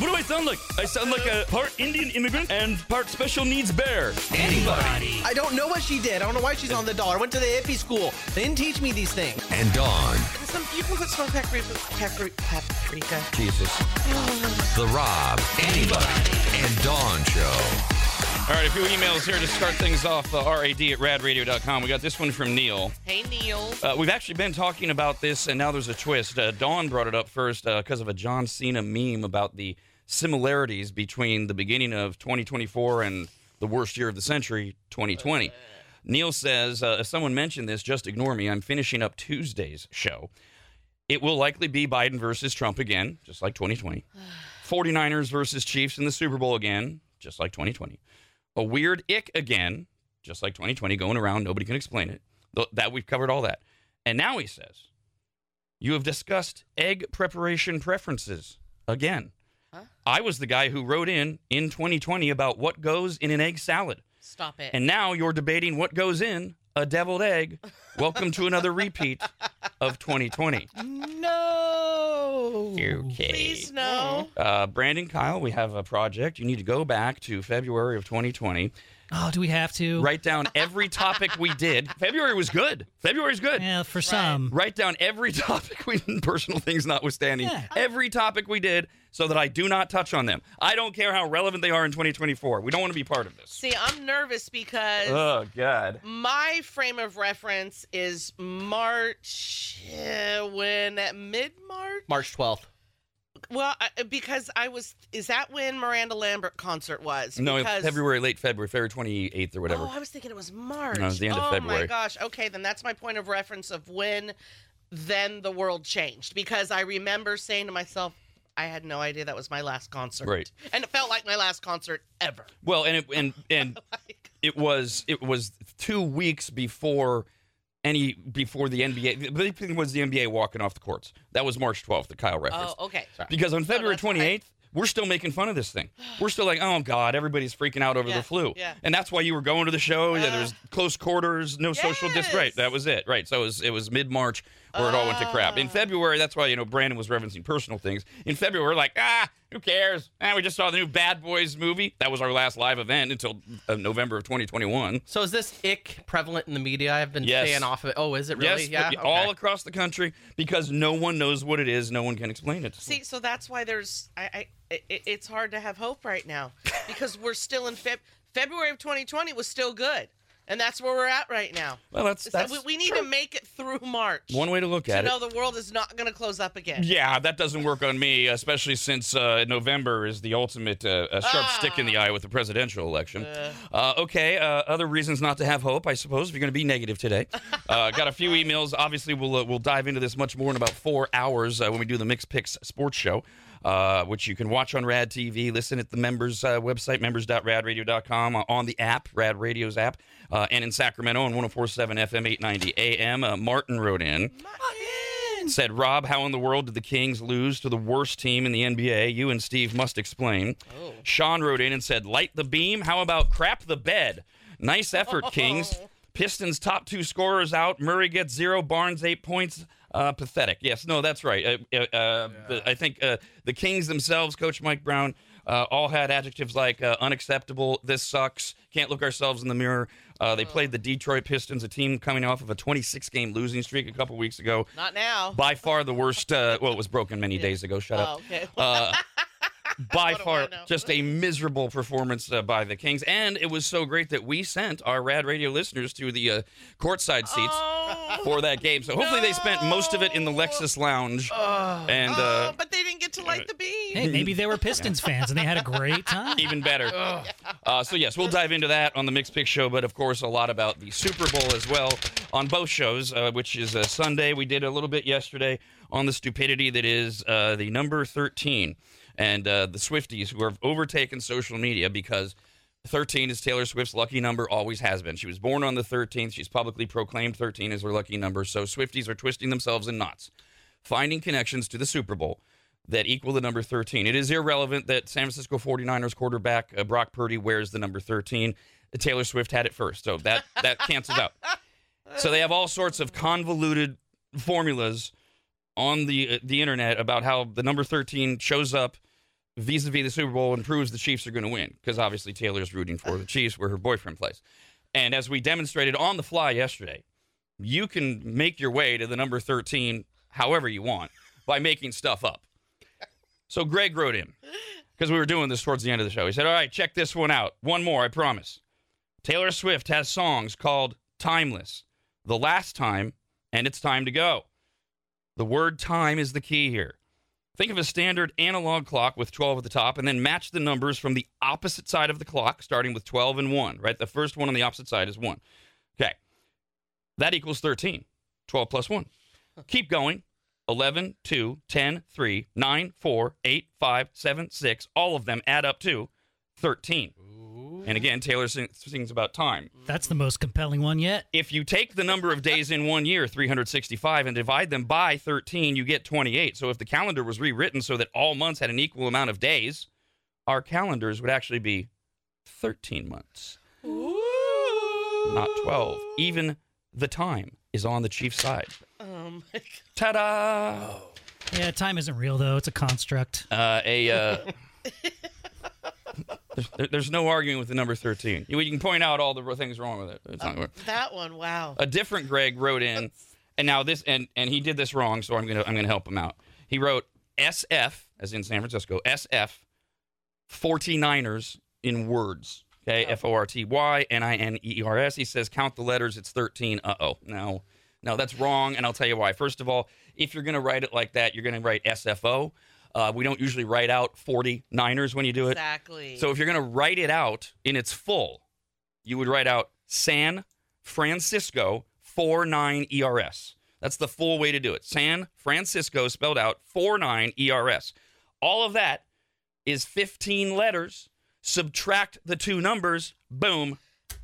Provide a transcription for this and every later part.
What do I sound like? I sound like a part Indian immigrant and part special needs bear. Anybody. I don't know what she did. I don't know why she's on the dollar. I went to the hippie school. They didn't teach me these things. And Dawn. Some, you can put some paprika. paprika, paprika. Jesus. The Rob, Anybody, and Dawn Show. All right, a few emails here to start things off. Uh, rad at radradio.com. We got this one from Neil. Hey, Neil. Uh, we've actually been talking about this, and now there's a twist. Uh, Dawn brought it up first because of a John Cena meme about the similarities between the beginning of 2024 and the worst year of the century, 2020. Neil says, uh, if someone mentioned this, just ignore me. I'm finishing up Tuesday's show. It will likely be Biden versus Trump again, just like 2020. 49ers versus Chiefs in the Super Bowl again, just like 2020. A weird ick again, just like 2020, going around. Nobody can explain it. Th- That we've covered all that. And now he says, you have discussed egg preparation preferences again. I was the guy who wrote in in 2020 about what goes in an egg salad. Stop it. And now you're debating what goes in a deviled egg. Welcome to another repeat of 2020. No. Okay. Please no. Uh, Brandon Kyle, we have a project. You need to go back to February of 2020. Oh, do we have to? Write down every topic we did. February was good. February's good. Yeah, for some. Write down every topic we personal things notwithstanding. Yeah. Every topic we did so that I do not touch on them. I don't care how relevant they are in 2024. We don't want to be part of this. See, I'm nervous because Oh God. my frame of reference is March, uh, when mid March. March 12th. Well, I, because I was. Is that when Miranda Lambert concert was? No, because, February, late February, February 28th or whatever. Oh, I was thinking it was March. No, it was the end of February. oh my gosh. Okay, then that's my point of reference of when then the world changed because I remember saying to myself, I had no idea that was my last concert. Right. And it felt like my last concert ever. Well, and it, and and Like, it was it was two weeks before any before the NBA. The big thing was the NBA walking off the courts. That was March 12th the Kyle referenced. oh, okay. Because on February that's right. 28th, we're still making fun of this thing. We're still like, oh God, everybody's freaking out over Yeah, the flu. yeah. And that's why you were going to the show. yeah, Uh, there's close quarters, no social distance. Right, that was it. Right. So it was, it was mid March where it all went to crap. Ah. In February, that's why, you know, Brandon was referencing personal things. In February, we're like, ah, who cares? Ah, we just saw the new Bad Boys movie. That was our last live event until uh, November of 2021. So is this ick prevalent in the media? I've been Yes. staying off of it. Oh, is it really? Yes, yeah. but all Okay. across the country because no one knows what it is. No one can explain it. See, so that's why there's I, I it, it's hard to have hope right now because we're still in Feb February of 2020 was still good, and that's where we're at right now. well, that's, that's we, we need to make it through March one way to look to at it. To know the world is not going to close up again. Yeah, that doesn't work on me, especially since uh, November is the ultimate uh, a sharp stick in the eye with the presidential election. Uh, okay, uh, other reasons not to have hope, I suppose, if you're going to be negative today. Uh, got a few emails. Obviously, we'll uh, we'll dive into this much more in about four hours uh, when we do the Mix Picks Sports Show. Uh, which you can watch on Rad TV, listen at the members' uh, website, members.radradio.com, uh, on the app, Rad Radio's app, uh, and in Sacramento on 1047 FM 890 AM. Uh, Martin wrote in said, Rob, how in the world did the Kings lose to the worst team in the NBA? You and Steve must explain. Sean wrote in and said, light the beam. How about crap the bed? Nice effort, Kings. Pistons top two scorers out. Murray gets zero. Barnes eight points. Uh, pathetic. Yes, no, that's right. Uh, uh, uh, the- I think uh, the Kings themselves, Coach Mike Brown, uh, all had adjectives like uh, unacceptable, this sucks, can't look ourselves in the mirror. Uh, they played the Detroit Pistons, a team coming off of a 26 game losing streak a couple weeks ago Not now. by far the worst. Uh, well, it was broken many days ago. Shut Oh, up. okay. By What do I far, just a miserable performance uh, by the Kings, and it was so great that we sent our Rad Radio listeners to the uh, courtside seats Oh, for that game. So hopefully they spent most of it in the Lexus Lounge. and oh, uh, but they didn't get to light the beam. Hey, maybe they were Pistons fans and they had a great time. even better. Uh, so yes, we'll dive into that on the Mixed Pick Show, but of course a lot about the Super Bowl as well on both shows, uh, which is uh, Sunday. We did a little bit yesterday on the stupidity that is uh, the number thirteen and uh, the Swifties who have overtaken social media because. 13 is Taylor Swift's lucky number, always has been. She was born on the 13th. She's publicly proclaimed 13 as her lucky number. So Swifties are twisting themselves in knots, finding connections to the Super Bowl that equal the number 13. It is irrelevant that San Francisco 49ers quarterback uh, Brock Purdy wears the number 13. Taylor Swift had it first, so that that cancels out. So they have all sorts of convoluted formulas on the uh, the internet about how the number 13 shows up vis-a-vis the Super Bowl and proves the Chiefs are going to win because obviously Taylor's rooting for the Chiefs where her boyfriend plays. And as we demonstrated on the fly yesterday, you can make your way to the number 13 however you want by making stuff up. So Greg wrote in because we were doing this towards the end of the show. He said, "All right, check this one out. One more, I promise. Taylor Swift has songs called Timeless, The Last Time, and It's Time to Go. The word time is the key here. Think of a standard analog clock with 12 at the top and then match the numbers from the opposite side of the clock, starting with 12 and 1, right? The first one on the opposite side is 1. Okay. That equals 13. 12 plus 1. Keep going. 11, 2, 10, 3, 9, 4, 8, 5, 7, 6. All of them add up to 13. And again, Taylor sing- sings about time. That's the most compelling one yet. If you take the number of days in one year, 365, and divide them by 13, you get 28. So if the calendar was rewritten so that all months had an equal amount of days, our calendars would actually be 13 months, not 12. Even the time is on the Chiefs' side. Oh my God. Ta da! Yeah, time isn't real though. It's a construct. Uh, a. Uh, there's, there- there's no arguing with the number 13. You, you can point out all the things wrong with it. It's not work. That one, wow. a different Greg wrote in, and now this and and he did this wrong, so I'm gonna I'm gonna help him out. He wrote SF as in San Francisco, SF 49ers in words. Okay, F O R T Y N I N E R S. He says count the letters, it's 13. Uh oh. No, no, that's wrong, and I'll tell you why. First of all, if you're gonna write it like that, you're gonna write SFO. Uh, we don't usually write out 49ers when you do it. Exactly. So if you're going to write it out in its full, you would write out San Francisco 49 ERS. That's the full way to do it. San Francisco spelled out 49 ERS. All of that is 15 letters. Subtract the two numbers, boom,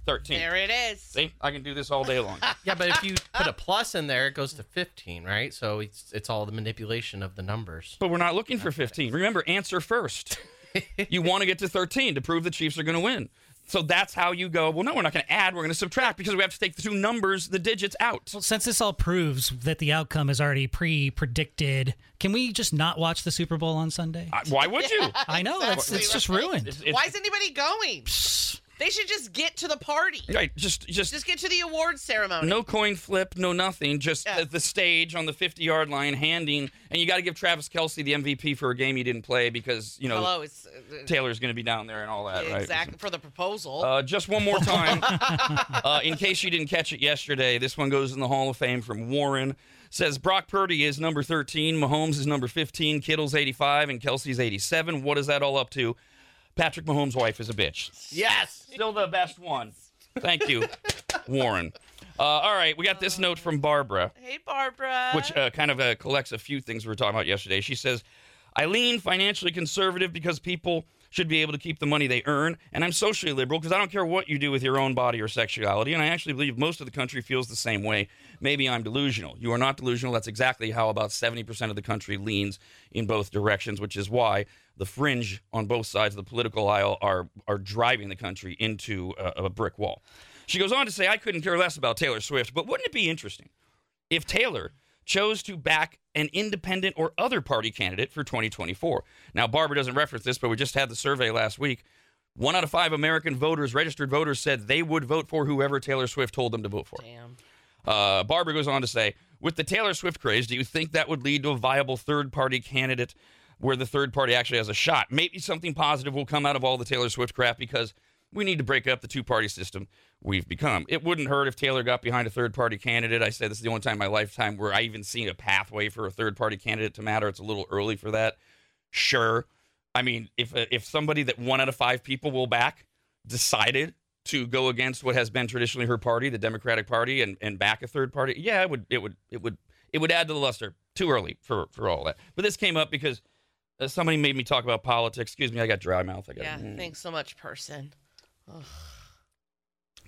13. there it is. See, I can do this all day long. Yeah, but if you put a plus in there, it goes to 15, right? So it's it's all the manipulation of the numbers. But we're not looking for 15. Remember, answer first. you want to get to 13 to prove the Chiefs are going to win. So that's how you go. Well, no, we're not going to add. We're going to subtract because we have to take the two numbers, the digits out. Well, since this all proves that the outcome is already pre-predicted, can we just not watch the Super Bowl on Sunday? Uh, Why would you? I know that's Exactly it's just ruined. It's- it's- Why is anybody going? They should just get to the party. right, just just Just get to the awards ceremony. no coin flip, no nothing. Just Yeah. the, stage on the 50 yard line, handing, and you got to give Travis Kelce the MVP for a game he didn't play because you know Hello, it's uh, Taylor's going to be down there and all that, right? exactly for the proposal. Uh, just one more time, uh, in case you didn't catch it yesterday, this one goes in the Hall of Fame from Warren. Says Brock Purdy is number 13, Mahomes is number 15, Kittle's 85, and Kelce's 87. What is that all up to? Patrick Mahomes' wife is a bitch. Yes. Still the best one. Thank you, Warren. Uh, all right, we got this note from Barbara hey, Barbara. which uh, kind of uh, collects a few things we were talking about yesterday. She says, I lean financially conservative because people should be able to keep the money they earn, and I'm socially liberal because I don't care what you do with your own body or sexuality, and I actually believe most of the country feels the same way. Maybe I'm delusional. You are not delusional. That's exactly how about 70% of the country leans in both directions, which is why the fringe on both sides of the political aisle are are driving the country into a, a brick wall. She goes on to say, I couldn't care less about Taylor Swift, but wouldn't it be interesting if Taylor chose to back an independent or other party candidate for 2024. Now, Barbara doesn't reference this, but we just had the survey last week. One out of five American voters, registered voters, said they would vote for whoever Taylor Swift told them to vote for. Damn. Uh, Barbara goes on to say, with the Taylor Swift craze, do you think that would lead to a viable third party candidate where the third party actually has a shot? Maybe something positive will come out of all the Taylor Swift crap because we need to break up the two party system we've become. It wouldn't hurt if Taylor got behind a third party candidate. I said this is the only time in my lifetime where I even seen a pathway for a third party candidate to matter. It's a little early for that. Sure. I mean, if uh, if somebody that one out of five people will back decided to go against what has been traditionally her party, the Democratic Party, and, and back a third party, yeah, it would it would it would it would add to the luster. Too early for for all that. But this came up because uh, somebody made me talk about politics. Excuse me, I got dry mouth. I got Yeah, mm. thanks so much, person.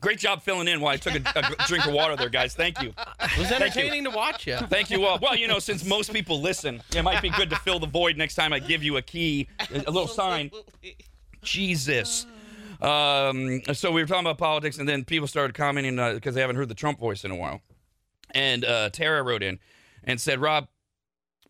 great job filling in while I took a, a drink of water there, guys. Thank you. It was entertaining to watch you. Thank you all. Well, you know, since most people listen, it might be good to fill the void next time I give you a key, a a little sign. Jesus. Um, so we were talking about politics, and then people started commenting because they haven't heard the Trump voice in a while. And uh, Tara wrote in and said, Rob,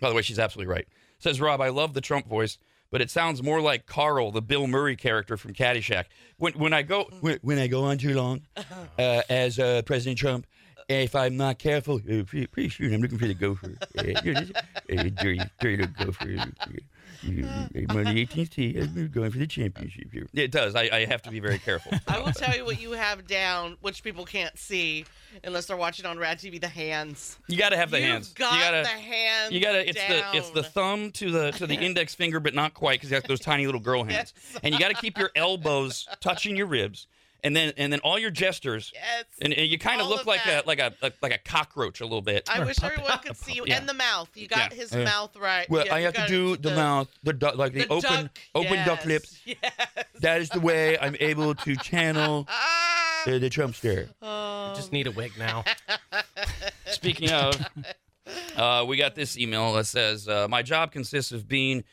by the way, she's absolutely right. Says, Rob, I love the Trump voice, but it sounds more like Carl, the Bill Murray character from Caddyshack. When when I go when, when I go on too long uh, as uh, President Trump, if I'm not careful, uh, pretty, pretty soon I'm looking for the gopher. Uh, uh, dirty, dirty little gopher. I'm on the 18th tee. I'm going for the championship here. It does. I, I have to be very careful. I will tell you what you have down, which people can't see unless they're watching on Rad TV. The hands. You got to have the You've hands. Got you gotta, the hands. You gotta. It's the it's the thumb to the to the index finger, but not quite because you have those tiny little girl hands. And you got to keep your elbows touching your ribs, and then and then all your gestures. Yes. And, and you kind of look of like that. a like a like, like a cockroach a little bit. I Or wish everyone could see you. Yeah. And the mouth. You got Yeah. his Yeah. mouth right. well, Yeah, I have to do the, mouth, the du- like the, the open duck, open duck lips. Yes. That is the way I'm able to channel uh, the Trumpster. Oh. Just need a wig now. Speaking of, uh, we got this email that says, uh, My job consists of being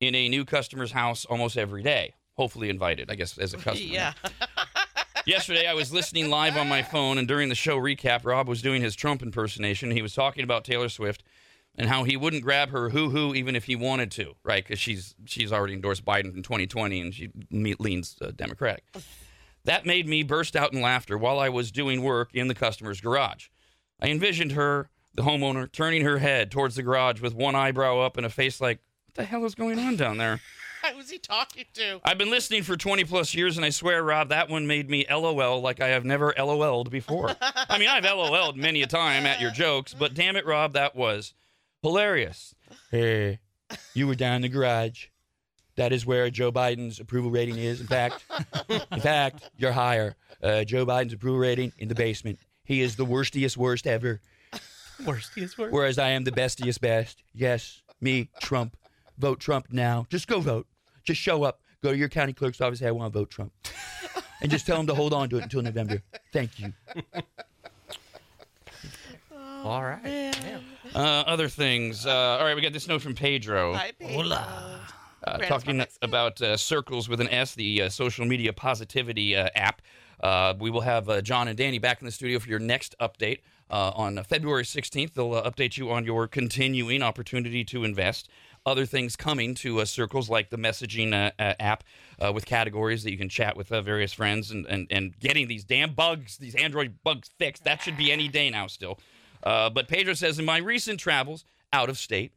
in a new customer's house almost every day. Hopefully invited, I guess, as a customer. Yeah. Yesterday, I was listening live on my phone, and during the show recap, Rob was doing his Trump impersonation. He was talking about Taylor Swift and how he wouldn't grab her hoo hoo even if he wanted to, right? Because she's she's already endorsed Biden in 2020, and she leans uh, Democratic. That made me burst out in laughter while I was doing work in the customer's garage. I envisioned her, the homeowner, turning her head towards the garage with one eyebrow up and a face like, "What the hell is going on down there?" Who was he talking to? I've been listening for 20 plus years, and I swear, Rob, that one made me LOL like I have never LOL'd before. I mean, I've LOL'd many a time at your jokes, but damn it, Rob, that was hilarious. Hey, you were down in the garage. That is where Joe Biden's approval rating is. In fact, in fact, you're higher. Uh, Joe Biden's approval rating in the basement. He is the worstiest worst ever, Worstiest worst. whereas I am the bestiest best. Yes, me, Trump. Vote Trump now. Just go vote. Just show up. Go to your county clerk's office. Say, I want to vote Trump. and just tell them to hold on to it until November. Thank you. All right. Yeah. Uh, other things. Uh, all right, we got this note from Pedro. Hi, Pedro. Hola. uh, talking about uh, Circles with an S, the uh, social media positivity uh, app. Uh, we will have uh, John and Danny back in the studio for your next update uh, on February 16th. They'll uh, update you on your continuing opportunity to invest. Other things coming to uh, Circles, like the messaging uh, uh, app with categories that you can chat with various friends and, and, and getting these damn bugs, these Android bugs fixed. That should be any day now still. But Pedro says, in my recent travels out of state,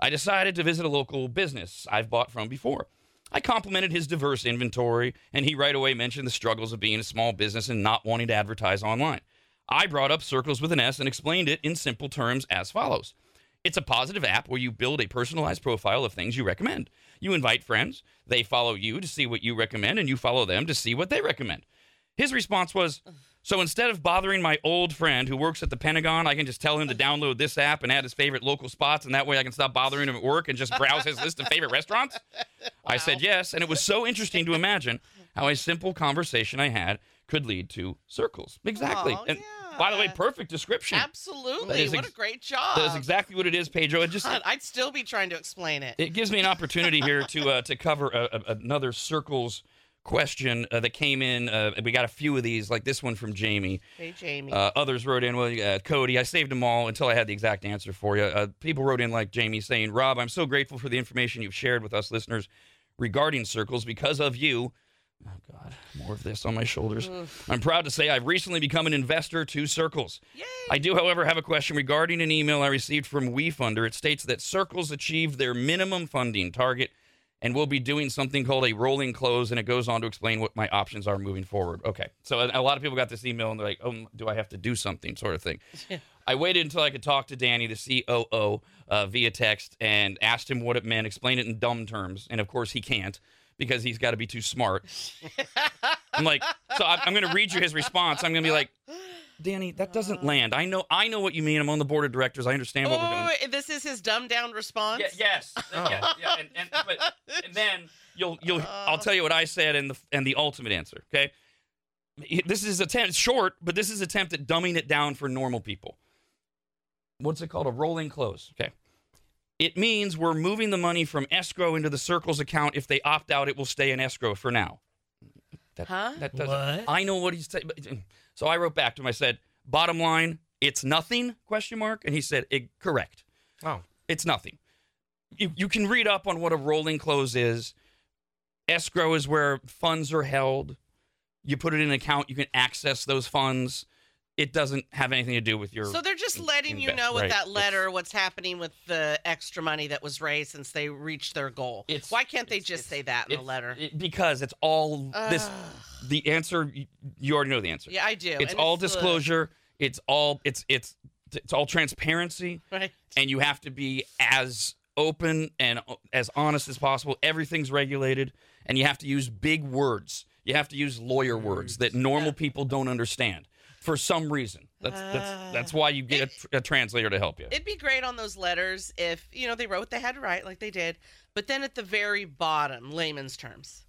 I decided to visit a local business I've bought from before. I complimented his diverse inventory, and he right away mentioned the struggles of being a small business and not wanting to advertise online. I brought up Circles with an S and explained it in simple terms as follows It's a positive app where you build a personalized profile of things you recommend. You invite friends, they follow you to see what you recommend, and you follow them to see what they recommend. His response was, so instead of bothering my old friend who works at the Pentagon, I can just tell him to download this app and add his favorite local spots, and that way I can stop bothering him at work and just browse his list of favorite restaurants? I said yes, and it was so interesting to imagine how a simple conversation I had could lead to circles. Exactly. Aw, and by the way, perfect description. Absolutely. is What ex- a great job. That is exactly what it is, Pedro. It just God, I'd still be trying to explain it. it gives me an opportunity here to uh, to cover a, a, another circles question uh, that came in. Uh, we got a few of these, like this one from Jamie. Hey, Jamie. Uh, others wrote in, well, Cody, I saved them all until I had the exact answer for you. Uh, people wrote in, like Jamie, saying, Rob, I'm so grateful for the information you've shared with us listeners regarding circles because of you. Oh, God, more of this on my shoulders. I'm proud to say I've recently become an investor to Circles. Yay. I do, however, have a question regarding an email I received from WeFunder. It states that Circles achieved their minimum funding target and will be doing something called a rolling close, and it goes on to explain what my options are moving forward. Okay, so a, a lot of people got this email and they're like, "Oh, do I have to do something?" sort of thing. I waited until I could talk to Danny, the COO, uh, via text, and asked him what it meant, explain it in dumb terms, and of course he can't because he's got to be too smart. I'm like, so I, I'm going to read you his response. I'm going to be like, Danny, that doesn't uh. land. I know, I know what you mean. I'm on the board of directors. I understand what Oh, we're doing. wait, wait, This is his dumbed down response. Yeah, yes. Yeah, yeah, and, and, but, and then you'll you'll uh. I'll tell you what I said and the and the ultimate answer. Okay, this is attempt it's short, but this is attempt at dumbing it down for normal people. What's it called? A rolling close. Okay. It means we're moving the money from escrow into the circles account. If they opt out, it will stay in escrow for now. That, Huh? That doesn't. What? I know what he's saying. So I wrote back to him. I said, "Bottom line, it's nothing?" Question mark. And he said, "Ig- "Correct." Oh. It's nothing. you, you can read up on what a rolling close is. Escrow is where funds are held. You put it in an account, you can access those funds. It doesn't have anything to do with your. So they're just letting you know with right. that letter what's happening with the extra money that was raised since they reached their goal. It's- Why can't they it's- just it's- say that in the letter? it- because it's all this. The answer you- you already know the answer. yeah, I do. It's and all ugh, disclosure. It's all it's it's it's all transparency, right. and you have to be as open and as honest as possible. Everything's regulated, and you have to use big words. You have to use lawyer words that normal people don't understand for some reason. That's that's uh, that's why you get a, a translator to help you. It'd be great on those letters if you know they wrote what they had to write, like they did, but then at the very bottom, layman's terms.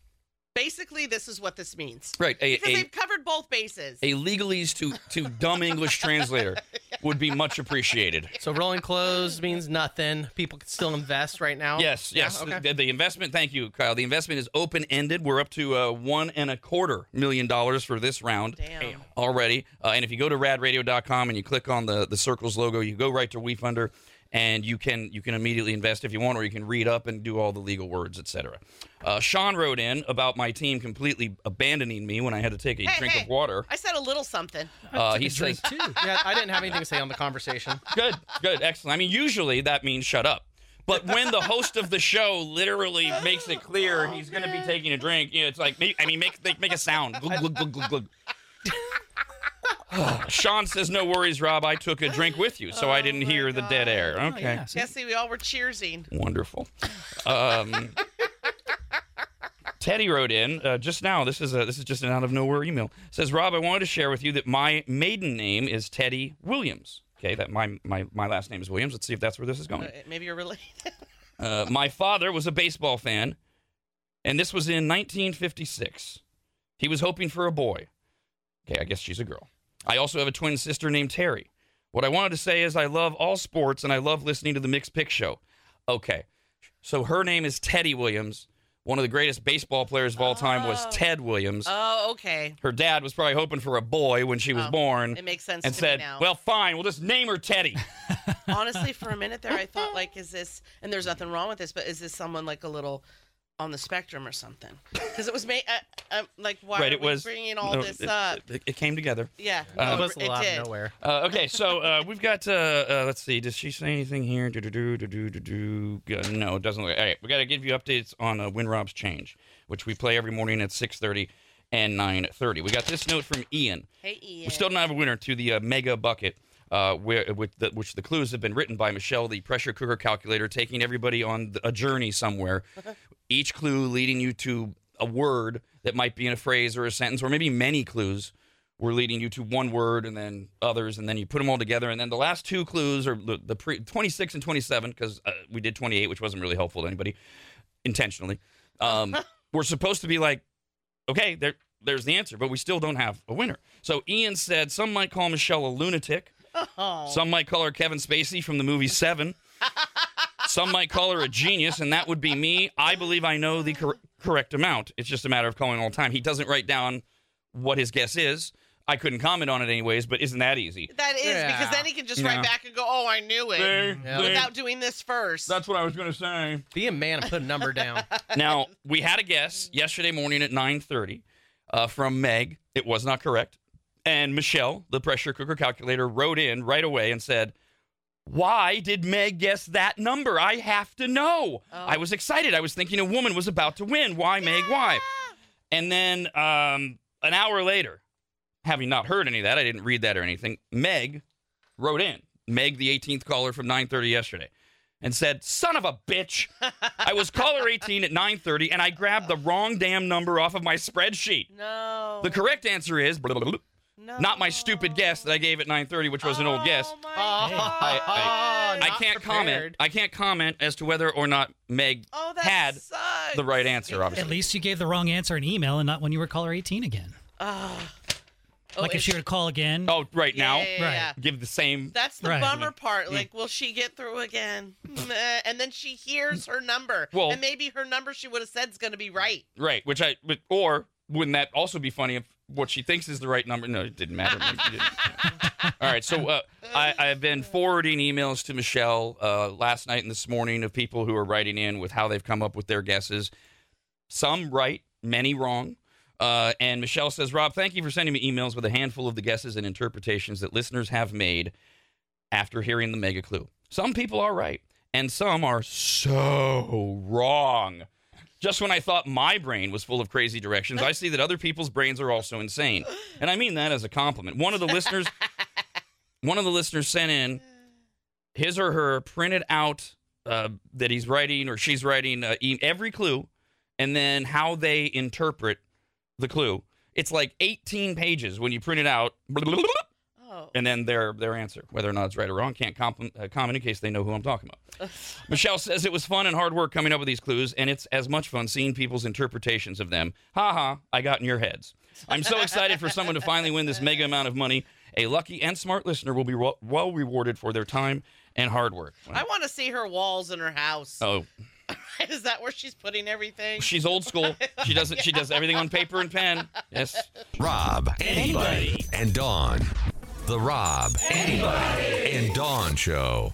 Basically, this is what this means. Right, a, Because a, they've covered both bases. a legalese to to dumb English translator would be much appreciated. So rolling close means nothing. People can still invest right now. Yes, Yeah, yes. okay. The, the investment, thank you, Kyle. The investment is open ended. We're up to uh, one and a quarter million dollars for this round Damn. already. Uh, and if you go to radradio.com and you click on the the circles logo, you go right to WeFunder, and you can you can immediately invest if you want, or you can read up and do all the legal words, etc. Uh, Sean wrote in about my team completely abandoning me when I had to take a Hey, drink hey, of water. I said a little something. Uh, Took he drink says, too. Yeah, I didn't have anything to say on the conversation. Good, good, excellent. I mean, usually that means shut up. But when the host of the show literally makes it clear he's going to be taking a drink, you know, it's like, I mean, make make, make a sound. Glug, glug, glug, glug, glug. Sean says, "No worries, Rob. I took a drink with you, so I didn't hear the dead air." Oh, Okay, yeah, see? Yeah, see, we all were cheersing. wonderful. Um, Teddy wrote in uh, just now. This is a this is just an out of nowhere email. Says Rob, I wanted to share with you that my maiden name is Teddy Williams. Okay, that my my my last name is Williams. Let's see if that's where this is going. Uh, maybe you're related. Uh, my father was a baseball fan, and this was in 1956. He was hoping for a boy. Okay, I guess she's a girl. I also have a twin sister named Terry. What I wanted to say is I love all sports and I love listening to the Mixed Pick Show. Okay, so her name is Teddy Williams. One of the greatest baseball players of all time was Oh. Ted Williams. oh, okay. her dad was probably hoping for a boy when she was Oh, born It makes sense and to said, me now. Well, fine, we'll just name her Teddy. honestly, for a minute there, I thought like, is this? And there's nothing wrong with this, but is this someone like a little on the spectrum or something? Because it was made. Uh, uh, like, why right, are it we was. bringing all no, this it, up? It, it came together. yeah, Uh, it was a it lot did. of nowhere. Uh, okay, so uh, we've got. Uh, uh, let's see. Does she say anything here? Do do do do do do do. No, it doesn't. Look, all right, we got to give you updates on uh, Win Rob's change, which we play every morning at six thirty and nine thirty. We got this note from Ian. Hey, Ian. We still don't have a winner to the uh, mega bucket, uh, where which the, which the clues have been written by Michelle, the pressure cooker calculator, taking everybody on th- a journey somewhere. Each clue leading you to a word that might be in a phrase or a sentence, or maybe many clues were leading you to one word and then others, and then you put them all together. And then the last two clues are the, the pre, 26 and 27, because uh, we did 28, which wasn't really helpful to anybody intentionally. Um, we're supposed to be like, okay, there, there's the answer, but we still don't have a winner. So Ian said some might call Michelle a lunatic. Oh. Some might call her Kevin Spacey from the movie Seven. Some might call her a genius, and that would be me. I believe I know the cor- correct amount. It's just a matter of calling all the time. He doesn't write down what his guess is. I couldn't comment on it anyways, but isn't that easy? That is Yeah. because then he can just Yeah. write back and go, "Oh, I knew it," Yeah. without doing this first. That's what I was going to say. Be a man and put a number down. Now we had a guess yesterday morning at 9:30 uh, from Meg. It was not correct, and Michelle, the pressure cooker calculator, wrote in right away and said, "Why did Meg guess that number? I have to know." I was excited. I was thinking a woman was about to win. Why, Meg? Why? And then um, an hour later, having not heard any of that, I didn't read that or anything. Meg wrote in. Meg, the 18th caller from 9:30 yesterday, and said, "Son of a bitch, I was caller 18 at 9:30, and I grabbed the wrong damn number off of my spreadsheet. no. The correct answer is blah, blah, blah, no. not my stupid guess that I gave at 9:30, which was an old guess. Oh my Oh, God. I not can't comment. I can't comment as to whether or not Meg Oh, had sucks. the right answer. Obviously, at least you gave the wrong answer in email and not when you were caller 18 again. Ah. Oh, like if she were to call again. oh, right yeah, now, yeah, yeah, Right. yeah. give the same. That's the Right. bummer part. Like, will she get through again? And then she hears her number, Well- and maybe her number she would have said is going to be right. Right, which I or wouldn't that also be funny if what she thinks is the right number. No, it didn't matter. All right, so uh, I, I've been forwarding emails to Michelle uh, last night and this morning of people who are writing in with how they've come up with their guesses. Some right, many wrong. Uh, and Michelle says, Rob, thank you for sending me emails with a handful of the guesses and interpretations that listeners have made after hearing the mega clue. Some people are right, and some are so wrong. Just when I thought my brain was full of crazy directions, I see that other people's brains are also insane. And I mean that as a compliment. One of the listeners one of the listeners sent in his or her printed out uh, that he's writing or she's writing uh, every clue and then how they interpret the clue. It's like 18 pages when you print it out, Oh. and then their their answer, whether or not it's right or wrong, can't comp- uh, comment in case they know who I'm talking about. Michelle says it was fun and hard work coming up with these clues, and it's as much fun seeing people's interpretations of them. Ha ha! I got in your heads. I'm so excited for someone to finally win this mega amount of money. A lucky and smart listener will be well, well rewarded for their time and hard work. I want to see her walls in her house. Oh, Is that where she's putting everything? she's old school. She doesn't. She does everything on paper and pen. Yes. Rob, anybody, and Dawn. The Rob, anybody, and Dawn Show.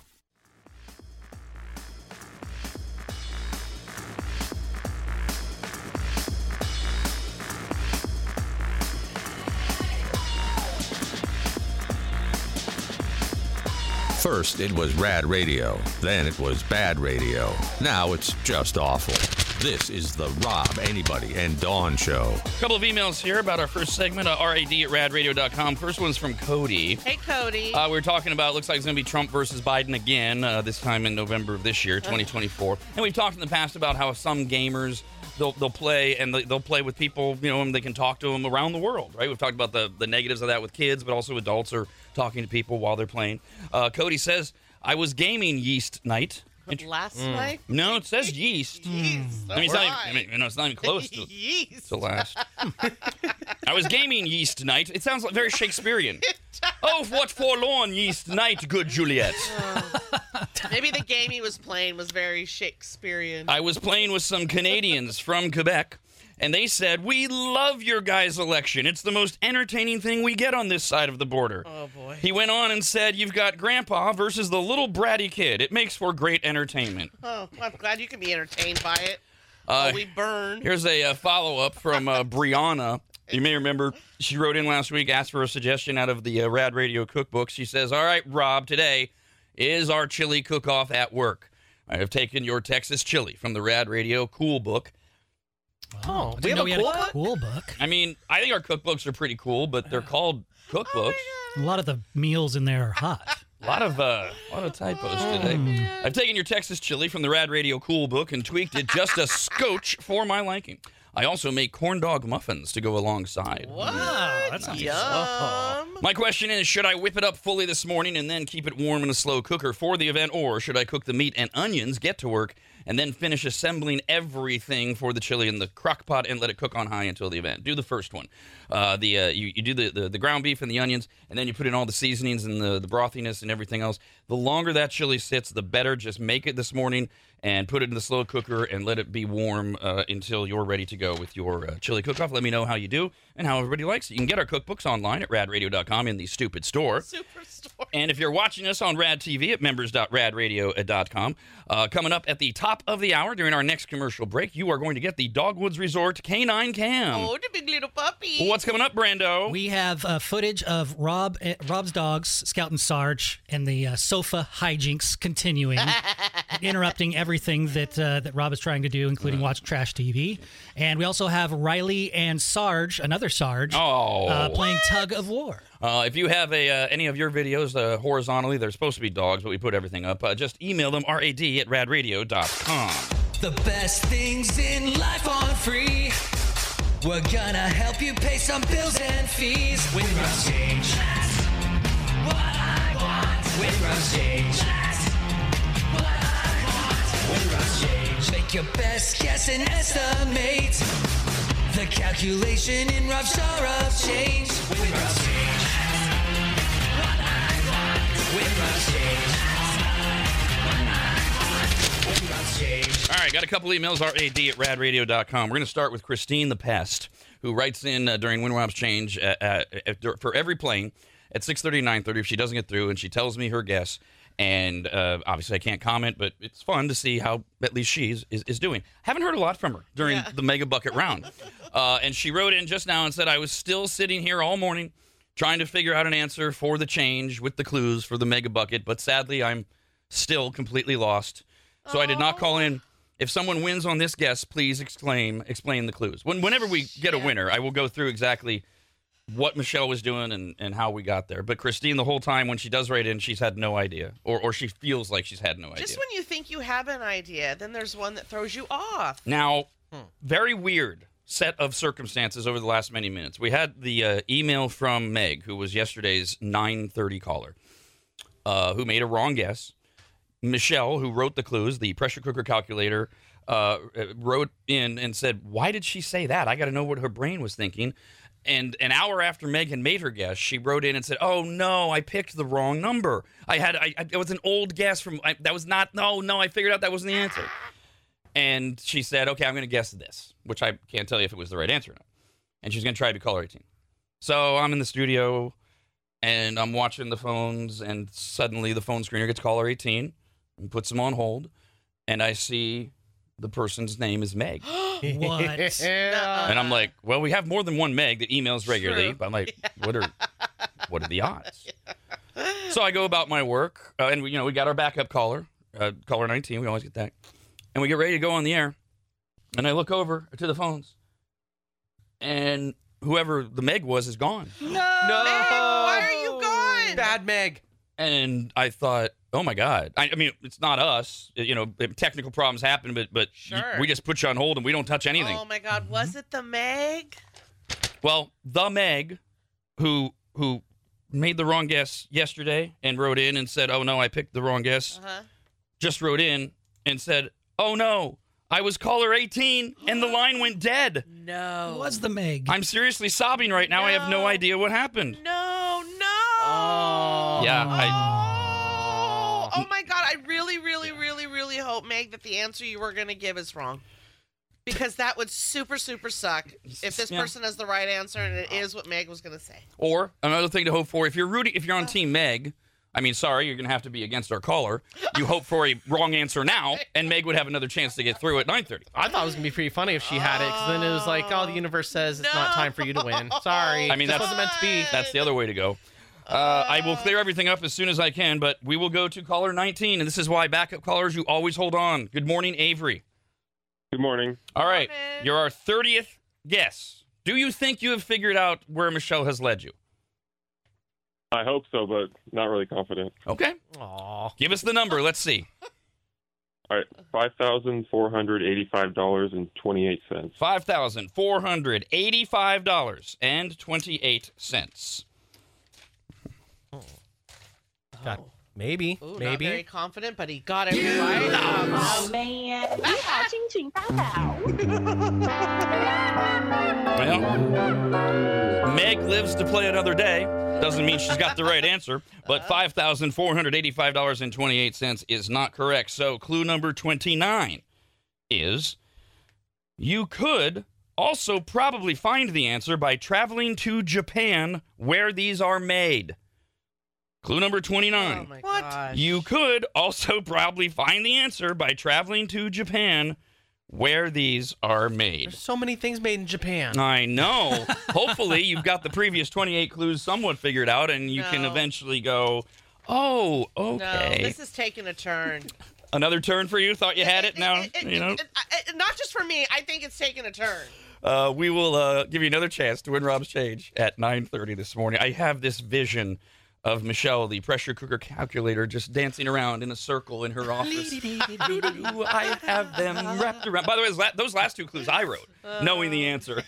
First, it was rad radio. Then it was bad radio. Now it's just awful. This is the Rob, anybody, and Dawn Show. A couple of emails here about our first segment, uh, rad at radradio.com. First one's from Cody. hey, Cody. Uh, we were talking about, looks like it's going to be Trump versus Biden again, uh, this time in November of this year, 2024. And we've talked in the past about how some gamers, they'll, they'll play and they- they'll play with people, you know, and they can talk to them around the world, right? We've talked about the, the negatives of that with kids, but also adults are talking to people while they're playing. Uh, Cody says, I was gaming yeast night. Int- Last mm. night? No, it says yeast. Yeast. I mean, it's not even, I mean, you know, it's not even close to, Yeast. to last. I was gaming yeast night. It sounds like very Shakespearean. oh, what forlorn yeast night, good Juliet. Oh. Maybe the game he was playing was very Shakespearean. I was playing with some Canadians from Quebec, and they said, We love your guys' election. It's the most entertaining thing we get on this side of the border. oh, boy. He went on and said, You've got Grandpa versus the little bratty kid. It makes for great entertainment. Oh, I'm glad you can be entertained by it. Uh, oh, we burn. Here's a uh, follow up from uh, Brianna. You may remember she wrote in last week, asked for a suggestion out of the uh, Rad Radio cookbook. She says, All right, Rob, today is our chili cook off at work. I have taken your Texas chili from the Rad Radio Cool Book. Oh, I we have know a we had cool a book? cool book. I mean, I think our cookbooks are pretty cool, but they're called cookbooks. A lot of the meals in there are hot. A lot of uh, a lot of typos today. I've taken your Texas chili from the Rad Radio Cool Book and tweaked it just a scotch for my liking. I also make corn dog muffins to go alongside. Wow, Oh, that's not Yum. My question is Should I whip it up fully this morning and then keep it warm in a slow cooker for the event, or should I cook the meat and onions, get to work, and then finish assembling everything for the chili in the crock pot and let it cook on high until the event? Do the first one. Uh, the uh, you, you do the, the, the ground beef and the onions, and then you put in all the seasonings and the, the brothiness and everything else. The longer that chili sits, the better. Just make it this morning and put it in the slow cooker and let it be warm uh, until you're ready to go with your uh, chili cook-off. Let me know how you do and how everybody likes it. You can get our cookbooks online at radradio.com in the stupid store. Superstore. And if you're watching us on Rad TV at members.radradio.com, uh, coming up at the top of the hour during our next commercial break, you are going to get the Dogwoods Resort Canine Cam. Oh, the big little puppy. What's coming up, Brando? We have uh, footage of Rob, uh, Rob's dogs, Scout and Sarge, and the uh, sofa hijinks continuing, interrupting everything that uh, that Rob is trying to do, including watch trash TV. And we also have Riley and Sarge, another Sarge, oh. uh, playing tug of war. Uh, if you have a uh, any of your videos uh, horizontally, they're supposed to be dogs, but we put everything up. Uh, just email them rad at radradio.com. The best things in life are free. We're gonna help you pay some bills and fees with Rush Change. That's what I want. With Rush Change. That's what I want. With Rush Change. Make your best guess and estimate. The calculation in rough star of change. With Rush Change. What I want. With Rush Change. With Rush Change. All right, got a couple emails, rad at radradio.com. We're going to start with Christine the Pest, who writes in uh, during Win Rob's Change uh, uh, uh, for every plane at 6:30 and 9:30 if she doesn't get through, and she tells me her guess. And uh, obviously, I can't comment, but it's fun to see how at least she is, is, is doing. Haven't heard a lot from her during Yeah. the Mega Bucket round. Uh, and she wrote in just now and said, I was still sitting here all morning trying to figure out an answer for the change with the clues for the Mega Bucket, but sadly, I'm still completely lost. So I did not call in. If someone wins on this guess, please exclaim, explain the clues. When, whenever we get a winner, I will go through exactly what Michelle was doing and, and how we got there. But Christine, the whole time when she does write in, she's had no idea, or, or she feels like she's had no idea. Just when you think you have an idea, then there's one that throws you off. Now, very weird set of circumstances over the last many minutes. We had the uh, email from Meg, who was yesterday's 9:30 caller, uh, who made a wrong guess. Michelle, who wrote the clues, the pressure cooker calculator, uh, wrote in and said, "Why did she say that? I got to know what her brain was thinking." And an hour after Meg had made her guess, she wrote in and said, "Oh no, I picked the wrong number. I had I, I, it was an old guess from I, that was not no no. I figured out that wasn't the answer." And she said, "Okay, I'm going to guess this," which I can't tell you if it was the right answer or not. And she's going to try to be caller 18. So I'm in the studio, and I'm watching the phones, and suddenly the phone screener gets caller 18 and puts them on hold, and I see the person's name is Meg, What? Yeah. and I'm like, "Well, we have more than one Meg that emails regularly." True. But I'm like, "What are what are the odds?" So I go about my work, uh, and we, you know we got our backup caller, uh, caller 19. We always get that, and we get ready to go on the air. And I look over to the phones, and whoever the Meg was is gone. No. Meg, why are you gone? Bad Meg. And I thought, oh my god! I, I mean, it's not us. You know, technical problems happen, but but y- Sure. we just put you on hold and we don't touch anything. Oh my God, was it the Meg? Well, the Meg, who who made the wrong guess yesterday and wrote in and said, "Oh no, I picked the wrong guess," Uh huh. just wrote in and said, "Oh no, I was caller 18 and the line went dead. No. Who was the Meg? I'm seriously sobbing right now. I have no No. idea what happened." No, no. Oh. Yeah, I, Oh, oh my God! I really, really, really, really hope, Meg, that the answer you were going to give is wrong. Because that would super, super suck if this Yeah. person has the right answer and it is what Meg was going to say. or another thing to hope for if you're rooting, if you're on uh. Team Meg. I mean, sorry, you're going to have to be against our caller. You hope for a wrong answer now, and Meg would have another chance to get through at 9:30. I thought it was gonna be pretty funny if she had it, because then it was like, oh, the universe says it's not time for you to win. Sorry. I mean, that wasn't meant to be. That's the other way to go. Uh, I will clear everything up as soon as I can, but we will go to caller 19, and this is why backup callers, you always hold on. Good morning, Avery. Good morning. All right, Morning. you're our 30th guess. Do you think you have figured out where Michelle has led you? I hope so, but not really confident. Okay, Aw. give us the number. Let's see. All right, five thousand four hundred eighty-five dollars and twenty-eight cents. $5,485.28. Got- Maybe. Ooh, maybe. Not very confident, but he got it you um, right. Oh, man. well, Meg lives to play another day. Doesn't mean she's got the right answer, but uh-huh. $5,485.28 is not correct. So, clue number 29 is you could also probably find the answer by traveling to Japan where these are made. Clue number 29. Oh my gosh. You could also probably find the answer by traveling to Japan where these are made. There's so many things made in Japan. I know. Hopefully, you've got the previous 28 clues somewhat figured out, and you can eventually go, oh, No, okay. this is taking a turn. Another turn for you? Thought you had it now? It- it- You know? it- it- not just for me. I think it's taking a turn. Uh, we will uh, give you another chance to win Rob's Change at 9.30 this morning. I have this vision of Michelle, the pressure cooker calculator, just dancing around in a circle in her office. I have them wrapped around. By the way, those last two clues I wrote, knowing the answer.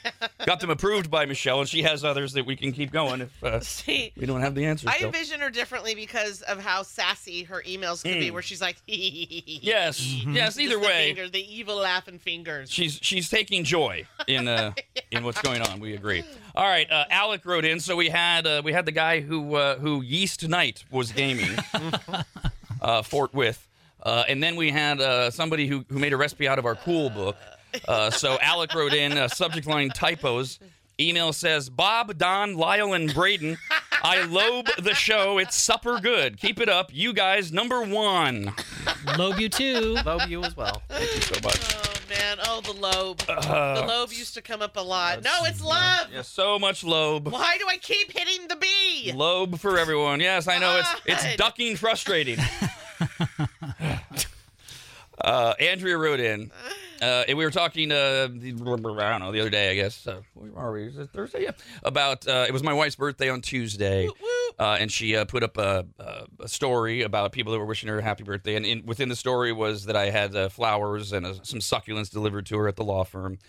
Got them approved by Michelle, and she has others that we can keep going if uh, See, we don't have the answer. I still. envision her differently because of how sassy her emails can be, Mm. where she's like, Yes, yes. Either Just the way, finger, the evil laughing fingers. she's she's taking joy in uh in what's going on. We agree. All right, uh, Alec wrote in. So we had uh, we had the guy who uh, who Yeast Night was gaming, uh, Fort With, uh, and then we had uh, somebody who who made a recipe out of our cool book. Uh, so Alec wrote in uh, subject line typos. Email says Bob, Don, Lyle, and Braden. I lobe the show. It's supper good. Keep it up. You guys, number one. Lobe you too. Love you as well. Thank you so much. Oh man, oh the lobe. Uh, the lobe used to come up a lot. No, it's love. Yeah, so much lobe. Why do I keep hitting the B? Lobe for everyone. Yes, I know it's it's God. ducking frustrating. uh, Andrea wrote in. Uh, and we were talking, uh, I don't know, the other day, I guess. Uh, are we? Is it Thursday? Yeah. About uh, it was my wife's birthday on Tuesday, uh, and she uh, put up a, a, a story about people that were wishing her a happy birthday. And in, within the story was that I had uh, flowers and uh, some succulents delivered to her at the law firm.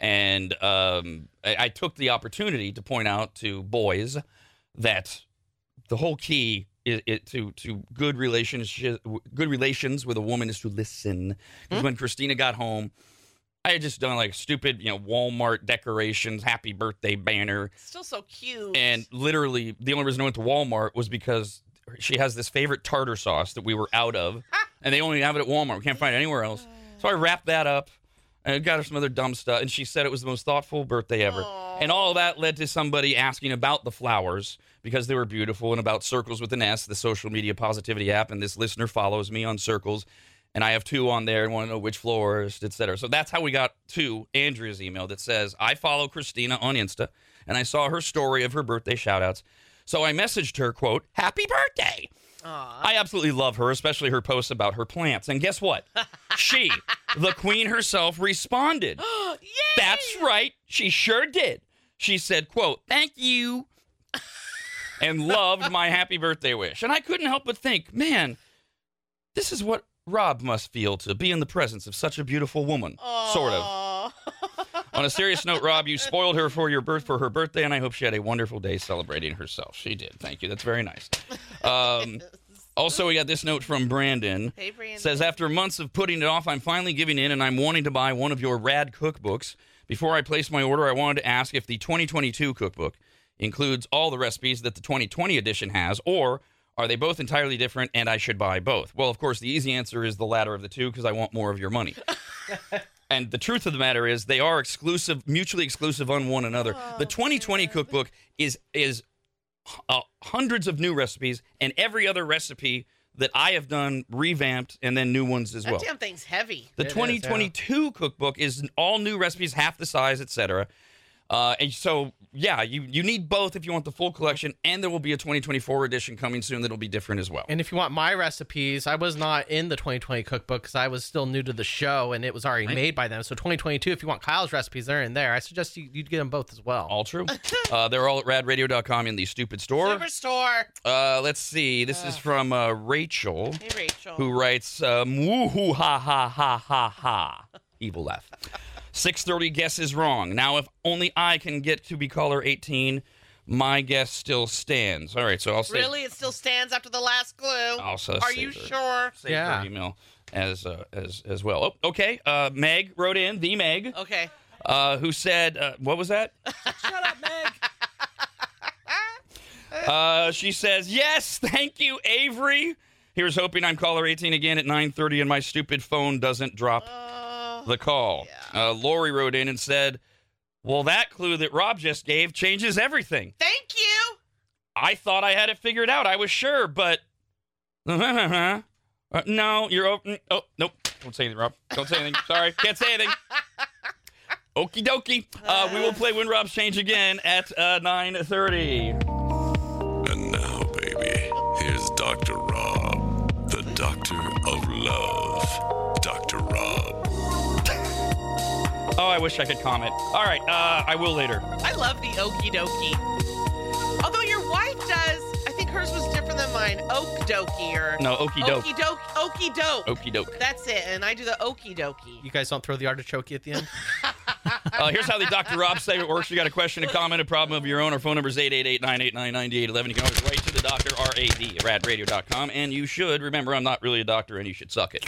And um, I, I took the opportunity to point out to boys that the whole key is, it, to to good relationship good relations with a woman is to listen. Because hmm? when Christina got home, I had just done like stupid, you know, Walmart decorations, happy birthday banner, Still so cute. and literally the only reason I went to Walmart was because she has this favorite tartar sauce that we were out of, and they only have it at Walmart. We can't find it anywhere else. So I wrapped that up. And got her some other dumb stuff, and she said it was the most thoughtful birthday ever. And all that led to somebody asking about the flowers because they were beautiful, and about Circles with an S, the social media positivity app. And this listener follows me on Circles, and I have two on there and want to know which florist, et cetera. So that's how we got to Andrea's email that says, I follow Christina on Insta, and I saw her story of her birthday shout outs. So I messaged her, quote, Happy birthday. I absolutely love her, especially her posts about her plants. And guess what? she, the queen herself, responded. That's right. She sure did. She said, quote, thank you. And loved my happy birthday wish. And I couldn't help but think, man, this is what Rob must feel to be in the presence of such a beautiful woman. Sort of. On a serious note, Rob, you spoiled her for your birth for her birthday, and I hope she had a wonderful day celebrating herself. She did. Thank you. That's very nice. Um, also, we got this note from Brandon. Hey, Brandon. Says after months of putting it off, I'm finally giving in, and I'm wanting to buy one of your rad cookbooks. Before I place my order, I wanted to ask if the 2022 cookbook includes all the recipes that the 2020 edition has, or are they both entirely different and I should buy both? Well, of course, the easy answer is the latter of the two because I want more of your money. and the truth of the matter is they are exclusive, mutually exclusive on one another. the 2020 cookbook is is uh, hundreds of new recipes and every other recipe that I have done revamped and then new ones as that well. damn thing's heavy. The It is, 2022 cookbook is all new recipes, half the size, etc. Uh, and so, yeah, you, you need both if you want the full collection, and there will be a 2024 edition coming soon that'll be different as well. And if you want my recipes, I was not in the 2020 cookbook because I was still new to the show and it was already made by them. So 2022, if you want Kyle's recipes, they're in there. I suggest you, you'd get them both as well. All true. Uh, they're all at radradio.com in the stupid store. Superstore. Uh, let's see. This is from uh, Rachel, Hey, Rachel. who writes, um, woohoo ha ha ha ha ha. Evil laugh. 630 guess is wrong. Now, if only I can get to be caller 18, my guess still stands. All right, so I'll say. Really? It still stands after the last clue? Also Are save you her. sure? Save Yeah. her email as uh, as as well. Oh, okay. Uh, Meg wrote in the Meg, Okay. uh, who said, uh, "What was that?" Shut up, Meg. Uh, she says, "Yes, thank you, Avery." Here's hoping I'm caller 18 again at 9:30 and my stupid phone doesn't drop Oh, the call. Uh, Lori wrote in and said, "Well, that clue that Rob just gave changes everything. thank you. I thought I had it figured out. I was sure, but uh, no, you're open. Oh, nope. Don't say anything, Rob. Don't say anything. Sorry, can't say anything. Okie dokie. Uh, we will play Win Rob's Change again at uh, 9:30. I wish I could comment. All right, uh, I will later. I love the okie dokie. Although your wife does, I think hers was different than mine. Oak dokie or No, okie doke. okie doke. Okie doke. Okie doke. That's it. And I do the okie dokie. You guys don't throw the artichoke at the end? Uh, here's how the Dr. Rob segment works. You got a question, a comment, a problem of your own. Our phone number is 888-989-9811. You can always write to the doctor, R-A-D, radradio.com. And you should, remember, I'm not really a doctor and you should suck it.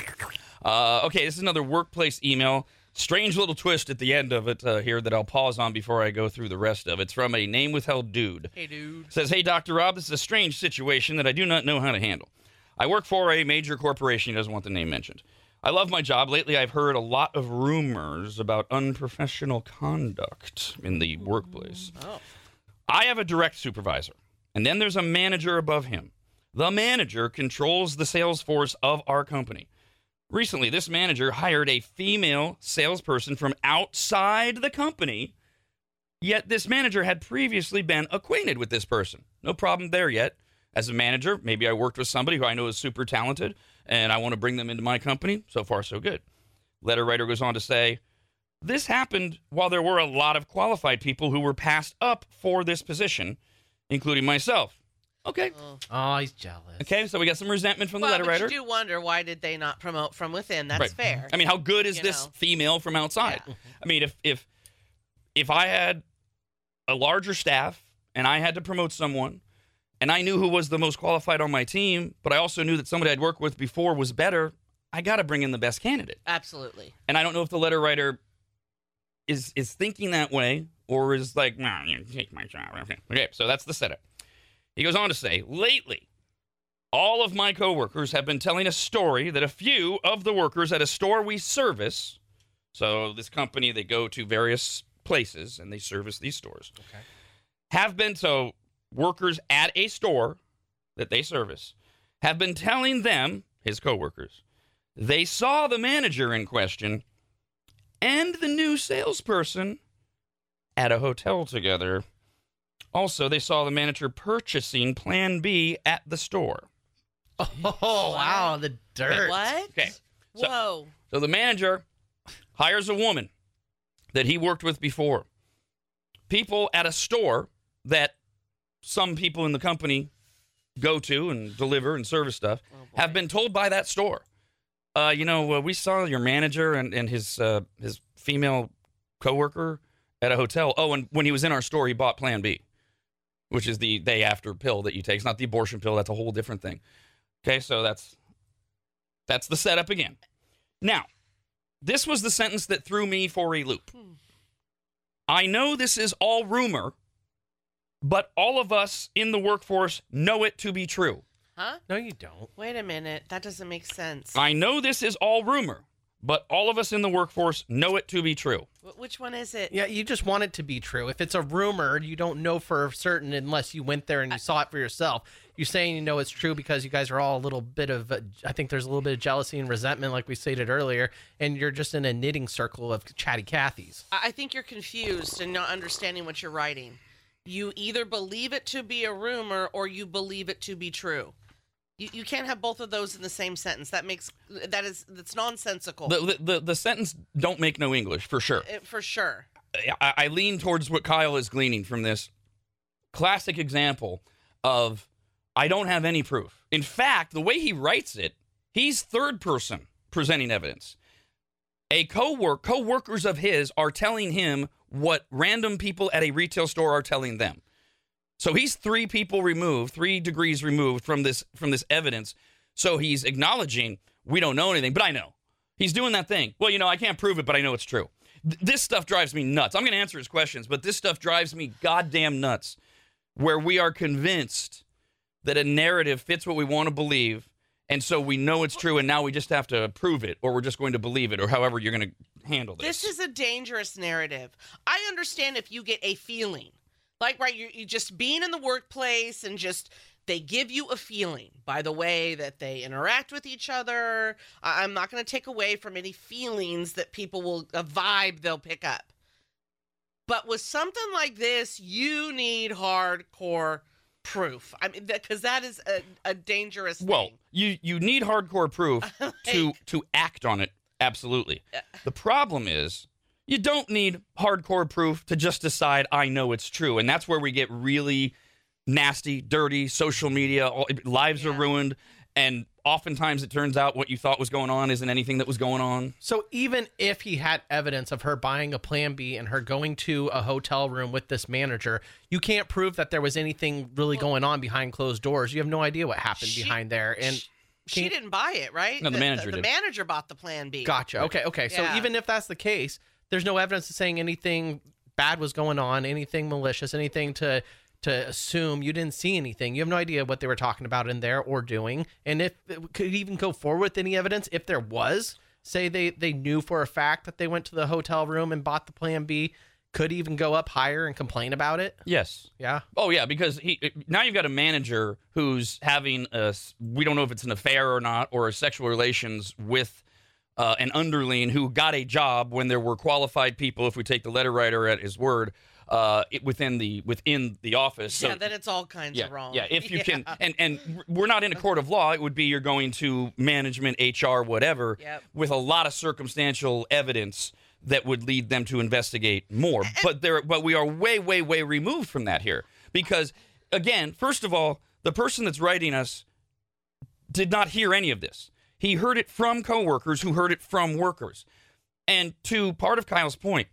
Uh, okay, this is another workplace email. Strange little twist at the end of it uh, here that I'll pause on before I go through the rest of it. It's from a name withheld dude. Hey, dude. Says, Hey, Dr. Rob, this is a strange situation that I do not know how to handle. I work for a major corporation. He doesn't want the name mentioned. I love my job. Lately, I've heard a lot of rumors about unprofessional conduct in the workplace. Oh. I have a direct supervisor, and then there's a manager above him. The manager controls the sales force of our company. Recently, this manager hired a female salesperson from outside the company, yet this manager had previously been acquainted with this person. No problem there yet. As a manager, maybe I worked with somebody who I know is super talented and I want to bring them into my company. So far, so good. Letter writer goes on to say, this happened while there were a lot of qualified people who were passed up for this position, including myself. Okay. Oh, oh, he's jealous. Okay, so we got some resentment from the Well, letter but writer. you do wonder why did they not promote from within? That's Right. fair. I mean, how good is You this know. female from outside? I mean, if if if I had a larger staff and I had to promote someone and I knew who was the most qualified on my team, but I also knew that somebody I'd worked with before was better, I got to bring in the best candidate. Absolutely. And I don't know if the letter writer is is thinking that way or is like, nah, you take my job. Okay. okay, so that's the setup. He goes on to say, lately, all of my coworkers have been telling a story that a few of the workers at a store we service, so this company they go to various places and they service these stores, okay. have been so workers at a store that they service have been telling them, his coworkers, they saw the manager in question and the new salesperson at a hotel together. Also, they saw the manager purchasing Plan B at the store. Oh, wow, the dirt. What? Okay, so- Whoa. So the manager hires a woman that he worked with before. People at a store that some people in the company go to and deliver and service stuff have been told by that store. Uh, you know, uh, we saw your manager and, and his uh, his female coworker at a hotel. Oh, and when he was in our store, he bought Plan B, which is the day after pill that you take. It's not the abortion pill. That's a whole different thing. Okay, so that's that's the setup again. Now, this was the sentence that threw me for a loop. Hmm. I know this is all rumor, but all of us in the workforce know it to be true. Huh? No, you don't. Wait a minute. That doesn't make sense. I know this is all rumor, but all of us in the workforce know it to be true. Which one is it? Yeah, you just want it to be true. If it's a rumor, you don't know for certain unless you went there and you saw it for yourself. You're saying you know it's true because you guys are all a little bit of, uh, I think there's a little bit of jealousy and resentment, like we stated earlier, and you're just in a knitting circle of chatty Cathys. I I think you're confused and not understanding what you're writing. You either believe it to be a rumor or you believe it to be true. You, you can't have both of those in the same sentence. That makes that is that's nonsensical The, the, the, the sentence don't make no English, for sure. Uh, for sure. I, I lean towards what Kyle is gleaning from this classic example of I don't have any proof. In fact, the way he writes it, he's third person presenting evidence. A co-work co-workers of his are telling him what random people at a retail store are telling them. So he's three people removed, three degrees removed from this from this evidence. So he's acknowledging we don't know anything, but I know. He's doing that thing. Well, you know, I can't prove it, but I know it's true. Th- this stuff drives me nuts. I'm going to answer his questions, but this stuff drives me goddamn nuts. Where we are convinced that a narrative fits what we want to believe, and so we know it's true, and now we just have to prove it, or we're just going to believe it, or however you're going to handle this. This is a dangerous narrative. I understand if you get a feeling, like right, you you just being in the workplace and just they give you a feeling by the way that they interact with each other. I'm not going to take away from any feelings that people will a vibe they'll pick up. But with something like this, you need hardcore proof. I mean, because that is a, a dangerous Well, thing. you you need hardcore proof to to act on it. Absolutely. The problem is you don't need hardcore proof to just decide I know it's true, and that's where we get really nasty, dirty. Social media all, lives are ruined, and oftentimes it turns out what you thought was going on isn't anything that was going on. So even if he had evidence of her buying a plan B and her going to a hotel room with this manager, you can't prove that there was anything really going on behind closed doors. You have no idea what happened She- behind there. And Sh- she didn't buy it, right? No, the manager The, did. manager bought the plan B. Gotcha. Okay. Okay. So even if that's the case, there's no evidence of saying anything bad was going on, anything malicious, anything to to assume you didn't see anything. You have no idea what they were talking about in there or doing, and if it could even go forward with any evidence if there was say they they knew for a fact that they went to the hotel room and bought the Plan B, could even go up higher and complain about it. Yes. Yeah. Oh yeah, because he now you've got a manager who's having a we don't know if it's an affair or not or sexual relations with uh, an underling who got a job when there were qualified people. If we take the letter writer at his word, uh, it, within the within the office. So, yeah, then it's all kinds yeah, of wrong. yeah. If you Yeah. can, and and we're not in a court of law. It would be you're going to management, HR, whatever, Yep. with a lot of circumstantial evidence that would lead them to investigate more. But there, but we are way, way, way removed from that here because, again, first of all, the person that's writing us did not hear any of this. He heard it from coworkers who heard it from workers. And to part of Kyle's point,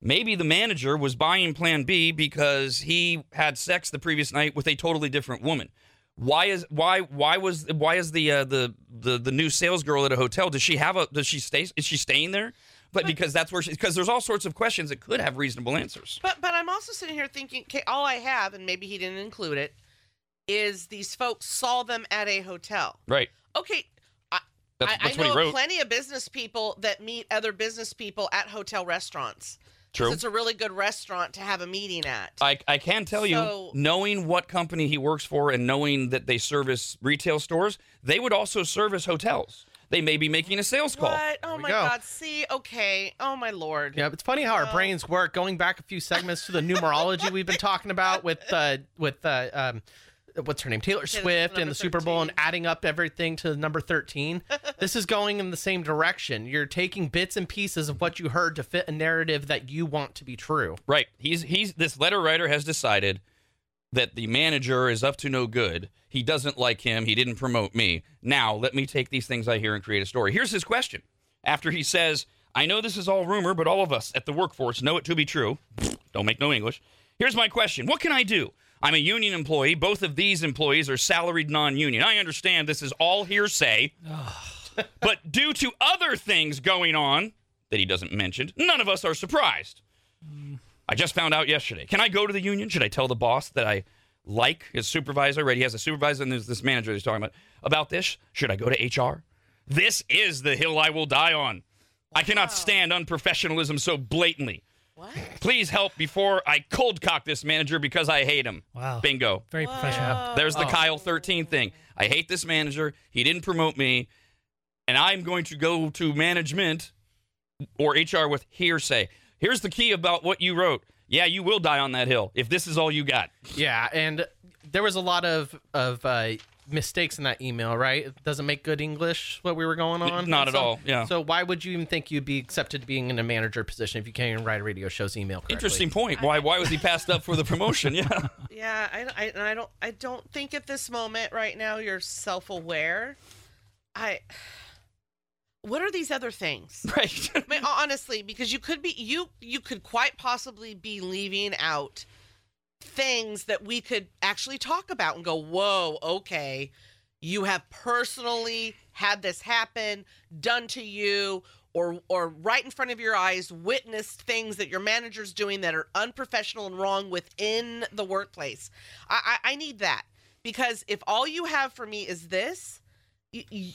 maybe the manager was buying Plan B because he had sex the previous night with a totally different woman. Why is why why was why is the uh, the the the new sales girl at a hotel? Does she have a does she stay is she staying there? But because that's where she because there's all sorts of questions that could have reasonable answers. But but I'm also sitting here thinking, okay, all I have, and maybe he didn't include it, is these folks saw them at a hotel. Right. Okay, That's, I, that's I what know he wrote. plenty of business people that meet other business people at hotel restaurants. True. It's a really good restaurant to have a meeting at. I, I can tell you, knowing what company he works for and knowing that they service retail stores, they would also service hotels. They may be making a sales call. What? Oh we my go. God. See, okay. Oh my lord. Yeah, it's funny how our Well- brains work. Going back a few segments to the numerology we've been talking about with uh, with uh, um, what's her name, Taylor Taylor Swift, Swift, and the Super Bowl, and adding up everything to number thirteen. this is going in the same direction. You're taking bits and pieces of what you heard to fit a narrative that you want to be true. Right. He's he's this letter writer has decided that the manager is up to no good. He doesn't like him. He didn't promote me. Now, let me take these things I hear and create a story. Here's his question. After he says, "I know this is all rumor, but all of us at the workforce know it to be true." Don't make no English. Here's my question. What can I do? I'm a union employee. Both of these employees are salaried non-union. I understand this is all hearsay. but due to other things going on that he doesn't mention, none of us are surprised. Mm. I just found out yesterday. Can I go to the union? Should I tell the boss that I like his supervisor? Right, he has a supervisor and there's this manager he's talking about. About this, should I go to HR? This is the hill I will die on. I cannot stand unprofessionalism so blatantly. What? Please help before I cold cock this manager because I hate him. Wow. Bingo. Very professional. There's the Kyle 13 thing. I hate this manager. He didn't promote me. And I'm going to go to management or HR with hearsay. Here's the key about what you wrote. Yeah, you will die on that hill if this is all you got. Yeah, and there was a lot of of uh, mistakes in that email, right? It doesn't make good English what we were going on. not And at so- all, yeah. So why would you even think you'd be accepted being in a manager position if you can't even write a radio show's email correctly? Interesting point. Why why was he passed up for the promotion? Yeah. Yeah, I, I, I don't, I don't think at this moment right now you're self-aware. I. What are these other things? Right. I mean, honestly, because you could be, you, you could quite possibly be leaving out things that we could actually talk about and go, "Whoa, okay, you have personally had this happen, done to you." Or, or right in front of your eyes, witnessed things that your manager's doing that are unprofessional and wrong within the workplace. I, I, I need that because if all you have for me is this, you, you,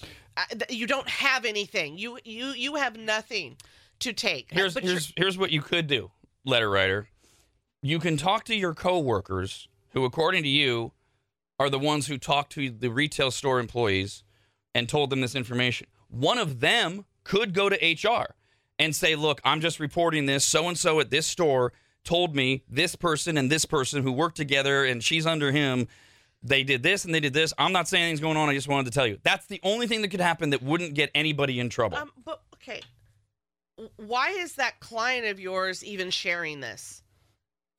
you don't have anything. You you you have nothing to take. Here's But here's here's what you could do, letter writer. You can talk to your coworkers who, according to you, are the ones who talked to the retail store employees and told them this information. One of them could go to HR and say, "Look, I'm just reporting this. So and so at this store told me this person and this person who worked together, and she's under him." They did this and they did this. I'm not saying anything's going on. I just wanted to tell you. That's the only thing that could happen that wouldn't get anybody in trouble. Um, but okay, why is that client of yours even sharing this?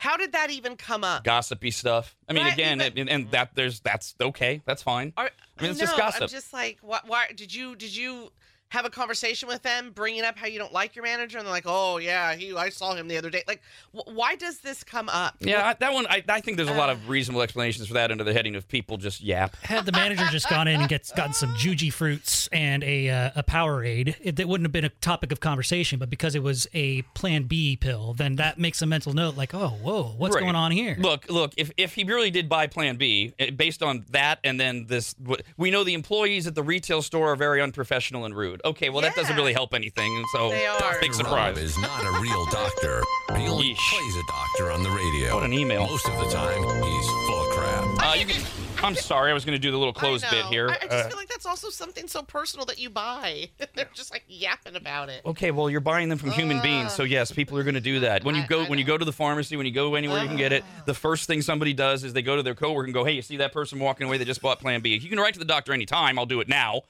How did that even come up? gossipy stuff. I mean, Right, again, but- and, and that there's that's okay, that's fine. Are, I mean, it's just gossip. I'm just like, why, why did you did you have a conversation with them, bringing up how you don't like your manager, and they're like, oh yeah, he I saw him the other day. Like, wh- why does this come up? Yeah, I, that one. I, I think there's a lot of reasonable explanations for that under the heading of people just yap. Had the manager just gone in and gets gotten some Jujyfruits and a uh, a Powerade, it, that wouldn't have been a topic of conversation. But because it was a Plan B pill, then that makes a mental note like, oh, whoa, what's Right. going on here? Look, look. If if he really did buy Plan B, eh, based on that, and then this, we know the employees at the retail store are very unprofessional and rude. Okay, well that doesn't really help anything. So They are. big Rob surprise. is not a real doctor. He only Yeesh. plays a doctor on the radio. What an email. Most of the time, he's full of crap. Uh, you can, I'm sorry, I was going to do the little close bit here. I, I just Uh, feel like that's also something so personal that you buy. They're just like yapping about it. Okay, well, you're buying them from human beings, so yes, people are going to do that. When you I- go I when you go to the pharmacy, when you go anywhere you can get it, the first thing somebody does is they go to their coworker and go, "Hey, you see that person walking away? They just bought Plan B." You can write to the doctor anytime. I'll do it now.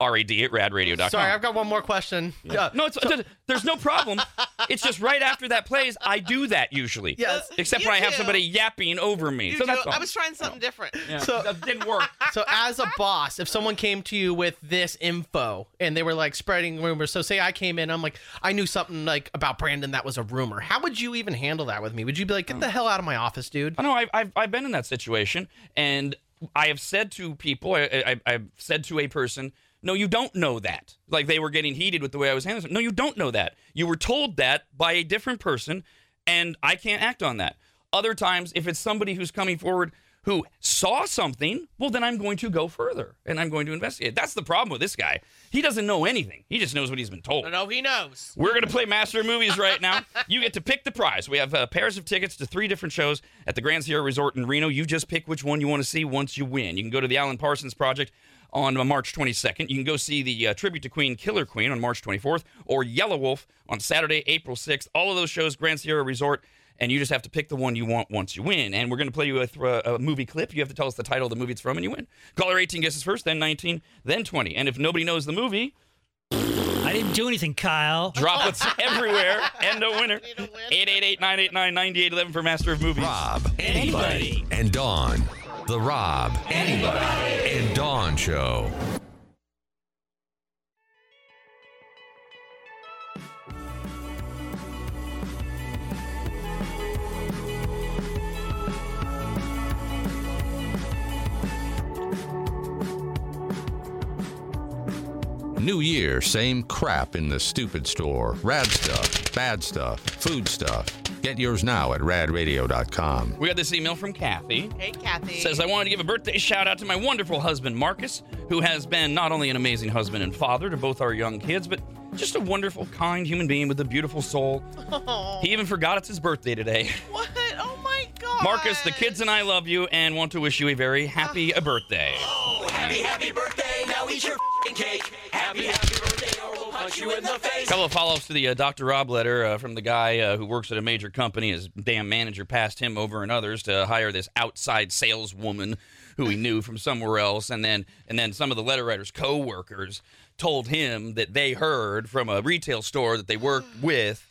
Rad at radradio.com. Sorry, I've got one more question. Yeah. no, it's, there's no problem. It's just right after that plays, I do that usually. Yes. Except You when I have somebody yapping over me. You so do- that's all. I was trying something different. Yeah, So- that didn't work. So, as a boss, if someone came to you with this info and they were like spreading rumors, so say I came in, I'm like, I knew something like about Brandon that was a rumor. How would you even handle that with me? Would you be like, get hmm. the hell out of my office, dude? I know I've, I've, I've been in that situation, and I have said to people, I, I, I've said to a person, no, you don't know that. Like they were getting heated with the way I was handling it. No, you don't know that. You were told that by a different person, and I can't act on that. Other times, if it's somebody who's coming forward who saw something, well, then I'm going to go further and I'm going to investigate. That's the problem with this guy. He doesn't know anything. He just knows what he's been told. No, he knows. We're going to play Master of Movies right now. You get to pick the prize. We have uh, pairs of tickets to three different shows at the Grand Sierra Resort in Reno. You just pick which one you want to see once you win. You can go to the Alan Parsons Project on March 22nd. You can go see the uh, tribute to Queen Killer Queen on March 24th or Yellow Wolf on Saturday, April 6th. All of those shows, Grand Sierra Resort. And you just have to pick the one you want once you win. And we're going to play you a, th- a movie clip. You have to tell us the title of the movie it's from, and you win. Caller 18 guesses first, then 19, then 20. And if nobody knows the movie, I didn't do anything, Kyle. Droplets everywhere and a winner. Need 888 989 9811 for Master of Movies. Rob, anybody, and Dawn. The Rob, anybody, and Dawn Show. New year, same crap in the stupid store. Rad stuff, bad stuff, food stuff. Get yours now at radradio.com. We got this email from Kathy. Hey, Kathy. Says, I wanted to give a birthday shout out to my wonderful husband, Marcus, who has been not only an amazing husband and father to both our young kids, but just a wonderful, kind human being with a beautiful soul. Oh, He even forgot it's his birthday today. what? Oh my God. Marcus, the kids and I love you and want to wish you a very happy ah. birthday. Oh, Happy, happy birthday. Now eat your fing cake. Happy, happy birthday, or we'll punch you in the face. couple of follow-ups to the uh, Dr. Rob letter uh, from the guy uh, who works at a major company. His damn manager passed him over and others to hire this outside saleswoman who he knew from somewhere else, and then and then some of the letter writer's co-workers told him that they heard from a retail store that they worked with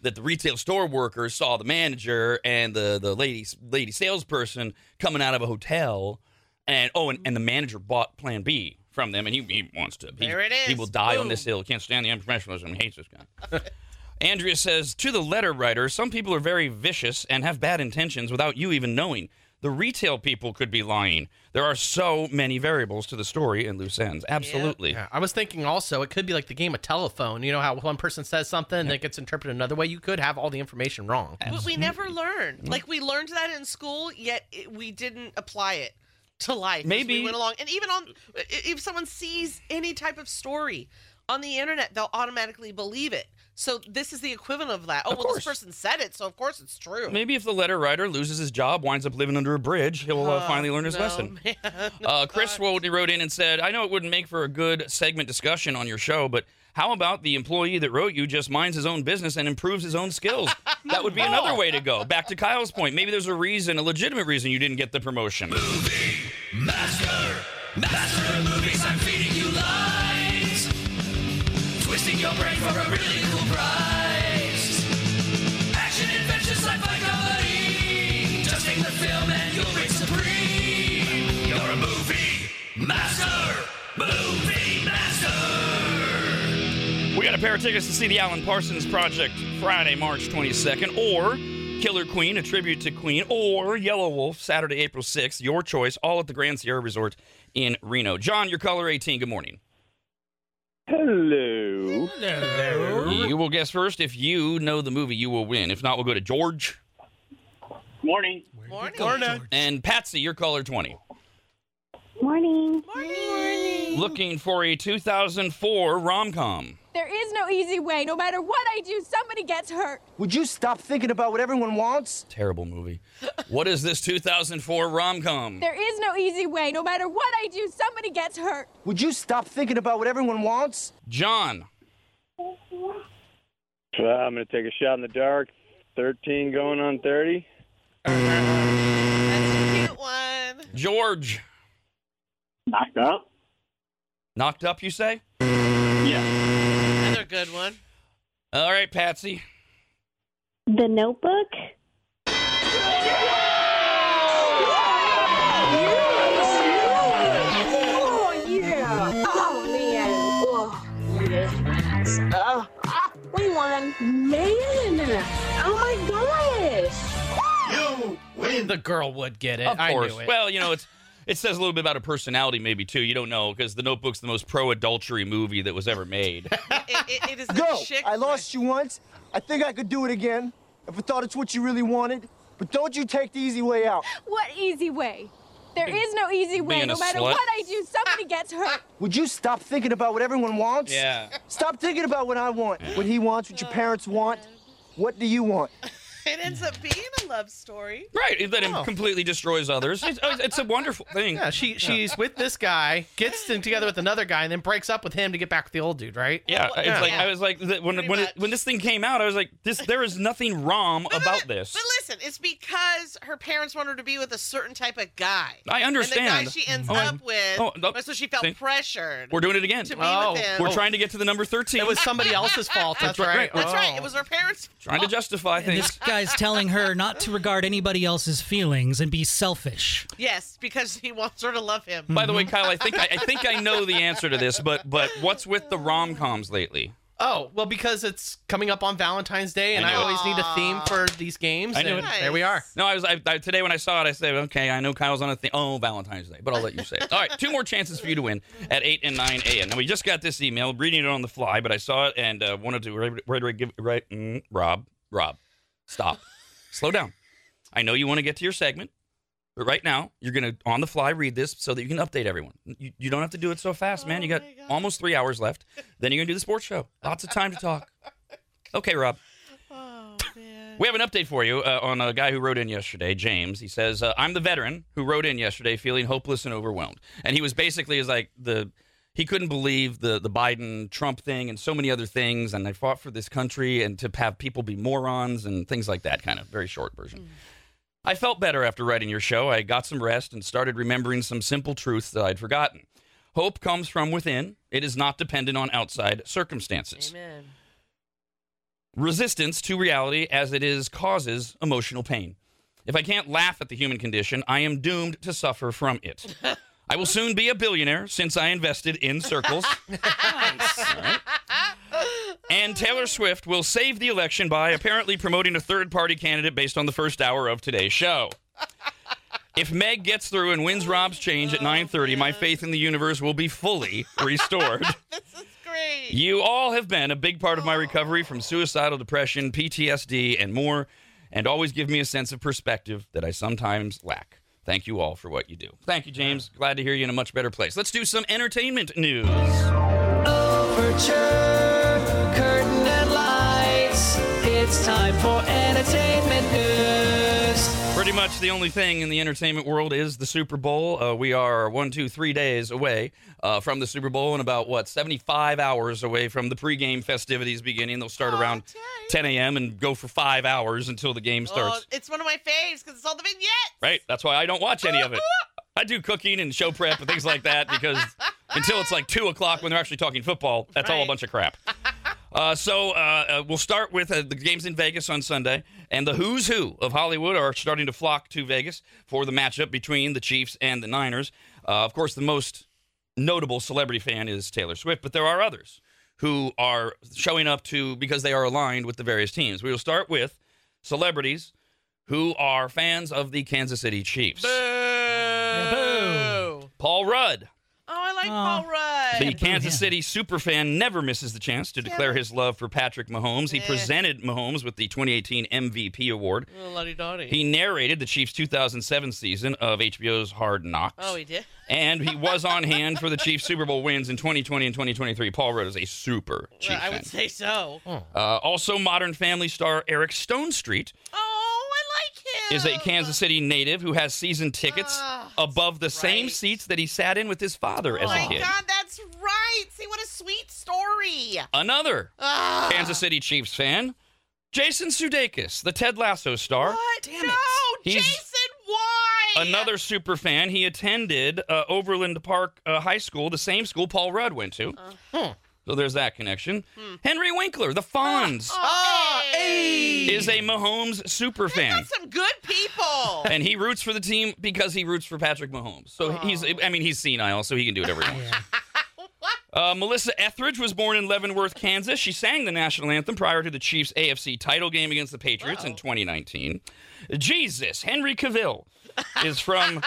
that the retail store workers saw the manager and the the lady lady salesperson coming out of a hotel, and oh, and, and the manager bought Plan B from them, and he, he wants to. He, There it He will die on this Boom. hill. Can't stand the unprofessionalism. He hates this guy. Andrea says to the letter writer, some people are very vicious and have bad intentions without you even knowing. The retail people could be lying. There are so many variables to the story and loose ends. Absolutely. Yeah, I was thinking also it could be like the game of telephone. You know how one person says something and it gets interpreted another way. You could have all the information wrong. But we never learn. Mm-hmm. Like we learned that in school, yet it, we didn't apply it to life. as Maybe- we went along, and even on if someone sees any type of story on the internet, they'll automatically believe it. So this is the equivalent of that. Oh Of well, course. this person said it, so of course it's true. Maybe if the letter writer loses his job, winds up living under a bridge, he'll uh, Uh, finally learn his no, lesson. man. Uh, Chris wrote, wrote in and said, I know it wouldn't make for a good segment discussion on your show, but how about the employee that wrote you just minds his own business and improves his own skills? That would be another way to go. Back to Kyle's point. Maybe there's a reason, a legitimate reason you didn't get the promotion. Master, master of movies, I'm feeding you lines. Twisting your brain for a really cool prize. Action, adventure, sci-fi comedy. Just take the film and you'll reign supreme. You're a movie master. Movie master. We got a pair of tickets to see the Alan Parsons Project Friday, March 22nd, or Killer Queen, a tribute to Queen, or Yellow Wolf, Saturday, April 6th. Your choice, all at the Grand Sierra Resort in Reno. John, your caller 18, good morning. Hello. Hello. You will guess first. If you know the movie, you will win. If not, we'll go to George. Morning. Morning. Morning. And Patsy, your caller 20. Morning. Morning. Looking for a 2004 rom com. There is no easy way. No matter what I do, somebody gets hurt. Would you stop thinking about what everyone wants? Terrible movie. what is this 2004 rom com? There is no easy way. No matter what I do, somebody gets hurt. Would you stop thinking about what everyone wants? John. Uh, I'm going to take a shot in the dark. 13 going on 30. That's a cute one. George. Knocked up? Knocked up, you say? Yeah. Another good one. All right, Patsy. The Notebook. Oh yeah! Oh man! Oh, yes. Ah, we won! Man! Oh my gosh! You win. The girl would get it. Of I course. knew it. Well, you know, it's it says a little bit about her personality, maybe too. You don't know because The Notebook's the most pro-adultery movie that was ever made. It, it, it is the Go! chick I lost you once. I think I could do it again. If I thought it's what you really wanted. But don't you take the easy way out. What easy way? There is no easy way. No matter slut. what I do, somebody gets hurt. Would you stop thinking about what everyone wants? yeah. Stop thinking about what I want, what he wants, what your parents want. What do you want? It ends up being a love story. Right. That Oh. completely destroys others. It's, it's a wonderful thing. yeah, she she's with this guy, gets in together with another guy, and then breaks up with him to get back with the old dude, right? Yeah, it's Yeah. like I was like when Pretty when it, when this thing came out, I was like, this there is nothing wrong about this. But listen, it's because her parents want her to be with a certain type of guy. I And the guy understand. she ends Oh, up with, oh, oh no, so she felt see? pressured We're doing it again. to be Oh, with him. We're trying to get to the number thirteen. It was somebody else's fault. That's, right, right. right. That's right. Oh. It was her parents' trying to justify And things. This guy's telling her not to regard anybody else's feelings and be selfish. Yes, because he wants her to love him. By the way, Kyle, I think I, I think I know the answer to this, but but what's with the rom coms lately? Oh, well, because it's coming up on Valentine's Day, and I I, always need a theme for these games. I knew and it. There we are. No, I was I, I, today when I saw it, I said, okay, I know Kyle's on a thing. Oh, Valentine's Day, but I'll let you say it. All right, two more chances for you to win at eight and nine a.m. Now we just got this email, reading it on the fly, but I saw it and uh, wanted to right, right, right, give right. Mm, Rob, Rob, stop, slow down. I know you want to get to your segment, but right now you're gonna on the fly read this so that you can update everyone. You, you don't have to do it so fast, man. You got almost three hours left. Then you're gonna do the sports show. Lots of time to talk. Okay, Rob. Oh man. We have an update for you uh, on a guy who wrote in yesterday, James. He says, uh, "I'm the veteran who wrote in yesterday, feeling hopeless and overwhelmed." And he was basically is like the he couldn't believe the the Biden Trump thing and so many other things. And I fought for this country and to have people be morons and things like that. Kind of very short version. Mm. I felt better after writing your show. I got some rest and started remembering some simple truths that I'd forgotten. Hope comes from within. It is not dependent on outside circumstances Amen. resistance to reality as it is causes emotional pain. If I can't laugh at the human condition, I am doomed to suffer from it. I will soon be a billionaire since I invested in circles. Right. And Taylor Swift will save the election by apparently promoting a third party candidate based on the first hour of today's show. If Meg gets through and wins Rob's change at 9:30, my faith in the universe will be fully restored. This is great. You all have been a big part of my oh. recovery from suicidal depression, PTSD, and more, and always give me a sense of perspective that I sometimes lack. Thank you all for what you do. Thank you, James. Glad to hear you in a much better place. Let's do some entertainment news. Overture, curtain and lights. It's time for entertainment news. Pretty much the only thing in the entertainment world is the Super Bowl. Uh, we are one, two, three days away uh, from the Super Bowl and about, what, 75 hours away from the pregame festivities beginning. They'll start around 10 a.m. and go for five hours until the game starts. Oh, it's one of my faves because it's all the vignettes. Right. That's why I don't watch any of it. I do cooking and show prep and things like that because until it's like two o'clock when they're actually talking football, that's all a bunch of crap. Uh, so uh, uh, we'll start with uh, the games in Vegas on Sunday, and the who's who of Hollywood are starting to flock to Vegas for the matchup between the Chiefs and the Niners. Uh, of course, the most notable celebrity fan is Taylor Swift, but there are others who are showing up to because they are aligned with the various teams. We will start with celebrities who are fans of the Kansas City Chiefs. Boo. Paul Rudd. Oh, I like Aw. Paul Rudd. The Kansas City superfan never misses the chance to declare his love for Patrick Mahomes. He presented Mahomes with the 2018 MVP award. He narrated the Chiefs' 2007 season of HBO's Hard Knocks. Oh, he did. And he was on hand for the Chiefs' Super Bowl wins in 2020 and 2023. Paul Rudd is a super Chiefs Well, I fan. would say so. Uh, also, Modern Family star Eric Stonestreet Oh, I like him. Is a Kansas City native who has season tickets above the same seats that he sat in with his father Oh as a kid. Oh my. God, that's right. See what a sweet story. Another Ah. Kansas City Chiefs fan, Jason Sudeikis, the Ted Lasso star. What? Damn no, He's- Jason, why? Another super fan. He attended uh, Overland Park uh, High School, the same school Paul Rudd went to. So there's that connection. Henry Winkler, the Fonz, Oh, hey. is a Mahomes super fan. Got some good people. and he roots for the team because he roots for Patrick Mahomes. So he's, I mean, he's senile, so he can do whatever he wants. Uh, Melissa Etheridge was born in Leavenworth, Kansas. She sang the national anthem prior to the Chiefs' AFC title game against the Patriots in 2019. Jesus, Henry Cavill is from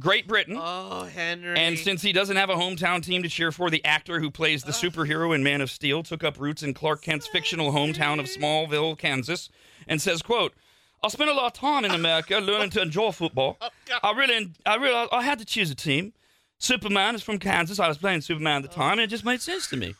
Great Britain. Oh, Henry. And since he doesn't have a hometown team to cheer for, the actor who plays the superhero in Man of Steel took up roots in Clark Kent's fictional hometown of Smallville, Kansas, and says, "quote I spent a lot of time in America learning to enjoy football. I really, I really, I had to choose a team. Superman is from Kansas. I was playing Superman at the time, and it just made sense to me.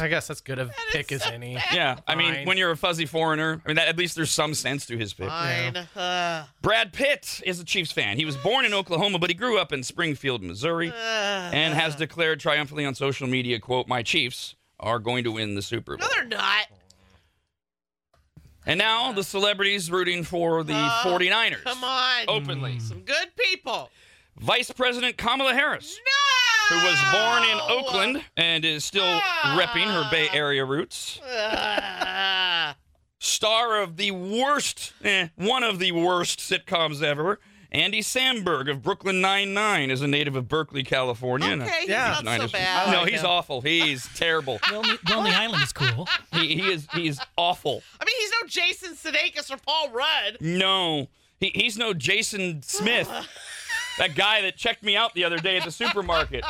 I guess that's good of pick as any. Yeah, I mean, Fine. when you're a fuzzy foreigner, I mean, that, at least there's some sense to his pick. Fine. Uh, Brad Pitt is a Chiefs fan. He was born in Oklahoma, but he grew up in Springfield, Missouri, and has declared triumphantly on social media, quote, my Chiefs are going to win the Super Bowl. no, they're not. And now the celebrities rooting for the 49ers. Oh, Come on. Openly. Some good people. Vice President Kamala Harris, No. Who was born in Oakland and is still repping her Bay Area roots. Ah. Star of the worst, eh, one of the worst sitcoms ever. Andy Samberg of Brooklyn Nine-Nine is a native of Berkeley, California. and a Okay, he's huge not so Niners fan. bad. No, he's him. awful. He's terrible. Lonely, Lonely Island is cool. he, he is he's awful. I mean, he's no Jason Sudeikis or Paul Rudd. No, he, he's no Jason Smith, that guy that checked me out the other day at the supermarket.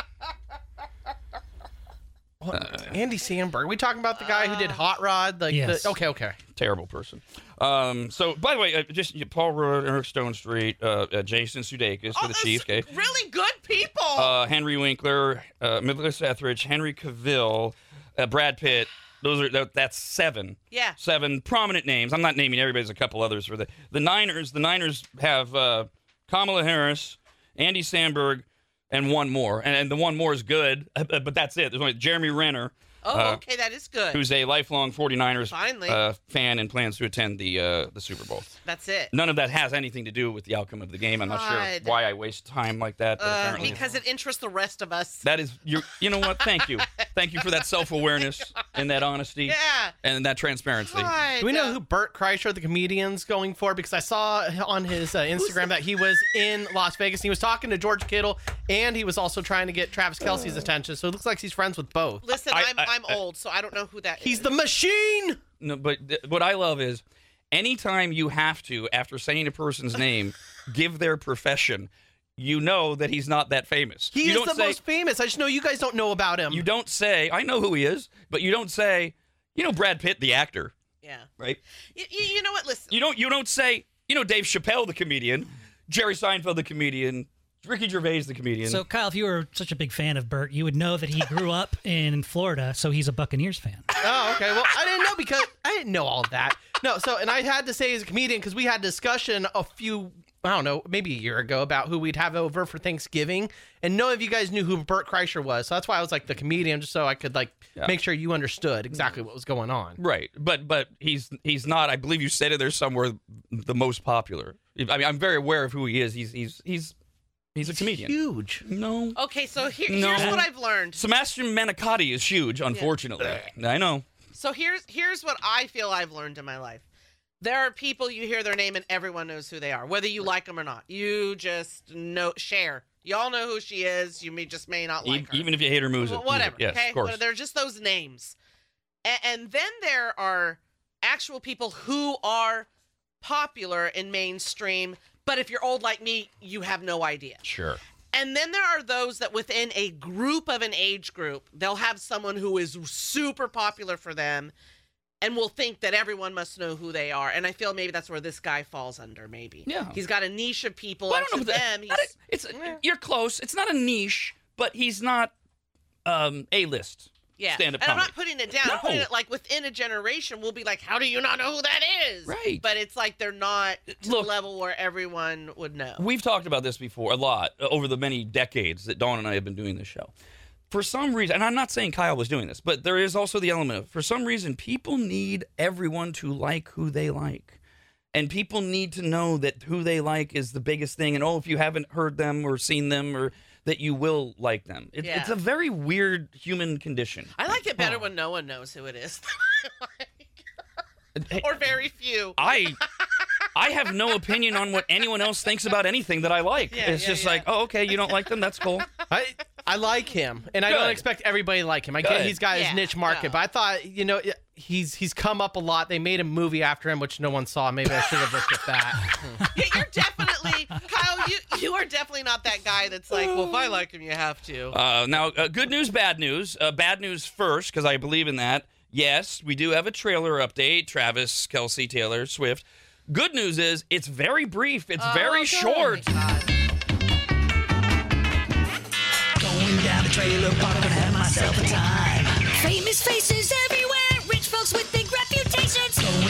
Andy Samberg. We talking about the guy who did Hot Rod? Like Yes. the, okay, okay. Terrible person. Um, so, by the way, uh, just uh, Paul Rudd, Eric Stonestreet, uh, uh, Jason Sudeikis for Oh, the that's Chiefs. Okay. Really good people. Uh, Henry Winkler, uh, Melissa Etheridge, Henry Cavill, uh, Brad Pitt. Those are that, that's seven. Yeah. Seven prominent names. I'm not naming everybody. There's a couple others for the the Niners. The Niners have uh, Kamala Harris, Andy Samberg, and one more. And, and the one more is good, but that's it. There's only Jeremy Renner. Oh, uh, okay, that is good. Who's a lifelong 49ers Finally. uh, fan and plans to attend the uh, the Super Bowl. That's it. None of that has anything to do with the outcome of the game. I'm not sure why I waste time like that. But Uh, apparently because it interests the rest of us. that is you. You know what? Thank you, thank you for that self awareness and that honesty yeah. and that transparency. God, Do we know who Bert Kreischer, the comedian's, going for? Because I saw on his uh, Instagram that he was in Las Vegas. And he was talking to George Kittle, and he was also trying to get Travis Kelce's attention. So it looks like he's friends with both. Listen, I- I'm I- I'm old, so I don't know who that He's is. the machine. No, but th- what I love is anytime you have to, after saying a person's name, give their profession. You know that he's not that famous. He you is the say, most famous. I just know you guys don't know about him. You don't say. I know who he is, but you don't say. You know Brad Pitt, the actor, yeah. right? Y- y- you know what? Listen. You don't. You don't say. You know Dave Chappelle, the comedian, Jerry Seinfeld, the comedian, Ricky Gervais, the comedian. So, Kyle, if you were such a big fan of Bert, you would know that he grew up in Florida, so he's a Buccaneers fan. Oh, okay. Well, I didn't know because I didn't know all of that. No, so and I had to say as a comedian because we had discussion a few, I don't know, maybe a year ago about who we'd have over for Thanksgiving, and none of you guys knew who Bert Kreischer was. So that's why I was like the comedian, just so I could like Yeah. make sure you understood exactly what was going on. Right, but but he's he's not. I believe you said it there somewhere. The most popular. I mean, I'm very aware of who he is. He's he's he's he's a comedian. Huge. No, Okay, so here, No. here's what I've learned. Sebastian Manicotti is huge. Unfortunately, I know. So here's here's what I feel I've learned in my life. There are people you hear their name and everyone knows who they are, whether you like them or not. You just know Cher. Y'all know who she is. You may just may not like her. even if you hate her music, Well, whatever. music. yes, okay, of course. Well, they're just those names, A- and then there are actual people who are popular in mainstream. But if you're old like me, you have no idea. Sure. And then there are those that within a group of an age group, they'll have someone who is super popular for them and will think that everyone must know who they are. And I feel maybe that's where this guy falls under, maybe. Yeah. He's got a niche of people. Well, I don't know to if that- them, a- it's you're close. It's not a niche, but he's not um, a list. Yeah. stand-up and I'm not putting it down. I'm putting it like within a generation, we'll be like, how do you not know who that is? Right. But it's like they're not to Look- the level where everyone would know. We've talked about this before a lot uh, over the many decades that Dawn and I have been doing this show. For some reason, and I'm not saying Kyle was doing this, but there is also the element of for some reason people need everyone to like who they like. And people need to know that who they like is the biggest thing. And oh, if you haven't heard them or seen them, or that you will like them. It, Yeah. It's a very weird human condition. I like it better when no one knows who it is. or very few. I I have no opinion on what anyone else thinks about anything that I like. Yeah, it's yeah, just yeah. like, oh, okay, you don't like them, that's cool. I I like him, and I don't expect everybody to like him. I get he's got his niche market, no. but I thought you know he's he's come up a lot. They made a movie after him, which no one saw. Maybe I should have looked at that. Yeah, you're definitely Kyle. You you are definitely not that guy that's like, well, if I like him, you have to. Uh, now, uh, good news, bad news. Uh, bad news first, because I believe in that. Yes, we do have a trailer update. Travis, Kelce, Taylor, Swift. Good news is it's very brief. It's Oh, very good. short. Going down the trailer park and have myself a time. Famous faces everywhere,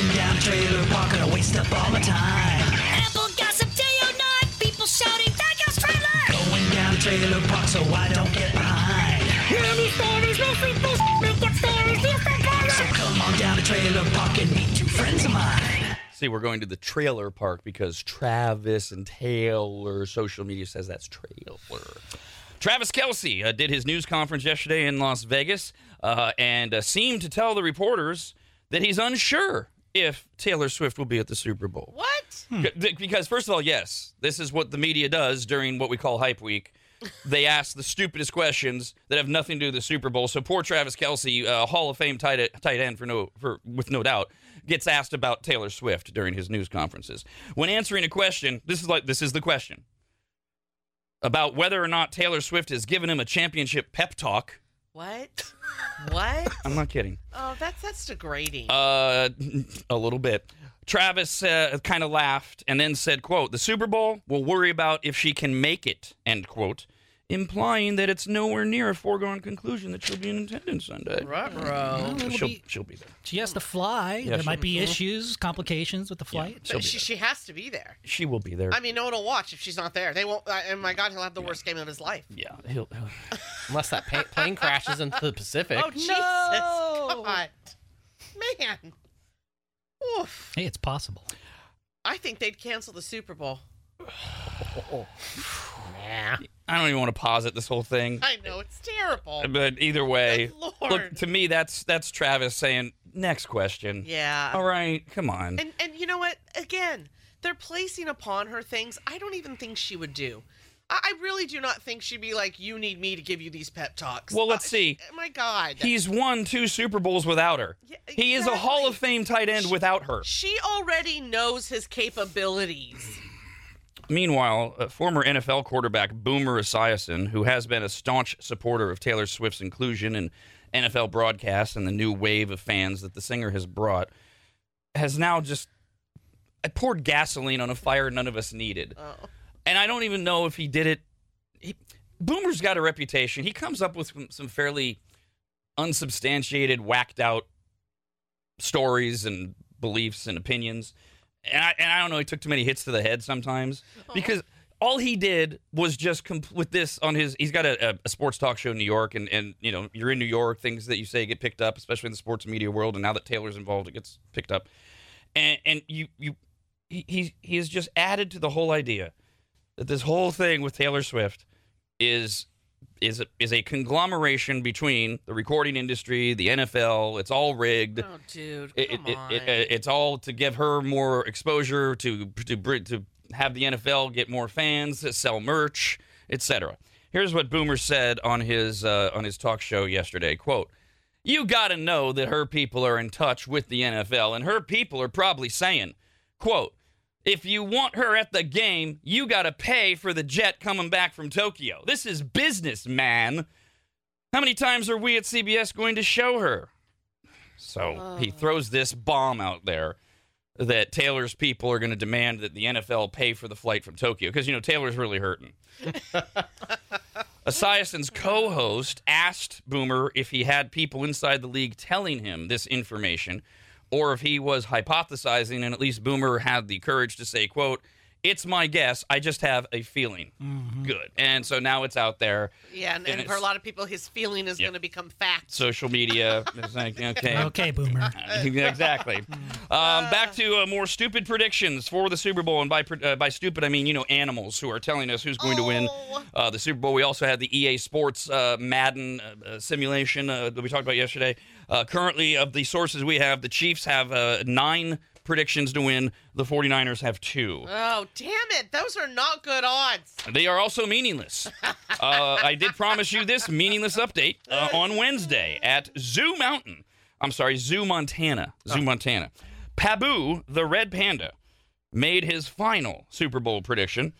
reputations. Down trailer park and I waste up all my time. Apple gossip day or night, people shouting, that girl's trailer. Going down trailer park so I don't get behind. Many stories, no free bullshit, make up stories, this So come on down to trailer park and meet two friends of mine. See, we're going to the trailer park because Travis and Taylor social media says that's trailer. Travis Kelce uh, did his news conference yesterday in Las Vegas uh, and uh, seemed to tell the reporters that he's unsure if Taylor Swift will be at the Super Bowl. What? C- Because, first of all, yes, this is what the media does during what we call Hype Week. They ask the stupidest questions that have nothing to do with the Super Bowl. So poor Travis Kelce, uh, Hall of Fame tight, tight end for no, for with no doubt, gets asked about Taylor Swift during his news conferences. When answering a question, this is like this is the question about whether or not Taylor Swift has given him a championship pep talk. What? What? I'm not kidding. Oh, that's that's degrading. Uh, a little bit. Travis uh, kind of laughed and then said, "quote The Super Bowl We'll worry about if she can make it." End quote, implying that it's nowhere near a foregone conclusion that she'll be in attendance Sunday. Ruh-roh. it'll She'll, be- she'll be there. She has to fly. Yeah, there might be issues, complications with the flight. she'll be she, she has to be there. She will be there. I mean, no one will watch if she's not there. They won't. Uh, and my God, he'll have the worst game of his life. yeah, he'll, he'll- Unless that pa- plane crashes into the Pacific. Oh Jesus! God, man. Oof. Hey, it's possible. I think they'd cancel the Super Bowl. Nah. I don't even want to posit this whole thing. I know it's terrible. But either way, Good look to me that's that's Travis saying next question. Yeah. All right, come on. And and you know what? Again, they're placing upon her things I don't even think she would do. I, I really do not think she'd be like, "You need me to give you these pep talks." Well, let's Uh, see. she- my God. He's won two Super Bowls without her. Yeah, He is a Hall of Fame tight end without her. she already knows his capabilities. Meanwhile, uh, former NFL quarterback Boomer Esiason, who has been a staunch supporter of Taylor Swift's inclusion in NFL broadcasts and the new wave of fans that the singer has brought, has now just uh, poured gasoline on a fire none of us needed. Oh. And I don't even know if he did it. He, Boomer's got a reputation. He comes up with some, some fairly unsubstantiated, whacked out stories and beliefs and opinions. And I, and I don't know, he took too many hits to the head sometimes because all he did was just comp- with this on his. He's got a, a, sports talk show in New York, and and you know you're in New York, things that you say get picked up, especially in the sports media world. And now that Taylor's involved, it gets picked up. And and you you he he, he has just added to the whole idea that this whole thing with Taylor Swift is is a, is a conglomeration between the recording industry, the NFL. It's all rigged. Oh, dude, It- come it- on. it- it- it's all to give her more exposure, to to to have the NFL get more fans, to sell merch, etc. Here's what Boomer said on his uh, on his talk show yesterday. "Quote: You got to know that her people are in touch with the NFL, and her people are probably saying, quote." If you want her at the game, you got to pay for the jet coming back from Tokyo. This is business, man. How many times are we at CBS going to show her? So he oh. throws this bomb out there that Taylor's people are going to demand that the NFL pay for the flight from Tokyo because, you know, Taylor's really hurting. Esiason's co host asked Boomer if he had people inside the league telling him this information or if he was hypothesizing and at least Boomer had the courage to say, quote, it's my guess. I just have a feeling. Good. And so now it's out there. Yeah, and, And and for a lot of people, his feeling is Yep. going to become fact. Social media. It's like, okay. Okay, Boomer. exactly. Um, back to uh, more stupid predictions for the Super Bowl, and by uh, by stupid I mean you know animals who are telling us who's going to win uh, the Super Bowl. We also had the EA Sports uh, Madden uh, uh, simulation uh, that we talked about yesterday. Uh, currently, of the sources we have, the Chiefs have uh, nine predictions to win. The 49ers have two. Oh, damn it. Those are not good odds. They are also meaningless. Uh, I did promise you this meaningless update uh, on Wednesday at Zoo Mountain. I'm sorry, Zoo Montana. Zoo Montana. Pabu, the red panda, made his final Super Bowl prediction.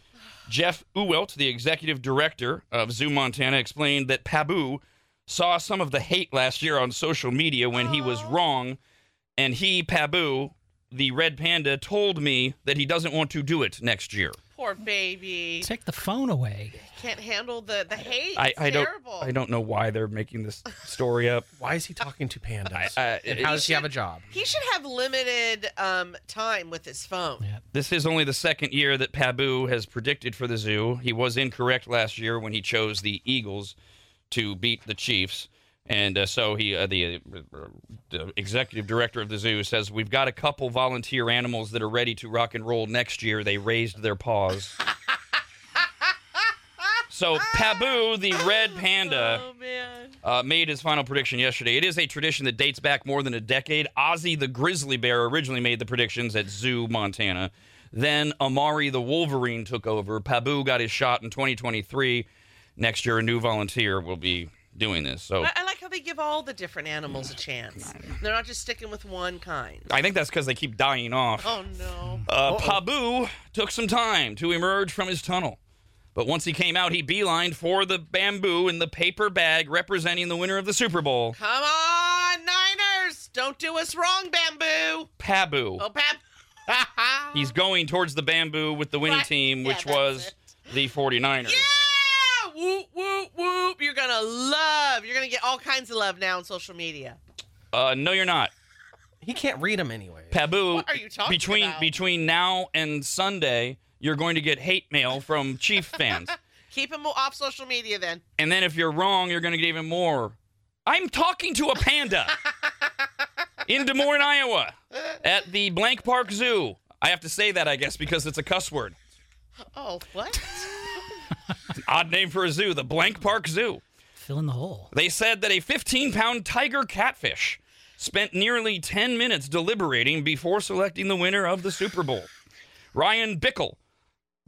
Jeff Ewelt, the executive director of Zoo Montana, explained that Pabu saw some of the hate last year on social media when he was wrong, and he, Pabu, the red panda, told me that he doesn't want to do it next year. Poor baby. Take the phone away. Can't handle the, the hate. I, It's I don't terrible. I don't know why they're making this story up. Why is he talking to pandas? I- and how does he have a job? He should have limited um, time with his phone. This is only the second year that Pabu has predicted for the zoo. He was incorrect last year when he chose the Eagles to beat the Chiefs. And uh, so he, uh, the, uh, the executive director of the zoo, says we've got a couple volunteer animals that are ready to rock and roll next year. They raised their paws. so Pabu, the red panda, uh, made his final prediction yesterday. It is a tradition that dates back more than a decade. Ozzy the grizzly bear originally made the predictions at Zoo, Montana. Then Amari the wolverine took over. Pabu got his shot in 2023. Next year, a new volunteer will be doing this. So I, I like how they give all the different animals a chance. They're not just sticking with one kind. I think that's because they keep dying off. Oh, no. Uh, Pabu took some time to emerge from his tunnel. But once he came out, he beelined for the bamboo in the paper bag representing the winner of the Super Bowl, Come on, Niners. Don't do us wrong, Bamboo. Pabu. Oh, Pap. He's going towards the bamboo with the winning Right. team, Yeah, which that's was the 49ers. Yeah! Whoop, whoop, whoop. You're going to love. You're going to get all kinds of love now on social media. Uh, no, you're not. He can't read them anyway. Pabu, What are you talking between about? between now and Sunday, you're going to get hate mail from Chief fans. Keep him off social media then. And then if you're wrong, you're going to get even more. I'm talking to a panda in Des Moines, Iowa, at the Blank Park Zoo. I have to say that, I guess, because it's a cuss word. Oh, what? Odd name for a zoo, the Blank Park Zoo. Fill in the hole. They said that a 15 pound tiger catfish spent nearly 10 minutes deliberating before selecting the winner of the Super Bowl. Ryan Bickle,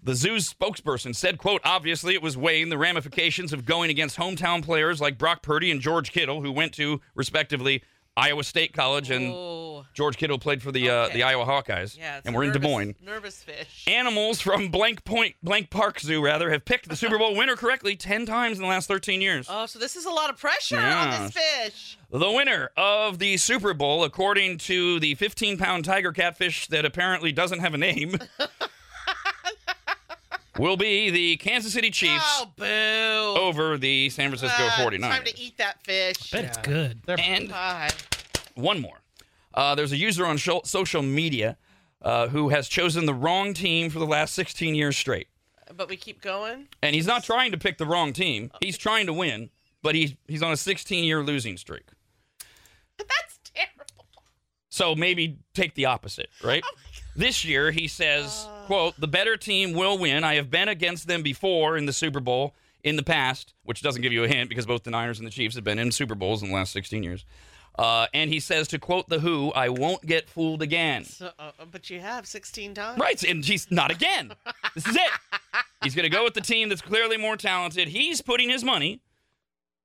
the zoo's spokesperson, said, quote, obviously it was weighing the ramifications of going against hometown players like Brock Purdy and George Kittle, who went to, respectively, Iowa State College and Oh. George Kittle played for the uh, the Iowa Hawkeyes. Yeah, and we're in Des Moines. Nervous fish. Animals from Blank Point, Blank Park Zoo, rather, have picked the Super Bowl winner correctly 10 times in the last 13 years. Oh, so this is a lot of pressure on this fish. The winner of the Super Bowl, according to the 15 pound tiger catfish that apparently doesn't have a name, will be the Kansas City Chiefs Oh, boo. over the San Francisco Ah, 49ers. Time to eat that fish. Bet it's good. And Bye. one more. Uh, there's a user on sho- social media uh, who has chosen the wrong team for the last 16 years straight. But we keep going. And he's not trying to pick the wrong team. He's trying to win, but he's, he's on a 16 year losing streak. That's terrible. So maybe take the opposite, right? This year he says, quote, the better team will win. I have been against them before in the Super Bowl in the past, which doesn't give you a hint because both the Niners and the Chiefs have been in Super Bowls in the last 16 years. Uh, and he says, to quote The Who, I won't get fooled again. So, uh, but you have 16 times. Right, and he's not again. This is it. He's going to go with the team that's clearly more talented. He's putting his money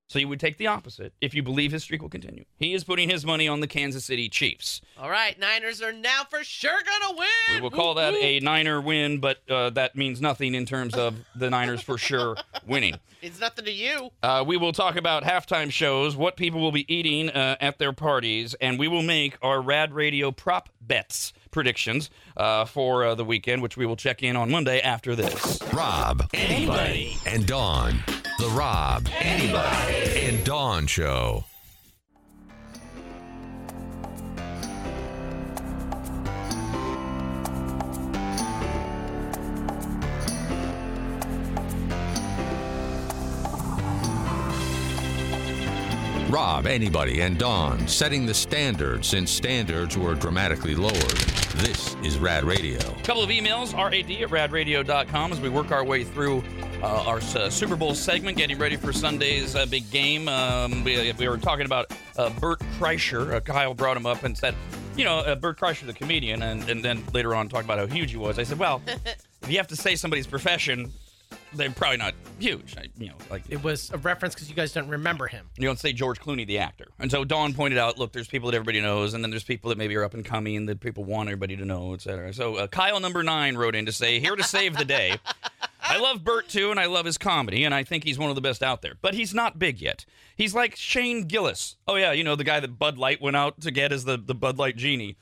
So you would take the opposite if you believe his streak will continue. He is putting his money on the Kansas City Chiefs. All right, Niners are now for sure gonna win. We will call that a Niner win, but uh, that means nothing in terms of the Niners for sure winning. It's nothing to you. Uh, we will talk about halftime shows, what people will be eating uh, at their parties, and we will make our Rad Radio prop bets predictions uh, for uh, the weekend, which we will check in on Monday after this. Rob, Anybody. and Dawn. The Rob, Anybody. and Dawn Show. Rob, anybody, and Dawn setting the standard since standards were dramatically lowered. This is Rad Radio. A couple of emails, rad at radradio.com, as we work our way through uh, our uh, Super Bowl segment, getting ready for Sunday's uh, big game. Um, we, we were talking about uh, Bert Kreischer. Uh, Kyle brought him up and said, you know, uh, Bert Kreischer, the comedian, and, and then later on talked about how huge he was. I said, well, if you have to say somebody's profession, they're probably not huge. I, you know, like It was a reference because you guys don't remember him. you don't say George Clooney, the actor. And so Dawn pointed out, look, there's people that everybody knows, and then there's people that maybe are up and coming that people want everybody to know, et cetera. So uh, Kyle number nine wrote in to say, here to save the day. I love Bert too, and I love his comedy, and I think he's one of the best out there. But he's not big yet. He's like Shane Gillis. Oh yeah, you know the guy that Bud Light went out to get as the the Bud Light genie.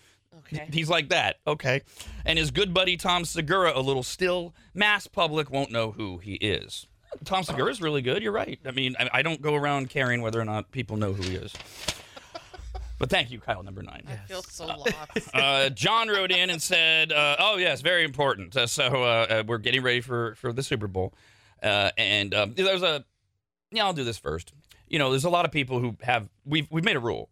Okay. He's like that. Okay. And his good buddy Tom Segura, a little still, mass public won't know who he is. Tom Segura is really good. You're right. I mean, I, I don't go around caring whether or not people know who he is. But thank you, Kyle, number nine. I feel so lost. Uh, John wrote in and said, uh, "Oh yes, very important. Uh, so uh, uh, we're getting ready for for the Super Bowl, uh, and um, there's a yeah, I'll do this first. You know, there's a lot of people who have we've we've made a rule.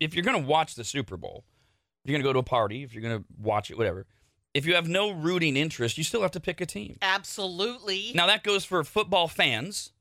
If you're going to watch the Super Bowl, if you're going to go to a party, if you're going to watch it, whatever. If you have no rooting interest, you still have to pick a team. Absolutely. Now that goes for football fans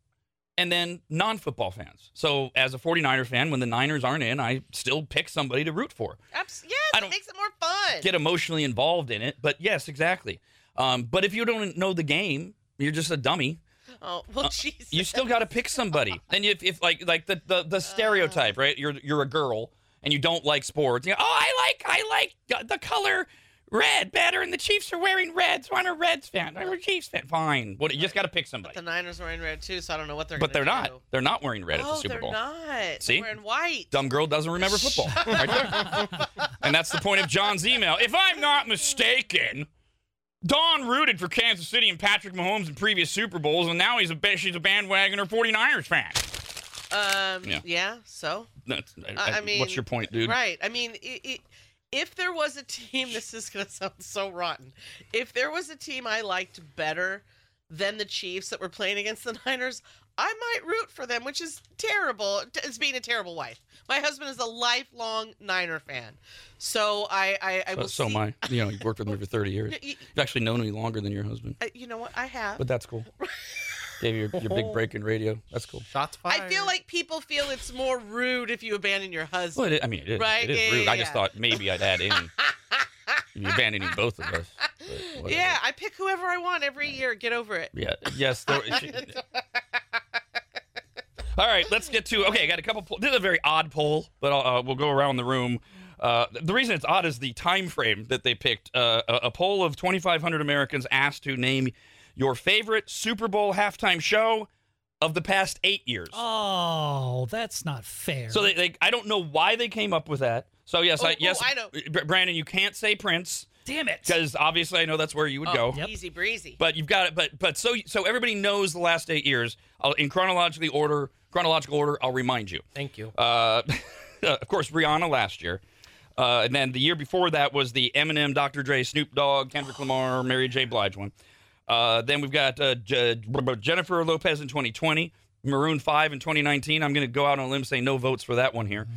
and then non-football fans. So as a 49er fan, when the Niners aren't in, I still pick somebody to root for. Abs- yes, it makes it more fun. Get emotionally involved in it, but yes, exactly. Um, but if you don't know the game, you're just a dummy. oh well, Uh. You still got to pick somebody. and if, if like like the, the the stereotype, right? You're you're a girl and you don't like sports. You know, oh, I like I like the color red better, and the Chiefs are wearing red, so I'm a Reds fan. I'm a Chiefs fan. Fine. What? You just got to pick somebody. the Niners are in red too, so I don't know what they're. But they're gonna not. They're not wearing red at oh, the Super they're Bowl. not. See? They're wearing white. Dumb girl doesn't remember football. right there. And that's the point of John's email. If I'm not mistaken, Dawn rooted for Kansas City and Patrick Mahomes in previous Super Bowls, and now he's a she's a bandwagoner 49ers fan. Um. Yeah. Yeah. so. That's, I, I, I mean, what's your point, dude? Right. I mean, it, it, if there was a team, this is going to sound so rotten. If there was a team I liked better than the Chiefs that were playing against the Niners, I might root for them, which is terrible. It's being a terrible wife. My husband is a lifelong Niner fan, so I I, I So, will. so see, am I. You know, you've worked with me for 30 years. You've actually known me longer than your husband, uh, You know what? I have. but that's cool. Gave you your, your big break in radio. That's cool. Shots fired. I feel like people feel it's more rude if you abandon your husband. Well, it, I mean, it is. Right, It is yeah, rude. yeah, I just yeah. thought maybe I'd add in you abandoning both of us. yeah, I pick whoever I want every year. Get over it. Yeah. Yes. There, she- all right. Let's get to. Okay, I got a couple. This is a very odd poll, but uh, we'll go around the room. Uh, the reason it's odd is the time frame that they picked. Uh, a, a poll of 2,500 Americans asked to name your favorite Super Bowl halftime show of the past eight years. Oh, that's not fair. So they, they, I don't know why they came up with that. So yes, Oh, I, yes, oh, I know. Brandon, you can't say Prince Damn it. because obviously I know that's where you would Oh, go. Easy breezy. But you've got it. But but so so everybody knows the last eight years. I'll, in chronologically order, chronological order. I'll remind you. Thank you. Uh, of course, Rihanna last year, uh, and then the year before that was the Eminem, Dr. Dre, Snoop Dogg, Kendrick Lamar, Mary J. Blige one. Uh, then we've got uh, Jennifer Lopez in 2020, Maroon 5 in 2019. I'm going to go out on a limb and say no votes for that one here.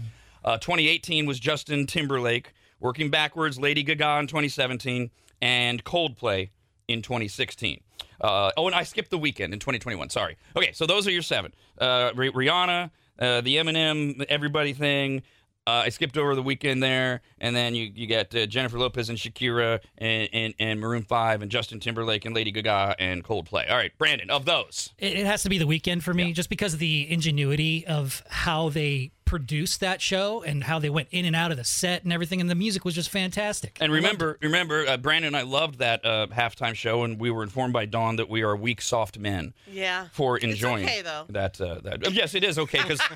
Uh, 2018 was Justin Timberlake. Working backwards, Lady Gaga in 2017, and Coldplay in 2016. Uh, oh, and I skipped the Weeknd in 2021. Sorry. Okay, so those are your seven: uh, Rih- Rihanna, uh, the Eminem, everybody thing, Uh, I skipped over the Weeknd there, and then you you got uh, Jennifer Lopez and Shakira and, and and Maroon Five and Justin Timberlake and Lady Gaga and Coldplay. All right, Brandon, of those, It, it has to be the Weeknd for me, just because of the ingenuity of how they produced that show and how they went in and out of the set and everything, and the music was just fantastic. and remember, remember, uh, Brandon and I loved that uh, halftime show, and we were informed by Dawn that we are weak, soft men Yeah. for It's enjoying okay, though. that. Uh, that uh, yes, it is okay because.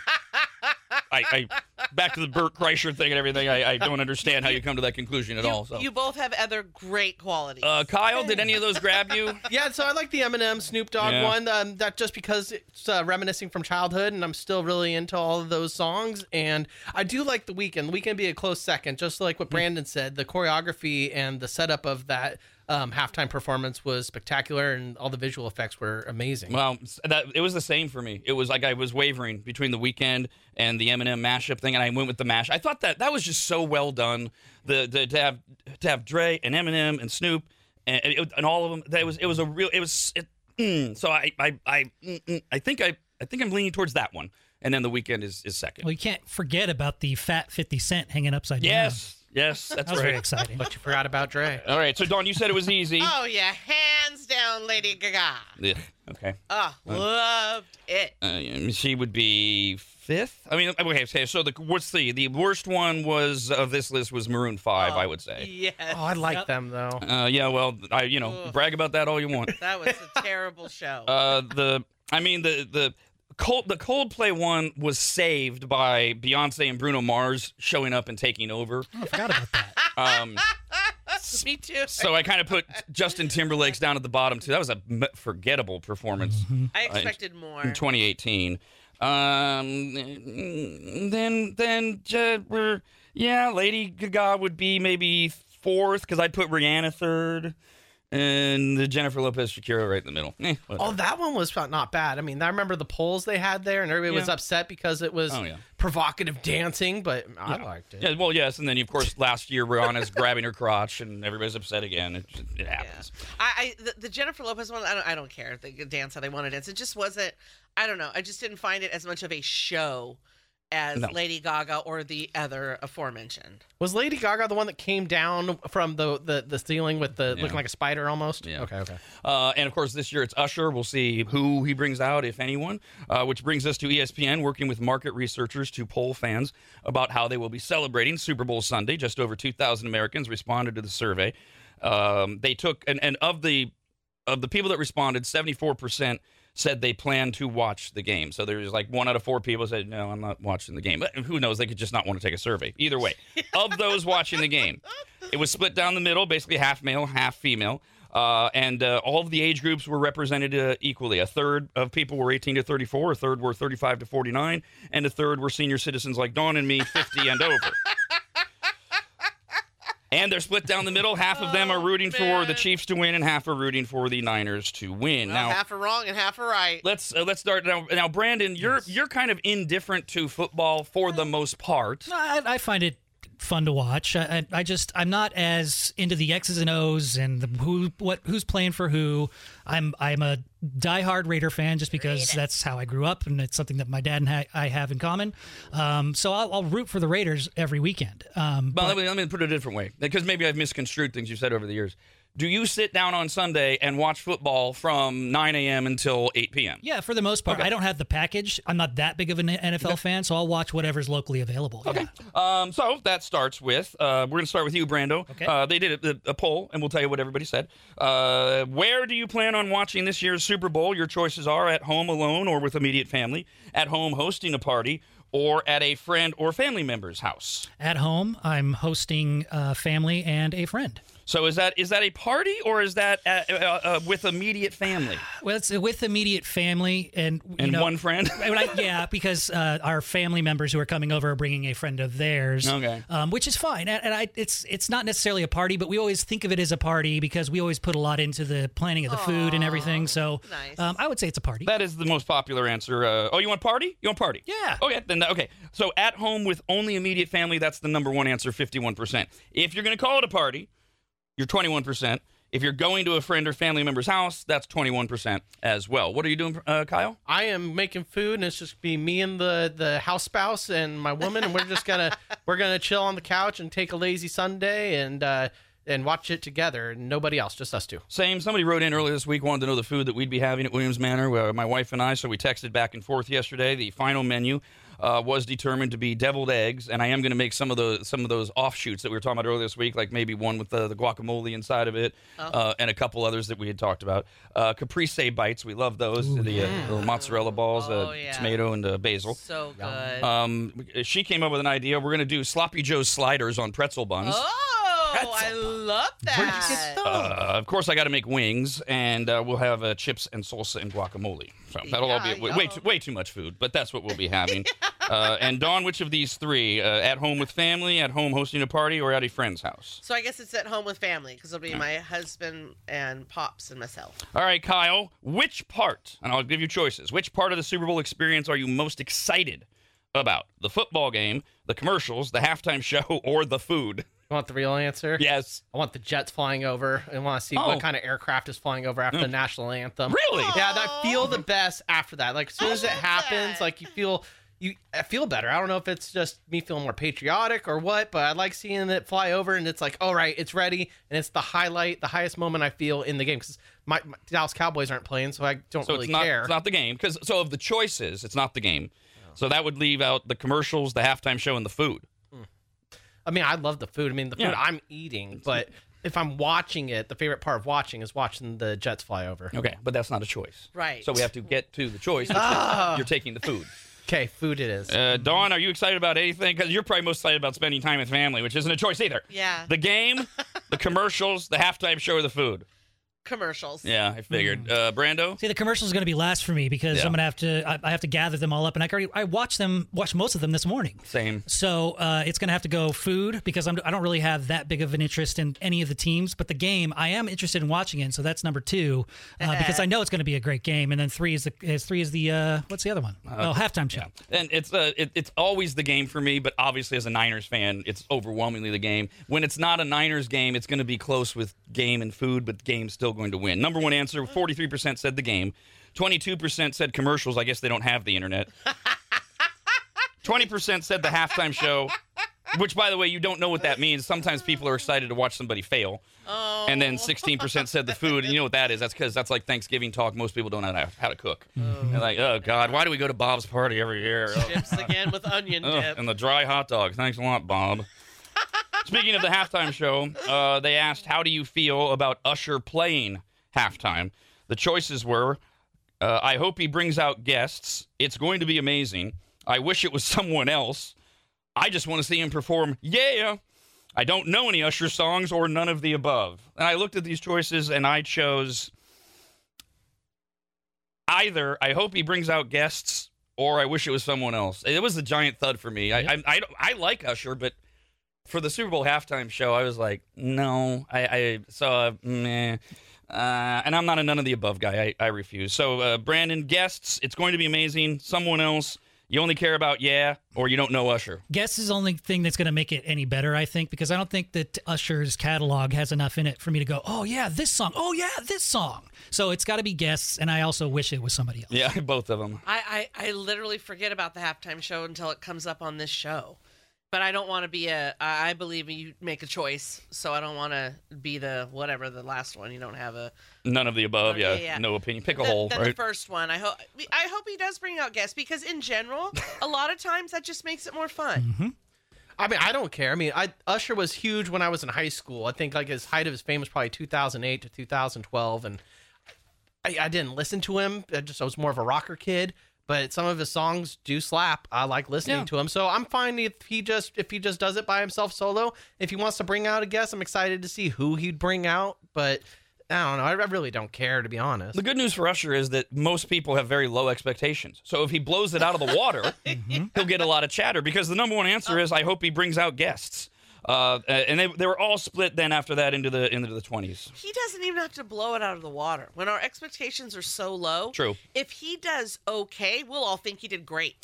I, I back to the Bert Kreischer thing and everything. I, I don't understand how you come to that conclusion at You, all. So, you both have other great qualities. uh, Kyle, did any of those grab you? Yeah, so I like the Eminem Snoop Dogg Yeah. one. Um, that just because it's uh, reminiscing from childhood, and I'm still really into all of those songs. And I do like the Weeknd. The Weeknd be a close second, just like what Brandon said. The choreography and the setup of that um, halftime performance was spectacular, and all the visual effects were amazing. Well, that it was the same for me. It was like I was wavering between the Weeknd and the Eminem mashup thing, and I went with the mash. I thought that that was just so well done. The, the to have to have Dre and Eminem and Snoop and, and it- and all of them. That was it was a real. It was it, mm, so I I I mm, mm, I think I I think I'm leaning towards that one, and then the Weeknd is is second. Well, you can't forget about the fat 50 Cent hanging upside down. Yes, yes, that's That was right. very exciting. but you forgot about Dre. All right, so Dawn, you said it was easy. oh yeah, hands down, Lady Gaga. Yeah. okay. Oh, loved it. Uh, she would be fifth. I mean, okay. okay, So the what's the the worst one was of this list was Maroon Five. I would say. Yes. Oh, I like them though. Uh, yeah. Well, I you know Ugh. brag about that all you want. That was a terrible show. Uh, the I mean the the. Cold, the Coldplay one was saved by Beyonce and Bruno Mars showing up and taking over. I forgot about that. Um, Me too. so I kind of put Justin Timberlake's down at the bottom too. That was a forgettable performance. I uh, expected more. in 2018. Um, then then uh, we're yeah, Lady Gaga would be maybe fourth because I'd put Rihanna third, and the Jennifer Lopez Shakira right in the middle. Eh. Oh, that one was not bad. I mean, I remember the polls they had there, and everybody was upset because it was Oh, yeah. provocative dancing, but I liked it. Yeah, well, yes, and then of course last year Rihanna's grabbing her crotch, and everybody's upset again. It, it happens. I, I the, the Jennifer Lopez one. I don't. I don't care. They dance how they want to dance. It just wasn't. I don't know. I just didn't find it as much of a show as No. Lady Gaga or the other aforementioned. Was Lady Gaga the one that came down from the the, the ceiling with the Yeah. looking like a spider almost? Yeah. Okay, okay. Uh, and of course, this year it's Usher. We'll see who he brings out, if anyone. Uh, which brings us to ESPN working with market researchers to poll fans about how they will be celebrating Super Bowl Sunday. Just over 2,000 Americans responded to the survey. Um, they took and, and of the of the people that responded, 74 percent said they plan to watch the game. So there's like one out of four people said, "No, I'm not watching the game." But who knows? They could just not want to take a survey. Either way, of those watching the game, it was split down the middle, basically half male, half female. Uh, and uh, all of the age groups were represented uh, equally. A third of people were 18 to 34, a third were 35 to 49, and a third were senior citizens like Dawn and me, 50 and over. And they're split down the middle. Half of them are rooting for the Chiefs to win, and half are rooting for the Niners to win. Well, now, half are wrong and half are right. let's uh, let's start now. Now, Brandon, you're you're kind of indifferent to football for the most part. I, I find it fun to watch. I, I I just I'm not as into the X's and O's and the who what who's playing for who. I'm I'm a diehard Raider fan just because that's how I grew up and it's something that my dad and I- I have in common. Um, so I'll, I'll root for the Raiders every weekend. Um, Well, but- let me, let me put it a different way because maybe I've misconstrued things you've said over the years. Do you sit down on Sunday and watch football from 9 a.m. until 8 p.m.? yeah, for the most part, I don't have the package. I'm not that big of an NFL fan, so I'll watch whatever's locally available. Okay. Um, so that starts with uh, we're going to start with you, Brando. Okay. Uh, they did a, a poll, and we'll tell you what everybody said. Uh, where do you plan on watching this year's Super Bowl? Your choices are at home alone or with immediate family, at home hosting a party, or at a friend or family member's house. At home, I'm hosting a family and a friend. So is that is that a party or is that uh, uh, uh, with immediate family Well, it's with immediate family and you and know, one friend? Right, yeah, because uh, our family members who are coming over are bringing a friend of theirs. Okay. um, which is fine, and, and I, it's it's not necessarily a party, but we always think of it as a party because we always put a lot into the planning of the food and everything. So, nice. um, I would say it's a party. That is the most popular answer. Uh, oh, you want party? You want party? Yeah. Okay, then okay. So at home with only immediate family, that's the number one answer, fifty-one percent. If you're going to call it a party, you're twenty-one percent. If you're going to a friend or family member's house, that's 21% as well. What are you doing, uh, Kyle? I am making food, and it's just be me and the the house spouse and my woman, and we're just gonna we're gonna chill on the couch and take a lazy Sunday and uh, and watch it together, and nobody else, just us two. Same. Somebody wrote in earlier this week, wanted to know the food that we'd be having at Williams Manor. Where my wife and I, so we texted back and forth yesterday. The final menu uh, was determined to be deviled eggs, and I am going to make some of those some of those offshoots that we were talking about earlier this week, like maybe one with the, the guacamole inside of it, uh, and a couple others that we had talked about. Uh, caprese bites, we love those. the uh, little mozzarella balls, uh, Oh, yeah. tomato, and uh, basil. So good. Um, she came up with an idea. We're going to do sloppy Joe's sliders on pretzel buns. Oh, I love that. Uh, of course, I got to make wings, and uh, we'll have uh, chips and salsa and guacamole. So that'll all be way, way, too, way too much food, but that's what we'll be having. uh, and Dawn, which of these three? Uh, at home with family, at home hosting a party, or at a friend's house? So I guess it's at home with family because it'll be my husband and pops and myself. All right, Kyle, which part, and I'll give you choices, which part of the Super Bowl experience are you most excited about? The football game, the commercials, the halftime show, or the food? You want the real answer? Yes. I want the jets flying over. I want to see Oh. what kind of aircraft is flying over after the mm. national anthem. Really? Yeah, I feel the best after that. Like as soon as it happens, like you feel you I feel better. I don't know if it's just me feeling more patriotic or what, but I like seeing it fly over and it's like, all right, it's ready, and it's the highlight, the highest moment I feel in the game because my, my Dallas Cowboys aren't playing, so I don't So really it's not, care. it's not the game. Because so of the choices, it's not the game. Oh. So that would leave out the commercials, the halftime show, and the food. I mean, I love the food. I mean, the food Yeah. I'm eating, but if I'm watching it, the favorite part of watching is watching the jets fly over. Okay, but that's not a choice. Right. So we have to get to the choice. which is Ah. You're taking the food. Okay, food it is. Uh, Dawn, are you excited about anything? Because you're probably most excited about spending time with family, which isn't a choice either. Yeah. The game, the commercials, the halftime show, or the food. Commercials. Yeah, I figured. Uh, Brando. See, the commercials are going to be last for me because Yeah. I'm going to have to. I, I have to gather them all up, and I already I watched them, watched most of them this morning. Same. So uh, it's going to have to go food because I'm, I don't really have that big of an interest in any of the teams. But the game, I am interested in watching it. So that's number two uh, because I know it's going to be a great game. And then three is the is three is the uh, what's the other one? oh, halftime show. And it's uh, it, it's always the game for me, but obviously as a Niners fan, it's overwhelmingly the game. When it's not a Niners game, it's going to be close with game and food, but the game's still going to win. Number one answer: forty-three percent said the game, twenty-two percent said commercials. I guess they don't have the internet. Twenty percent said the halftime show, which, by the way, you don't know what that means. Sometimes people are excited to watch somebody fail. Oh. And then 16% said the food. And you know what that is? That's because that's like Thanksgiving talk. Most people don't know how, to cook. Oh. They're like, oh, God, why do we go to Bob's party every year? Oh, Chips again with onion dip. and the dry hot dog. Thanks a lot, Bob. Speaking of the halftime show, uh, they asked, How do you feel about Usher playing halftime? The choices were uh, I hope he brings out guests. It's going to be amazing. I wish it was someone else. I just want to see him perform. Yeah. I don't know any Usher songs or none of the above. And I looked at these choices and I chose either I hope he brings out guests or I wish it was someone else. It was a giant thud for me. I I, I, I like Usher, but for the Super Bowl halftime show, I was like, no. I, I so uh, meh. Uh, and I'm not a none of the above guy. I, I refuse. So uh, Brandon, guests, it's going to be amazing. Someone else, you only care about yeah, or you don't know Usher. Guests is the only thing that's going to make it any better, I think, because I don't think that Usher's catalog has enough in it for me to go, oh, yeah, this song. Oh, yeah, this song. So it's got to be guests, and I also wish it was somebody else. Yeah, both of them. I, I, I literally forget about the halftime show until it comes up on this show. But I don't want to be a. I believe you make a choice, so I don't want to be the whatever the last one. You don't have a. None of the above. Yeah, Okay, yeah. no opinion. Pick a Then- hole, then right? the first one. I hope. I hope he does bring out guests because in general, a lot of times that just makes it more fun. Mm-hmm. I mean, I don't care. I mean, I Usher was huge when I was in high school. I think like his height of his fame was probably 2008 to 2012, and I, I didn't listen to him. I just I was more of a rocker kid. But some of his songs do slap. I like listening Yeah. to him, so I'm fine if he just if he just does it by himself solo. If he wants to bring out a guest, I'm excited to see who he'd bring out. But I don't know. I, I really don't care to be honest. The good news for Usher is that most people have very low expectations. So if he blows it out of the water, mm-hmm. he'll get a lot of chatter because the number one answer uh, is I hope he brings out guests. Uh, and they, they were all split then after that into the into the 20s. He doesn't even have to blow it out of the water. When our expectations are so low, True. If he does okay, we'll all think he did great.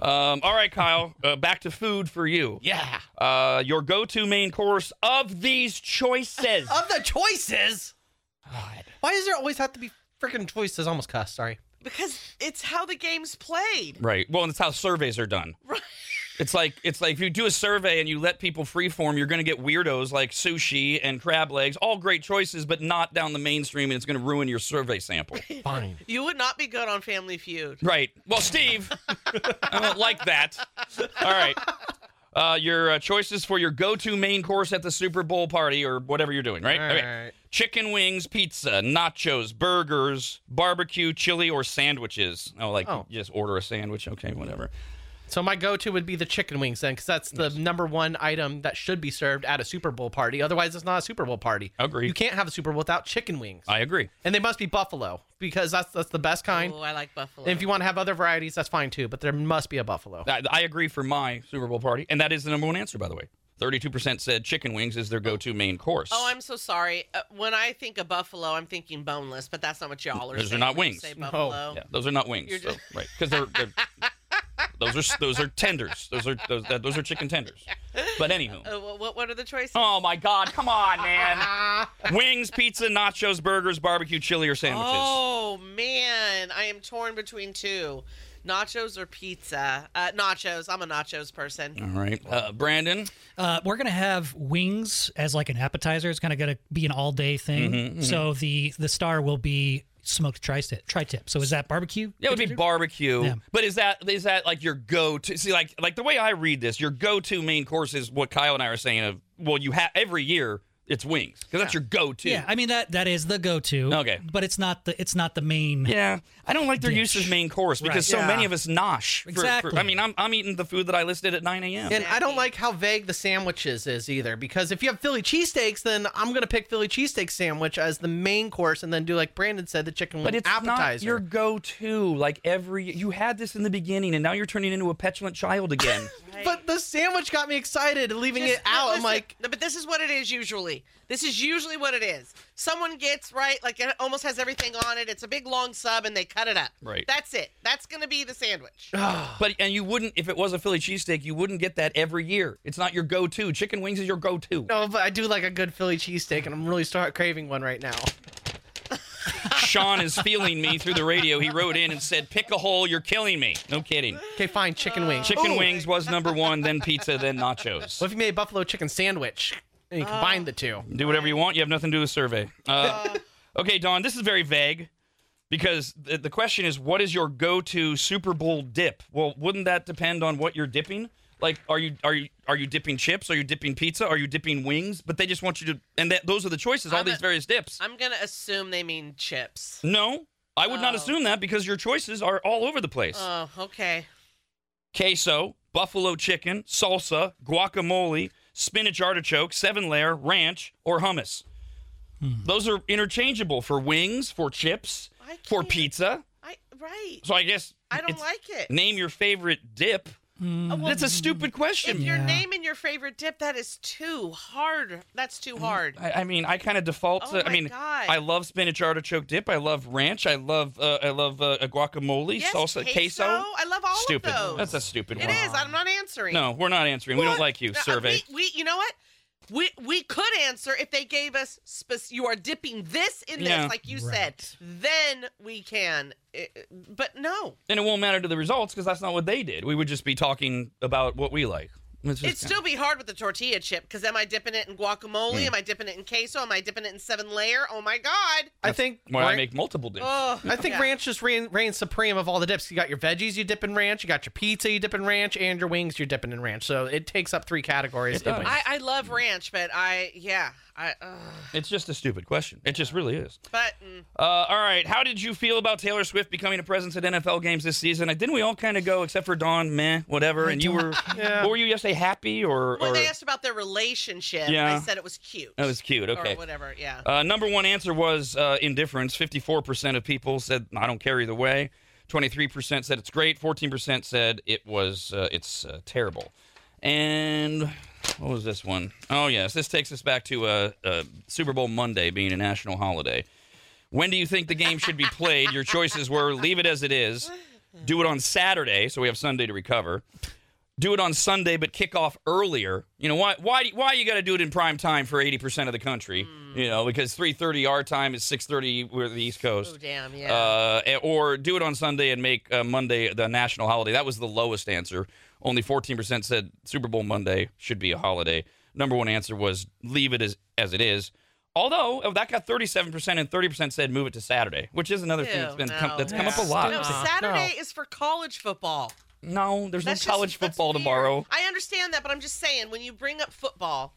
Um, all right, Kyle, uh, back to food for you. Yeah. Uh, your go-to main course of these choices. Of the choices, God. Why does there always have to be freaking choices? Almost cuss. Sorry. Because it's how the game's played. Right. Well, and it's how surveys are done. Right. It's like it's like if you do a survey and you let people freeform, you're going to get weirdos like sushi and crab legs, all great choices, but not down the mainstream, and it's going to ruin your survey sample. Fine. You would not be good on Family Feud. Right. Well, Steve, I don't like that. All right. Uh, your uh, choices for your go-to main course at the Super Bowl party or whatever you're doing, right? All Okay. right. Chicken wings, pizza, nachos, burgers, barbecue, chili, or sandwiches. Oh, like Oh. just order a sandwich. Okay, whatever. So my go-to would be the chicken wings then, because that's the number one item that should be served at a Super Bowl party. Otherwise, it's not a Super Bowl party. Agree. You can't have a Super Bowl without chicken wings, I agree. and they must be buffalo because that's that's the best kind. Oh, I like buffalo. And if you want to have other varieties, that's fine too. But there must be a buffalo. I, I agree for my Super Bowl party, and that is the number one answer, by the way. Thirty-two percent said chicken wings is their go-to main course. Oh, I'm so sorry. Uh, when I think of buffalo, I'm thinking boneless, but that's not what y'all are Those are saying. not when you wings. Say No. buffalo. Yeah, those are not wings, You're so- just- right? Because they're, they're those are those are tenders. Those are those, those are chicken tenders. But anywho, Uh, what, what are the choices? oh my God, come on, man! Wings, pizza, nachos, burgers, barbecue, chili, or sandwiches. Oh man, I am torn between two, nachos or pizza. Uh, nachos. I'm a nachos person. All right, uh, Brandon. Uh, we're gonna have wings as like an appetizer. It's kind of gonna be an all day thing. Mhm, mhm. So the the star will be smoked tri-tip. Tri-tip. So is that barbecue? Yeah, it would be barbecue. Yeah. But is that is that like your go to? See, like like the way I read this, your go to main course is what Kyle and I are saying. Of well, you have every year it's wings because that's your go to. Yeah, I mean that that is the go-to. Okay. but it's not the it's not the main. Yeah, I don't like their use Dish. as main course because Right. so Yeah. many of us nosh. for- for- Exactly. I mean, I'm, I'm eating the food that I listed at 9 a.m. And I don't like how vague the sandwiches is either, because if you have Philly cheesesteaks, then I'm gonna pick Philly cheesesteak sandwich as the main course, and then do like Brandon said, the chicken but wing it's appetizer. not your go-to. Like every, you had this in the beginning, and now you're turning into a petulant child again. But the sandwich got me excited, leaving Just- it out. listen, I'm like, no, but this is what it is usually. This is usually what it is. Someone gets right, like it almost has everything on it. It's a big long sub, and they cut it up. Right. That's it. That's gonna be the sandwich. but and you wouldn't if it was a Philly cheesesteak, you wouldn't get that every year. It's not your go-to. Chicken wings is your go-to. no, but I do like a good Philly cheesesteak, and I'm really start craving one right now. Sean is feeling me through the radio. He wrote in and said, "Pick a hole. You're killing me." No kidding. Okay, fine, chicken wings. Chicken Ooh. wings was number one, then pizza, then nachos. What if you made a buffalo chicken sandwich and you combined the two? Do whatever you want. You have nothing to do with survey. Uh, okay, Dawn, this is very vague because the, the question is, what is your go-to Super Bowl dip? Well, wouldn't that depend on what you're dipping? Like, are you are you are you dipping chips? Are you dipping pizza? Are you dipping wings? But they just want you to, and that, those are the choices. All I'm these various dips. I'm gonna assume they mean chips. No, I would not Oh. assume that because your choices are all over the place. Oh, okay. queso, buffalo chicken, salsa, guacamole, spinach artichoke, seven layer, ranch, or hummus. Hmm. Those are interchangeable for wings, for chips, for pizza. I right. So I guess I don't like it. Name your favorite dip. That's a stupid question. If you're naming your favorite dip, that is too hard. That's too hard. I, I mean, I kind of default Oh to. I mean, God. I love spinach artichoke dip. I love ranch. I love. Uh, I love uh, a guacamole, Yes, salsa, queso. I love all Stupid. of those. That's a stupid It one. It is. I'm not answering. No, we're not answering. We don't like you. No, uh, Survey. We, we, you know what? We we could answer if they gave us spec- you are dipping this in Yeah. this, like you said. Then we can. Uh, But no, and it won't matter to the results because that's not what they did. We would just be talking about what we like. It's just it'd still be hard with the tortilla chip because am I dipping it in guacamole? Mm. Am I dipping it in queso? Am I dipping it in seven layer? Oh my god! I think why I make multiple dips. Oh, I think yeah. ranch just reign, reigns supreme of all the dips. You got your veggies, you dip in ranch. You got your pizza, you dip in ranch, and your wings, you're dipping in ranch. So it takes up three categories. It does. dipping. I, I love ranch, but I yeah I. Uh, It's just a stupid question. It just really is. but mm, Uh, all right. How did you feel about Taylor Swift becoming a presence at NFL games this season? Uh, Didn't we all kind of go, except for Dawn, meh, whatever? And you were, Yeah. were you yesterday, happy or? when or they asked about their relationship, Yeah. I said it was cute. that was cute. Okay. Or whatever. Yeah. Uh, number one answer was uh, indifference. 54% of people said, I don't care either way. 23% said it's great. 14% said it was uh, it's uh, terrible. And what was this one? Oh, yes. This takes us back to uh, uh, Super Bowl Monday being a national holiday. When do you think the game should be played? Your choices were leave it as it is, do it on Saturday, so we have Sunday to recover, do it on Sunday, but kick off earlier. You know why? Why? Why you got to do it in prime time for eighty percent of the country? You know, because three thirty our time is six thirty. We're the East Coast. Oh, damn, yeah. Uh, or do it on Sunday and make uh, Monday the national holiday. That was the lowest answer. Only fourteen percent said Super Bowl Monday should be a holiday. Number one answer was leave it as as it is. Although oh, that got thirty-seven percent and thirty percent said move it to Saturday, which is another thing that's Ew, been no. come, that's come up a lot. No, Saturday is for college football. No, there's That's no college just- football tomorrow. I understand that, but I'm just saying when you bring up football,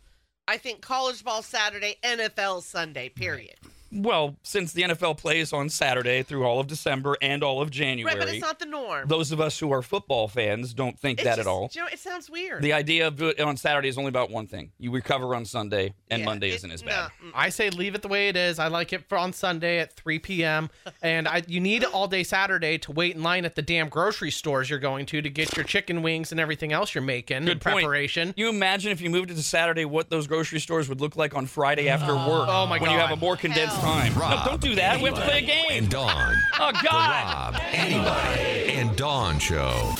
I think college ball Saturday, NFL Sunday, period. Well, since the NFL plays on Saturday through all of December and all of January, Right, but it's not the norm. those of us who are football fans don't think It's that just- at all. You know, it sounds weird. The idea of it on Saturday is only about one thing: you recover on Sunday, and Monday isn't as bad. I say leave it the way it is. I like it for on Sunday at 3 p.m. and I you need all day Saturday to wait in line at the damn grocery stores you're going to to get your chicken wings and everything else you're making in Good point. preparation. You imagine if you moved it to Saturday, what those grocery stores would look like on Friday after oh. work. Oh, my When you have a more condensed time. No, don't do that. We have to play a game. And Dawn. Oh The God! Rob, anybody, and Dawn Show.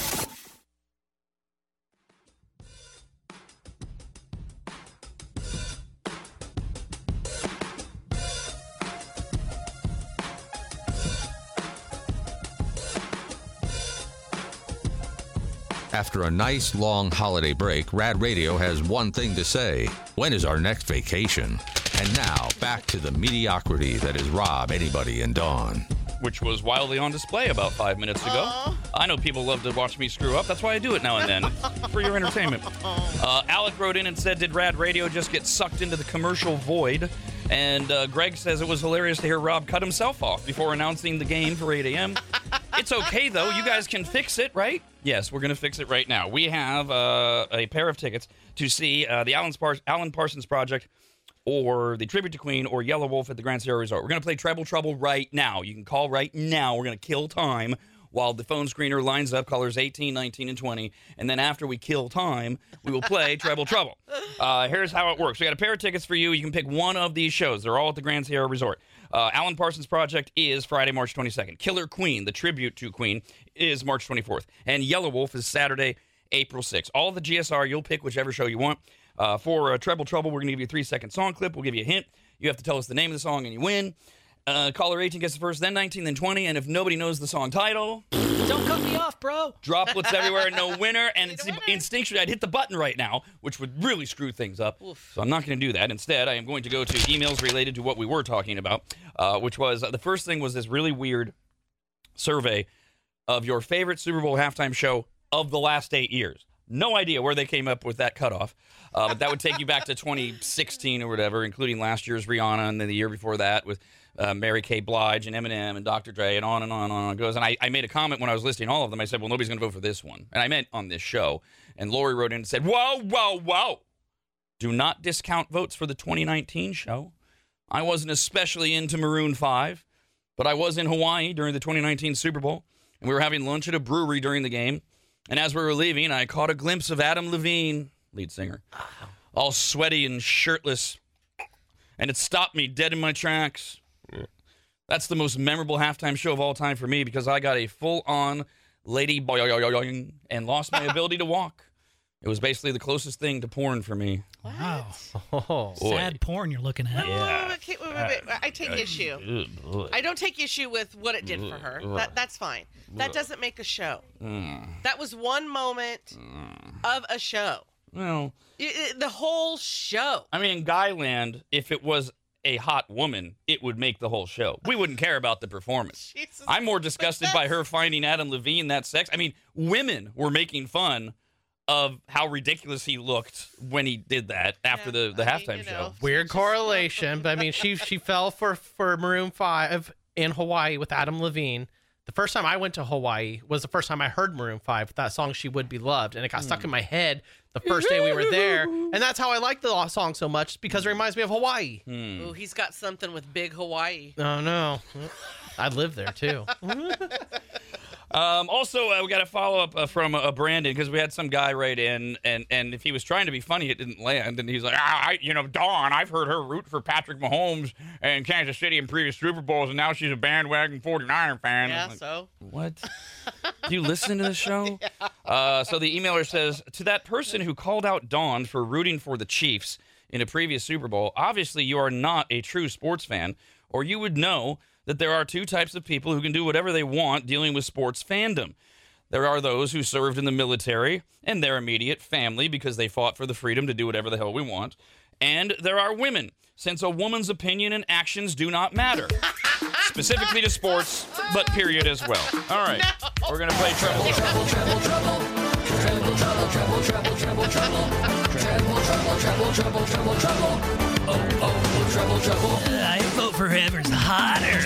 After a nice long holiday break, Rad Radio has one thing to say. When is our next vacation? And now, back to the mediocrity that is Rob, anybody, and Dawn. Which was wildly on display about five minutes ago. I know people love to watch me screw up. That's why I do it now and then for your entertainment. Uh, Alec wrote in and said, "Did Rad Radio just get sucked into the commercial void?" And uh, Greg says it was hilarious to hear Rob cut himself off before announcing the game for 8 a.m. it's okay though. You guys can fix it, right? Yes, we're gonna fix it right now. We have uh, a pair of tickets to see uh, the Alan, Spars- Alan Parsons Project or the Tribute to Queen or Yelawolf at the Grand Sierra Resort. We're going to play Treble Trouble right now. You can call right now. We're going to kill time while the phone screener lines up colors 18, 19, and 20. And then after we kill time, we will play Treble Trouble. Uh, here's how it works. We got a pair of tickets for you. You can pick one of these shows. They're all at the Grand Sierra Resort. Uh, Alan Parsons Project is Friday, March 22nd. Killer Queen, the tribute to Queen, is March 24th. And Yelawolf is Saturday, April 6th. All the GSR, you'll pick whichever show you want. Uh, for uh, Treble Trouble, we're going to give you a three second song clip. We'll give you a hint. You have to tell us the name of the song and you win. Uh, caller 18 gets the first, then 19, then 20. And if nobody knows the song title, Don't cut me off, bro. droplets everywhere, and no winner. And it's instinctually, I'd hit the button right now, which would really screw things up. So I'm not going to do that. Instead, I am going to go to emails related to what we were talking about, uh, which was uh, the first thing was this really weird survey of your favorite Super Bowl halftime show of the last eight years. No idea where they came up with that cutoff, uh, but that would take you back to 2016 or whatever, including last year's Rihanna and then the year before that with uh, Mary J. Blige and Eminem and Dr. Dre and on and on and on it goes. And I, I made a comment when I was listing all of them. I said, well, nobody's going to vote for this one. And I meant on this show. And Lori wrote in and said, whoa, whoa, whoa. Do not discount votes for the 2019 show. I wasn't especially into Maroon 5, but I was in Hawaii during the 2019 Super Bowl, and we were having lunch at a brewery during the game. And as we were leaving, I caught a glimpse of Adam Levine, lead singer, all sweaty and shirtless, and it stopped me dead in my tracks. That's the most memorable halftime show of all time for me because I got a full on lady boing and lost my ability to walk. It was basically the closest thing to porn for me. Wow. Oh, Sad porn you're looking at. Wait, wait, wait, wait, wait, wait. I take issue. I don't take issue with what it did for her. That, that's fine. That doesn't make a show. Mm. That was one moment mm. of a show. Well, I- I- the whole show. I mean, in Guyland, if it was a hot woman, it would make the whole show. We wouldn't care about the performance. Jesus. I'm more disgusted by her finding Adam Levine that sex. I mean, women were making fun of how ridiculous he looked when he did that after the, the I mean, halftime you show. know. weird correlation, but I mean, she she fell for for Maroon Five in Hawaii with Adam Levine. The first time I went to Hawaii was the first time I heard Maroon Five, that song "She Would Be Loved," and it got stuck in my head the first day we were there, and that's how I like the song so much because it reminds me of Hawaii. Hmm. Ooh, he's got something with big Hawaii. Oh no, I'd live there too. Um, also, uh, we got a follow up uh, from uh, Brandon because we had some guy write in, and and if he was trying to be funny, it didn't land. And he's like, ah, I, you know, Dawn, I've heard her root for Patrick Mahomes and Kansas City in previous Super Bowls, and now she's a bandwagon 49er fan. Yeah, like, so What? Do you listen to the show? Uh, so the emailer says to that person who called out Dawn for rooting for the Chiefs in a previous Super Bowl, obviously you are not a true sports fan, or you would know that there are two types of people who can do whatever they want dealing with sports fandom. There are those who served in the military and their immediate family because they fought for the freedom to do whatever the hell we want. And there are women, since a woman's opinion and actions do not matter. Specifically to sports, but period as well. All right, we're going to play Treble Trouble. Treble, trouble. Treble, trouble, trouble, trouble, trouble, trouble. Treble, trouble, trouble, trouble, trouble, trouble. Oh, oh, trouble, trouble. I vote for whoever's hotter.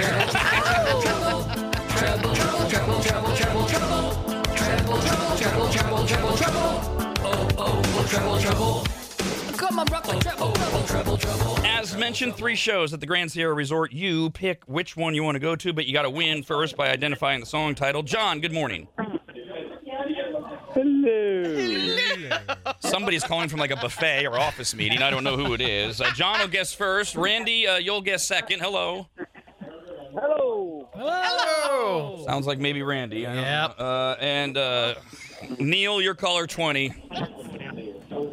Trouble, trouble, trouble, trouble, trouble, trouble. Trouble, trouble, trouble, trouble, trouble. Trouble, trouble. Treble, treble. As mentioned, three shows at the Grand Sierra Resort. You pick which one you want to go to, but you got to win first by identifying the song title. John, good morning. Hello. Somebody's calling from like a buffet or office meeting. I don't know who it is. Uh, John will guess first. Randy, uh, you'll guess second. Hello. Hello. Hello. Sounds like maybe Randy. I don't Yep. know. Uh, and uh, Neil, your caller 20.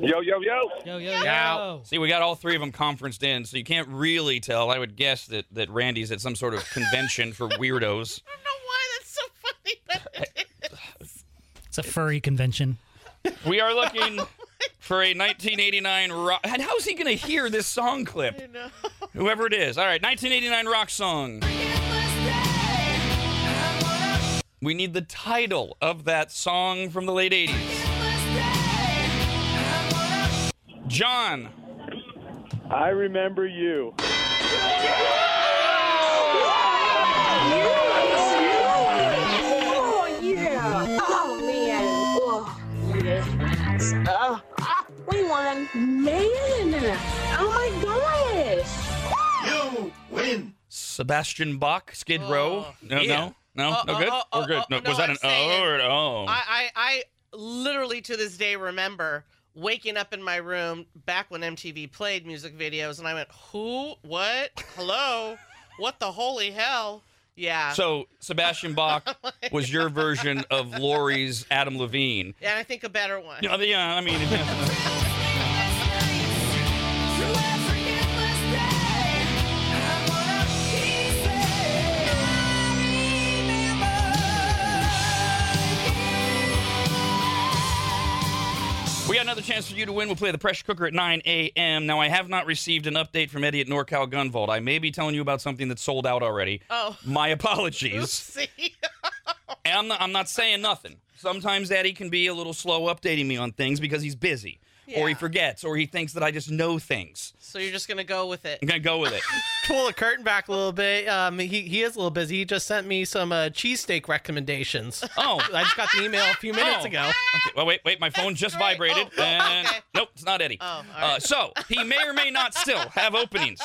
Yo, yo, yo. Yo, yo, yo. See, we got all three of them conferenced in, so you can't really tell. I would guess that, that Randy's at some sort of convention for weirdos. I don't know why that's so funny, but it is. It's a furry convention. We are looking for a 1989 rock. And how's he going to hear this song clip? Whoever it is. All right, 1989 rock song. We need the title of that song from the late 80s. John. I remember you. Uh, ah, we won. Man. Oh, my gosh. You win. Sebastian Bach, Skid Row. No, yeah. no, no, Oh, no oh, good. oh, We're oh, good. oh, No, no, was that I'm an saying- oh or an oh? I, I, I literally to this day remember waking up in my room back when MTV played music videos, and I went, "Who? What? Hello? what the holy hell?" Yeah. So Sebastian Bach oh was your version of Lori's Adam Levine. and I think a better one. Yeah, yeah, I mean, we got another chance for you to win. We'll play the pressure cooker at 9 a.m. Now, I have not received an update from Eddie at NorCal Gun Vault. I may be telling you about something that's sold out already. Oh. My apologies. I'm not, I'm not saying nothing. Sometimes Eddie can be a little slow updating me on things because he's busy, or he forgets, or he thinks that I just know things. So you're just gonna go with it. I'm gonna go with it. Pull the curtain back a little bit. Um, he, he is a little busy. He just sent me some uh, cheesesteak recommendations. Oh, I just got the email a few minutes Oh. ago. Okay, well, wait, wait. My phone just Great. vibrated, Oh, oh, and okay. nope, it's not Eddie. Oh, all uh, so he may or may not still have openings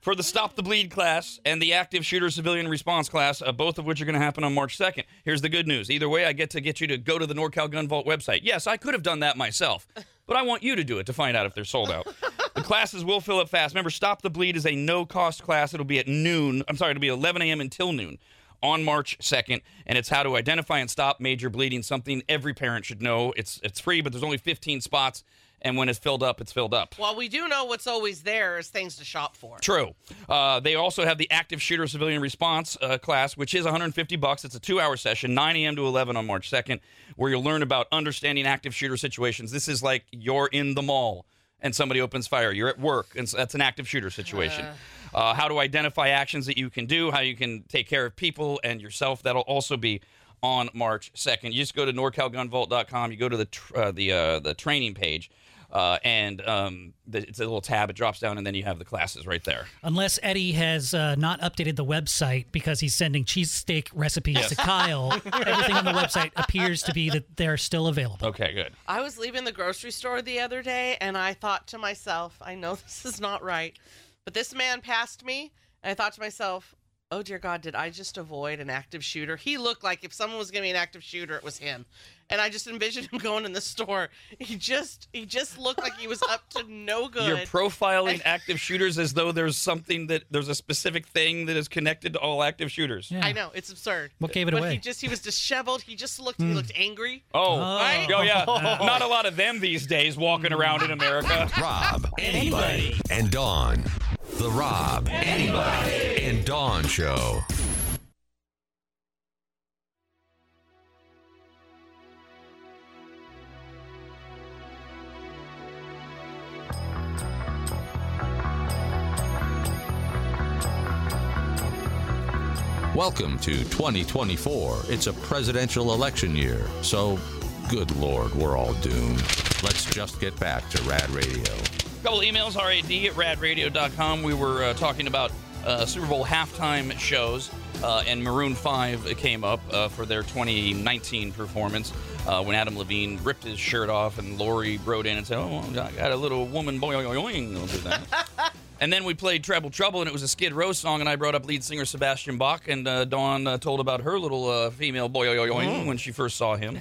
for the Stop the Bleed class and the Active Shooter Civilian Response class, uh, both of which are going to happen on March 2nd. Here's the good news: either way, I get to get you to go to the NorCal Gun Vault website. Yes, I could have done that myself, but I want you to do it to find out if they're sold out. The classes will fill up fast. Remember, Stop the Bleed is a no-cost class. It'll be at noon. I'm sorry, it'll be 11 a.m. until noon on March 2nd, and it's how to identify and stop major bleeding. Something every parent should know. It's it's free, but there's only 15 spots, and when it's filled up, it's filled up. Well, we do know what's always there is things to shop for. True. Uh, they also have the active shooter civilian response uh, class, which is 150 bucks. It's a two-hour session, 9 a.m. to 11 on March 2nd, where you'll learn about understanding active shooter situations. This is like you're in the mall and somebody opens fire. You're at work, and so that's an active shooter situation. Uh, how to identify actions that you can do, how you can take care of people and yourself. That'll also be on March 2nd. You just go to norcalgunvault.com. You go to the tr- uh, the uh, the training page. Uh, and um, the, it's a little tab. It drops down, and then you have the classes right there. Unless Eddie has uh, not updated the website because he's sending cheesesteak recipes Yes. to Kyle, everything on the website appears to be that they're still available. Okay, good. I was leaving the grocery store the other day and I thought to myself, I know this is not right, but this man passed me and I thought to myself, Oh dear God, did I just avoid an active shooter? He looked like if someone was gonna be an active shooter, it was him. And I just envisioned him going in the store. He just he just looked like he was up to no good. You're profiling active shooters as though there's something that there's a specific thing that is connected to all active shooters. I know, it's absurd. What gave it but away? he just he was disheveled. He just looked he hmm. looked angry. Oh, oh, Right? oh yeah. Not a lot of them these days walking around in America. Rob, anybody, and Dawn. The Rob, anybody, and Dawn Show. Welcome to 2024. It's a presidential election year, so good lord, we're all doomed. Let's just get back to Rad Radio. couple emails, rad at radradio.com. We were uh, talking about uh, Super Bowl halftime shows, uh, and Maroon 5 came up uh, for their 2019 performance uh, when Adam Levine ripped his shirt off, and Lori wrote in and said, Oh, I got a little woman boing, boing, boing. I'll do that. And then we played Treble Trouble, and it was a Skid Row song, and I brought up lead singer Sebastian Bach, and uh, Dawn uh, told about her little uh, female boy when she first saw him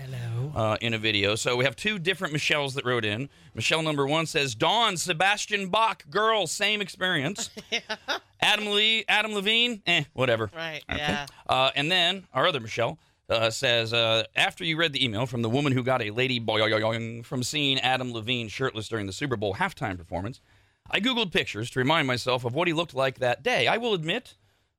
uh, in a video. So we have two different Michelles that wrote in. Michelle number one says, Dawn, Sebastian Bach, girl, same experience. Adam Lee, Adam Levine, eh, whatever. Right, Okay. yeah. Uh, and then our other Michelle uh, says, uh, after you read the email from the woman who got a lady boy from seeing Adam Levine shirtless during the Super Bowl halftime performance, I Googled pictures to remind myself of what he looked like that day. I will admit,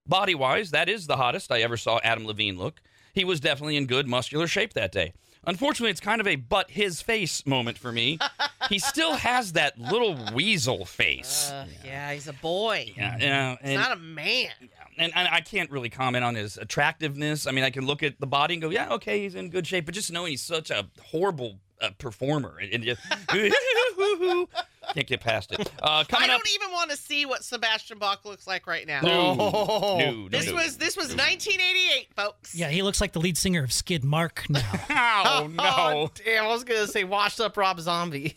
body wise, that is the hottest I ever saw Adam Levine look. He was definitely in good muscular shape that day. Unfortunately, it's kind of a but his face moment for me. he still has that little weasel face. Uh, yeah, he's a boy. Yeah, yeah, He's and- not a man. and, and I can't really comment on his attractiveness. I mean, I can look at the body and go, yeah, okay, he's in good shape. But just knowing he's such a horrible uh, performer and, and just can't get past it. Uh, I don't up, even want to see what Sebastian Bach looks like right now. no, no, no, This no. was this was 1988, folks. Yeah, he looks like the lead singer of Skid Mark now. Oh no. Oh, damn, I was gonna say washed up Rob Zombie.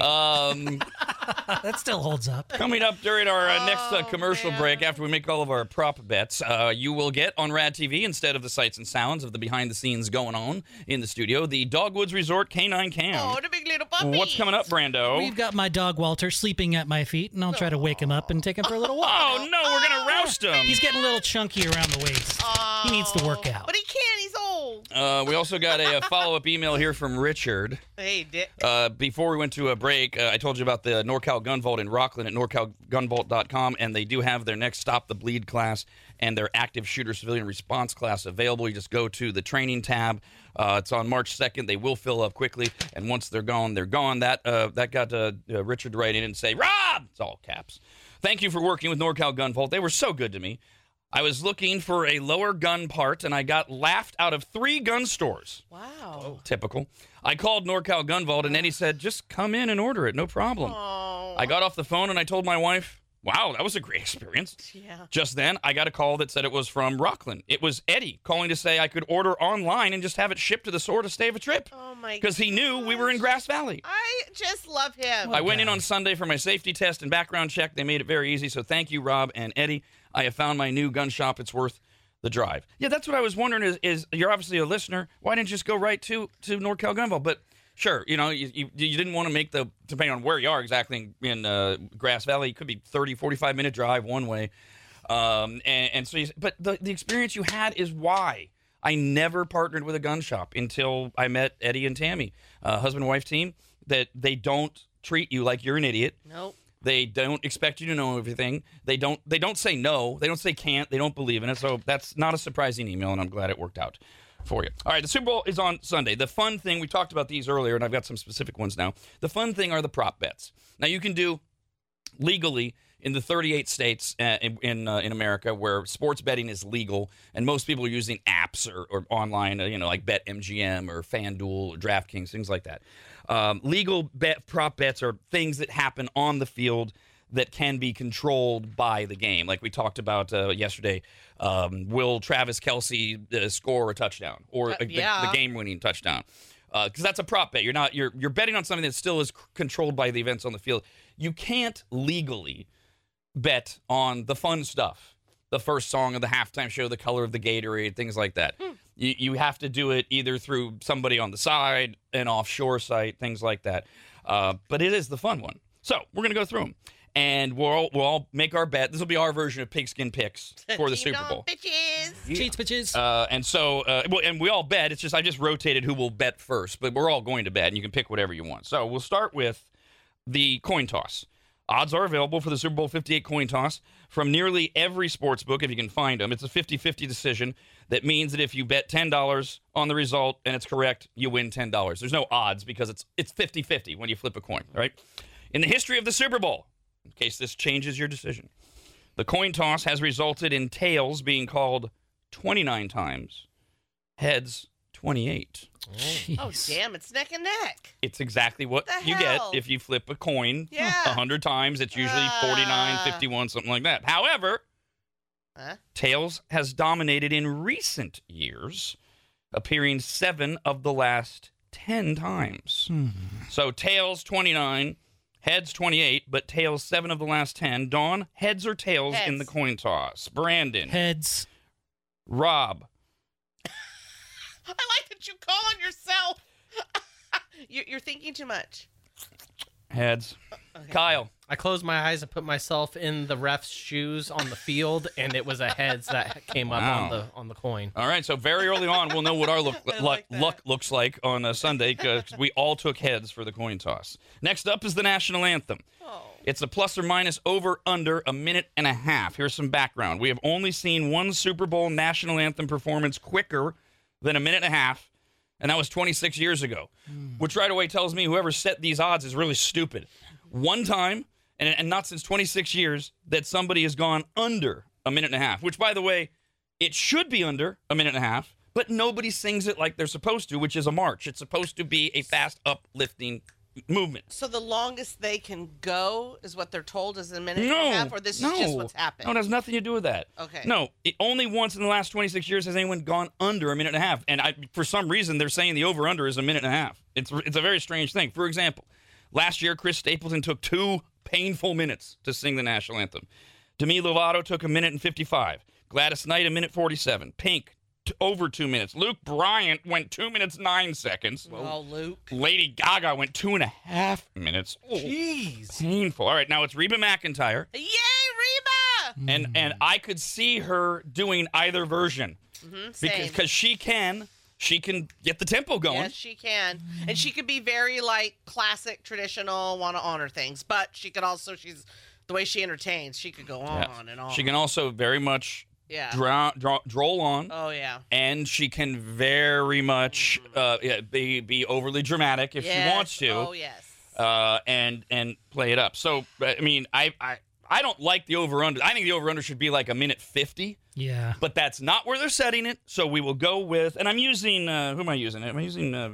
Um, that still holds up. Coming up during our uh, next uh, commercial break, after we make all of our prop bets, uh, you will get on Rad TV instead of the sights and sounds of the behind the scenes going on in the studio, the Dogwoods Resort Canine Cam. Oh, the big little puppy. What's coming up, Brando? We've got my dog Walter sleeping at my feet, and I'll try to wake him up and take him for a little walk. Oh no, we're gonna roust him. He's getting a little chunky around the waist. he needs to work out. But he can't. He's old. Uh, we also got a, a follow up email here from Richard. Hey, Dick. Uh, before we went to a break, uh, I told you about the NorCal Gun Vault in Rocklin at norcalgunvault.com, and they do have their next Stop the Bleed class and their active shooter civilian response class available. You just go to the training tab. Uh, it's on March 2nd. They will fill up quickly, and once they're gone, they're gone. That uh, that got uh, uh, Richard to write in and say, Rob! It's all caps. Thank you for working with NorCal Gun Vault. They were so good to me. I was looking for a lower gun part, and I got laughed out of three gun stores. Wow. Oh. Typical. I called NorCal Gun Vault, and Eddie said, just come in and order it, no problem. I got off the phone and I told my wife, wow, that was a great experience. Yeah. Just then, I got a call that said it was from Rocklin. It was Eddie calling to say I could order online and just have it shipped to the store to save a trip. Oh my. Because he knew we were in Grass Valley. I just love him. I went in on Sunday for my safety test and background check. They made it very easy. So thank you, Rob and Eddie. I have found my new gun shop. It's worth the drive. Yeah, that's what I was wondering. Is, is you're obviously a listener? Why didn't you just go right to to NorCal Gun Vault? But sure, you know, you, you, you didn't want to make the depending on where you are exactly in uh, Grass Valley. It could be 30, 45 minute drive one way. Um, and, and so, you, but the the experience you had is why. I never partnered with a gun shop until I met Eddie and Tammy, uh, husband and wife team. That they don't treat you like you're an idiot. Nope. They don't expect you to know everything. They don't. They don't say no. They don't say can't. They don't believe in it. So that's not a surprising email, and I'm glad it worked out for you. All right, the Super Bowl is on Sunday. The fun thing we talked about these earlier, and I've got some specific ones now. The fun thing are the prop bets. Now you can do legally in the 38 states uh, in in, uh, in America where sports betting is legal, and most people are using apps or, or online, uh, you know, like BetMGM or FanDuel or DraftKings, things like that. Um, legal bet prop bets are things that happen on the field that can be controlled by the game, like we talked about uh, yesterday. Um, will Travis Kelce uh, score a touchdown or Uh, the- the, game-winning touchdown? Because that's a prop bet. You're not you're you're betting on something that still is c- controlled by the events on the field. You can't legally bet on the fun stuff. the first song of the halftime show, the color of the Gatorade, things like that. You, you have to do it either through somebody on the side, an offshore site, things like that. Uh, but it is the fun one. So we're going to go through them. And we'll we'll all make our bet. This will be our version of pigskin picks for the Super on, Bowl. Bitches. Cheats, bitches. Uh, and so, uh, well, and we all bet. It's just I just rotated who will bet first, but we're all going to bet, and you can pick whatever you want. So we'll start with the coin toss. Odds are available for the Super Bowl 58 coin toss from nearly every sports book if you can find them. It's a 50-50 decision. That means that if you bet $10 on the result and it's correct, you win $10. There's no odds because it's it's 50-50 when you flip a coin, right? In the history of the Super Bowl, in case this changes your decision, the coin toss has resulted in tails being called 29 times, heads 28. Oh, damn, it's neck and neck. It's exactly what The you hell? get if you flip a coin Yeah. a 100 times. It's usually 49, Ah. 51, something like that. However, Huh? tails has dominated in recent years, appearing seven of the last 10 times. So tails 29, heads 28, but tails seven of the last 10. Dawn, heads or tails in the coin toss? Brandon, Heads. Rob, I like that you call on yourself. you're, you're thinking too much. heads. Kyle, I closed my eyes and put myself in the ref's shoes on the field, and it was a heads that came up on the on the coin. All right, so very early on, we'll know what our look, I luck, like that. luck looks like on a Sunday because we all took heads for the coin toss. Next up is the national anthem. Oh. It's a plus or minus over under a minute and a half. Here's some background. We have only seen one Super Bowl national anthem performance quicker than a minute and a half, and that was 26 years ago. Hmm. Which right away tells me whoever set these odds is really stupid. One time, and, and not since 26 years, that somebody has gone under a minute and a half, which by the way, it should be under a minute and a half, but nobody sings it like they're supposed to, which is a march. It's supposed to be a fast uplifting movement. So the longest they can go is what they're told is a minute No, and a half, or this no. is just what's happened. No, it has nothing to do with that. Okay. No, it, only once in the last 26 years has anyone gone under a minute and a half. And I, for some reason, they're saying the over under is a minute and a half. It's it's a very strange thing. For example, last year Chris Stapleton took two painful minutes to sing the national anthem. Demi Lovato took a minute and 55. Gladys Knight a minute 47. Pink over two minutes. Luke Bryan went two minutes nine seconds. Oh, Luke. Lady Gaga went two and a half minutes. Oh, Jeez. painful. All right, now it's Reba McEntire Yay, Reba! and and I could see her doing either version Mm-hmm, because same. because she can she can get the tempo going. Yes, she can. And she could be very like classic, traditional, want to honor things, but she could also she's the way she entertains. She could go on Yeah. and on. She can also very much yeah. draw, draw, droll on, oh yeah. and she can very much uh, yeah, be be overly dramatic if Yes. she wants to, Oh yes. uh, and and play it up. So I mean, I I. I don't like the over under. I think the over under should be like a minute 50, Yeah. but that's not where they're setting it. So we will go with, and I'm using, uh, who am I using? Am I using uh,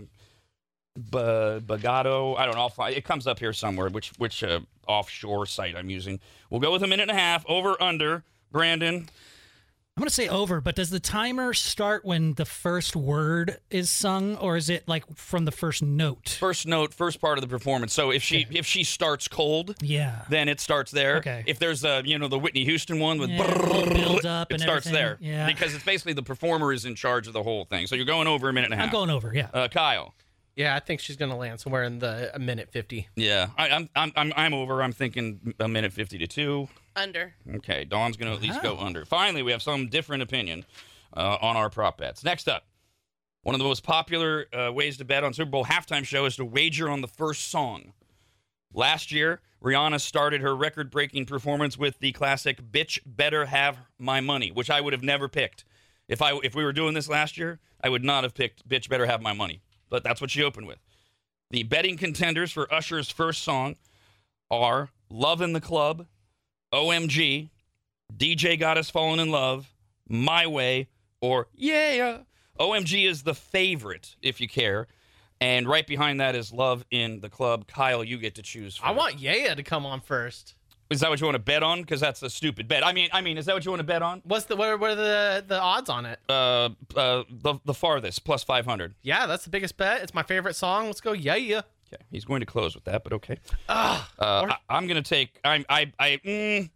B- Bagato? I don't know. I'll find, it comes up here somewhere, which which uh, offshore site I'm using. We'll go with a minute and a half, over, under. Brandon, I'm going to say over, but does the timer start when the first word is sung, or is it like from the first note? first note, first part of the performance. So if she if she starts cold, Yeah. then it starts there. Okay. If there's a you know the Whitney Houston one with Yeah, a little build up it and starts everything. there. Yeah. Because it's basically the performer is in charge of the whole thing. So you're going over a minute and a half. I'm going over, yeah. Uh, Kyle. Yeah, I think she's gonna land somewhere in the a minute fifty. Yeah, I, I'm I'm I'm I'm over. I'm thinking a minute fifty to two. Under. Okay, Dawn's gonna at least go under. Finally, we have some different opinion uh, on our prop bets. Next up, one of the most popular uh, ways to bet on Super Bowl halftime show is to wager on the first song. Last year, Rihanna started her record-breaking performance with the classic "Bitch Better Have My Money," which I would have never picked. If I if we were doing this last year, I would not have picked "Bitch Better Have My Money." But that's what she opened with. The betting contenders for Usher's first song are "Love in the Club," OMG, DJ Got Us Falling in Love, My Way, or Yeah. OMG is the favorite, if you care. And right behind that is Love in the Club. Kyle, you get to choose. I first. want Yeah to come on first. Is that what you want to bet on? Because that's a stupid bet. I mean, I mean, is that what you want to bet on? What's the what are, what are the the odds on it? Uh, uh, the the farthest plus five hundred. Yeah, that's the biggest bet. It's my favorite song. Let's go Yaya. Okay, he's going to close with that, but okay. Ah, Uh, I, I'm going to take. I'm I I mm,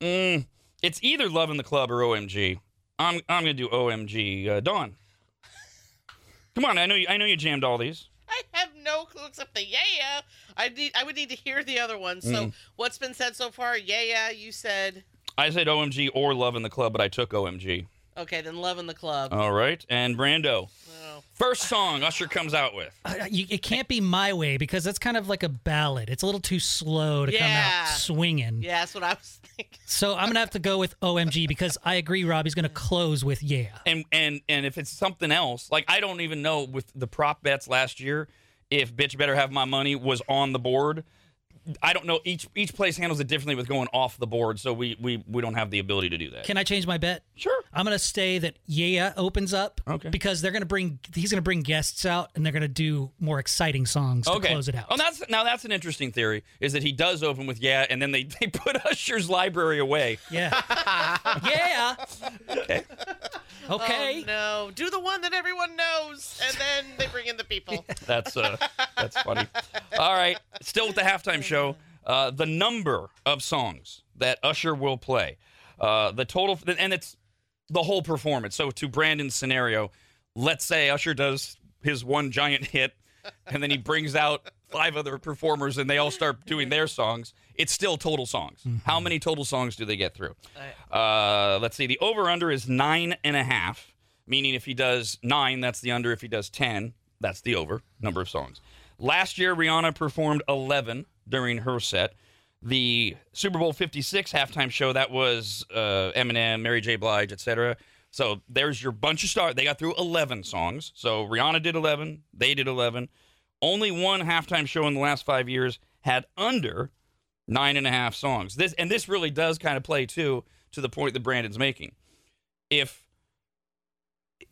mm, It's either Love in the Club or OMG. I'm I'm gonna do OMG. Uh, Dawn. Come on, I know you. I know you jammed all these. I have no clue except the yeah yeah. I need. I would need to hear the other one. So Mm. what's been said so far? Yeah yeah. You said I said OMG or Love in the Club, but I took OMG. Okay. Then love in the club. All right, and Brando. Oh. First song Usher comes out with. Uh, you, it can't be my way because that's kind of like a ballad. It's a little too slow to come Yeah. out swinging. Yeah, that's what I was thinking. So I'm gonna have to go with OMG because I agree. Robbie's gonna close with yeah. And and and if it's something else, like I don't even know with the prop bets last year, if bitch better have my money was on the board. I don't know. Each each place handles it differently with going off the board, so we we we don't have the ability to do that. Can I change my bet? Sure. I'm gonna say that yeah opens up. Okay. Because they're gonna bring he's gonna bring guests out and they're gonna do more exciting songs to okay. close it out. Oh, that's now that's an interesting theory. Is that he does open with yeah, and then they they put Usher's library away. Yeah. yeah. Okay. Okay. Oh, no, do the one that everyone knows, and then they bring in the people. That's uh, that's funny. All right, still with the halftime show. Uh, the number of songs that Usher will play, uh, the total, and it's the whole performance. So to Brandon's scenario, let's say Usher does his one giant hit, and then he brings out five other performers, and they all start doing their songs. It's still total songs. How many total songs do they get through? Uh, let's see. The over under is nine and a half, meaning if he does nine, that's the under. If he does 10, that's the over number of songs. Last year, Rihanna performed 11 during her set. The Super Bowl 56 halftime show, that was uh, Eminem, Mary J. Blige, etc. So there's your bunch of stars. They got through 11 songs. So Rihanna did 11, they did 11. Only one halftime show in the last five years had under nine and a half songs. This and this really does kind of play too to the point that Brandon's making. If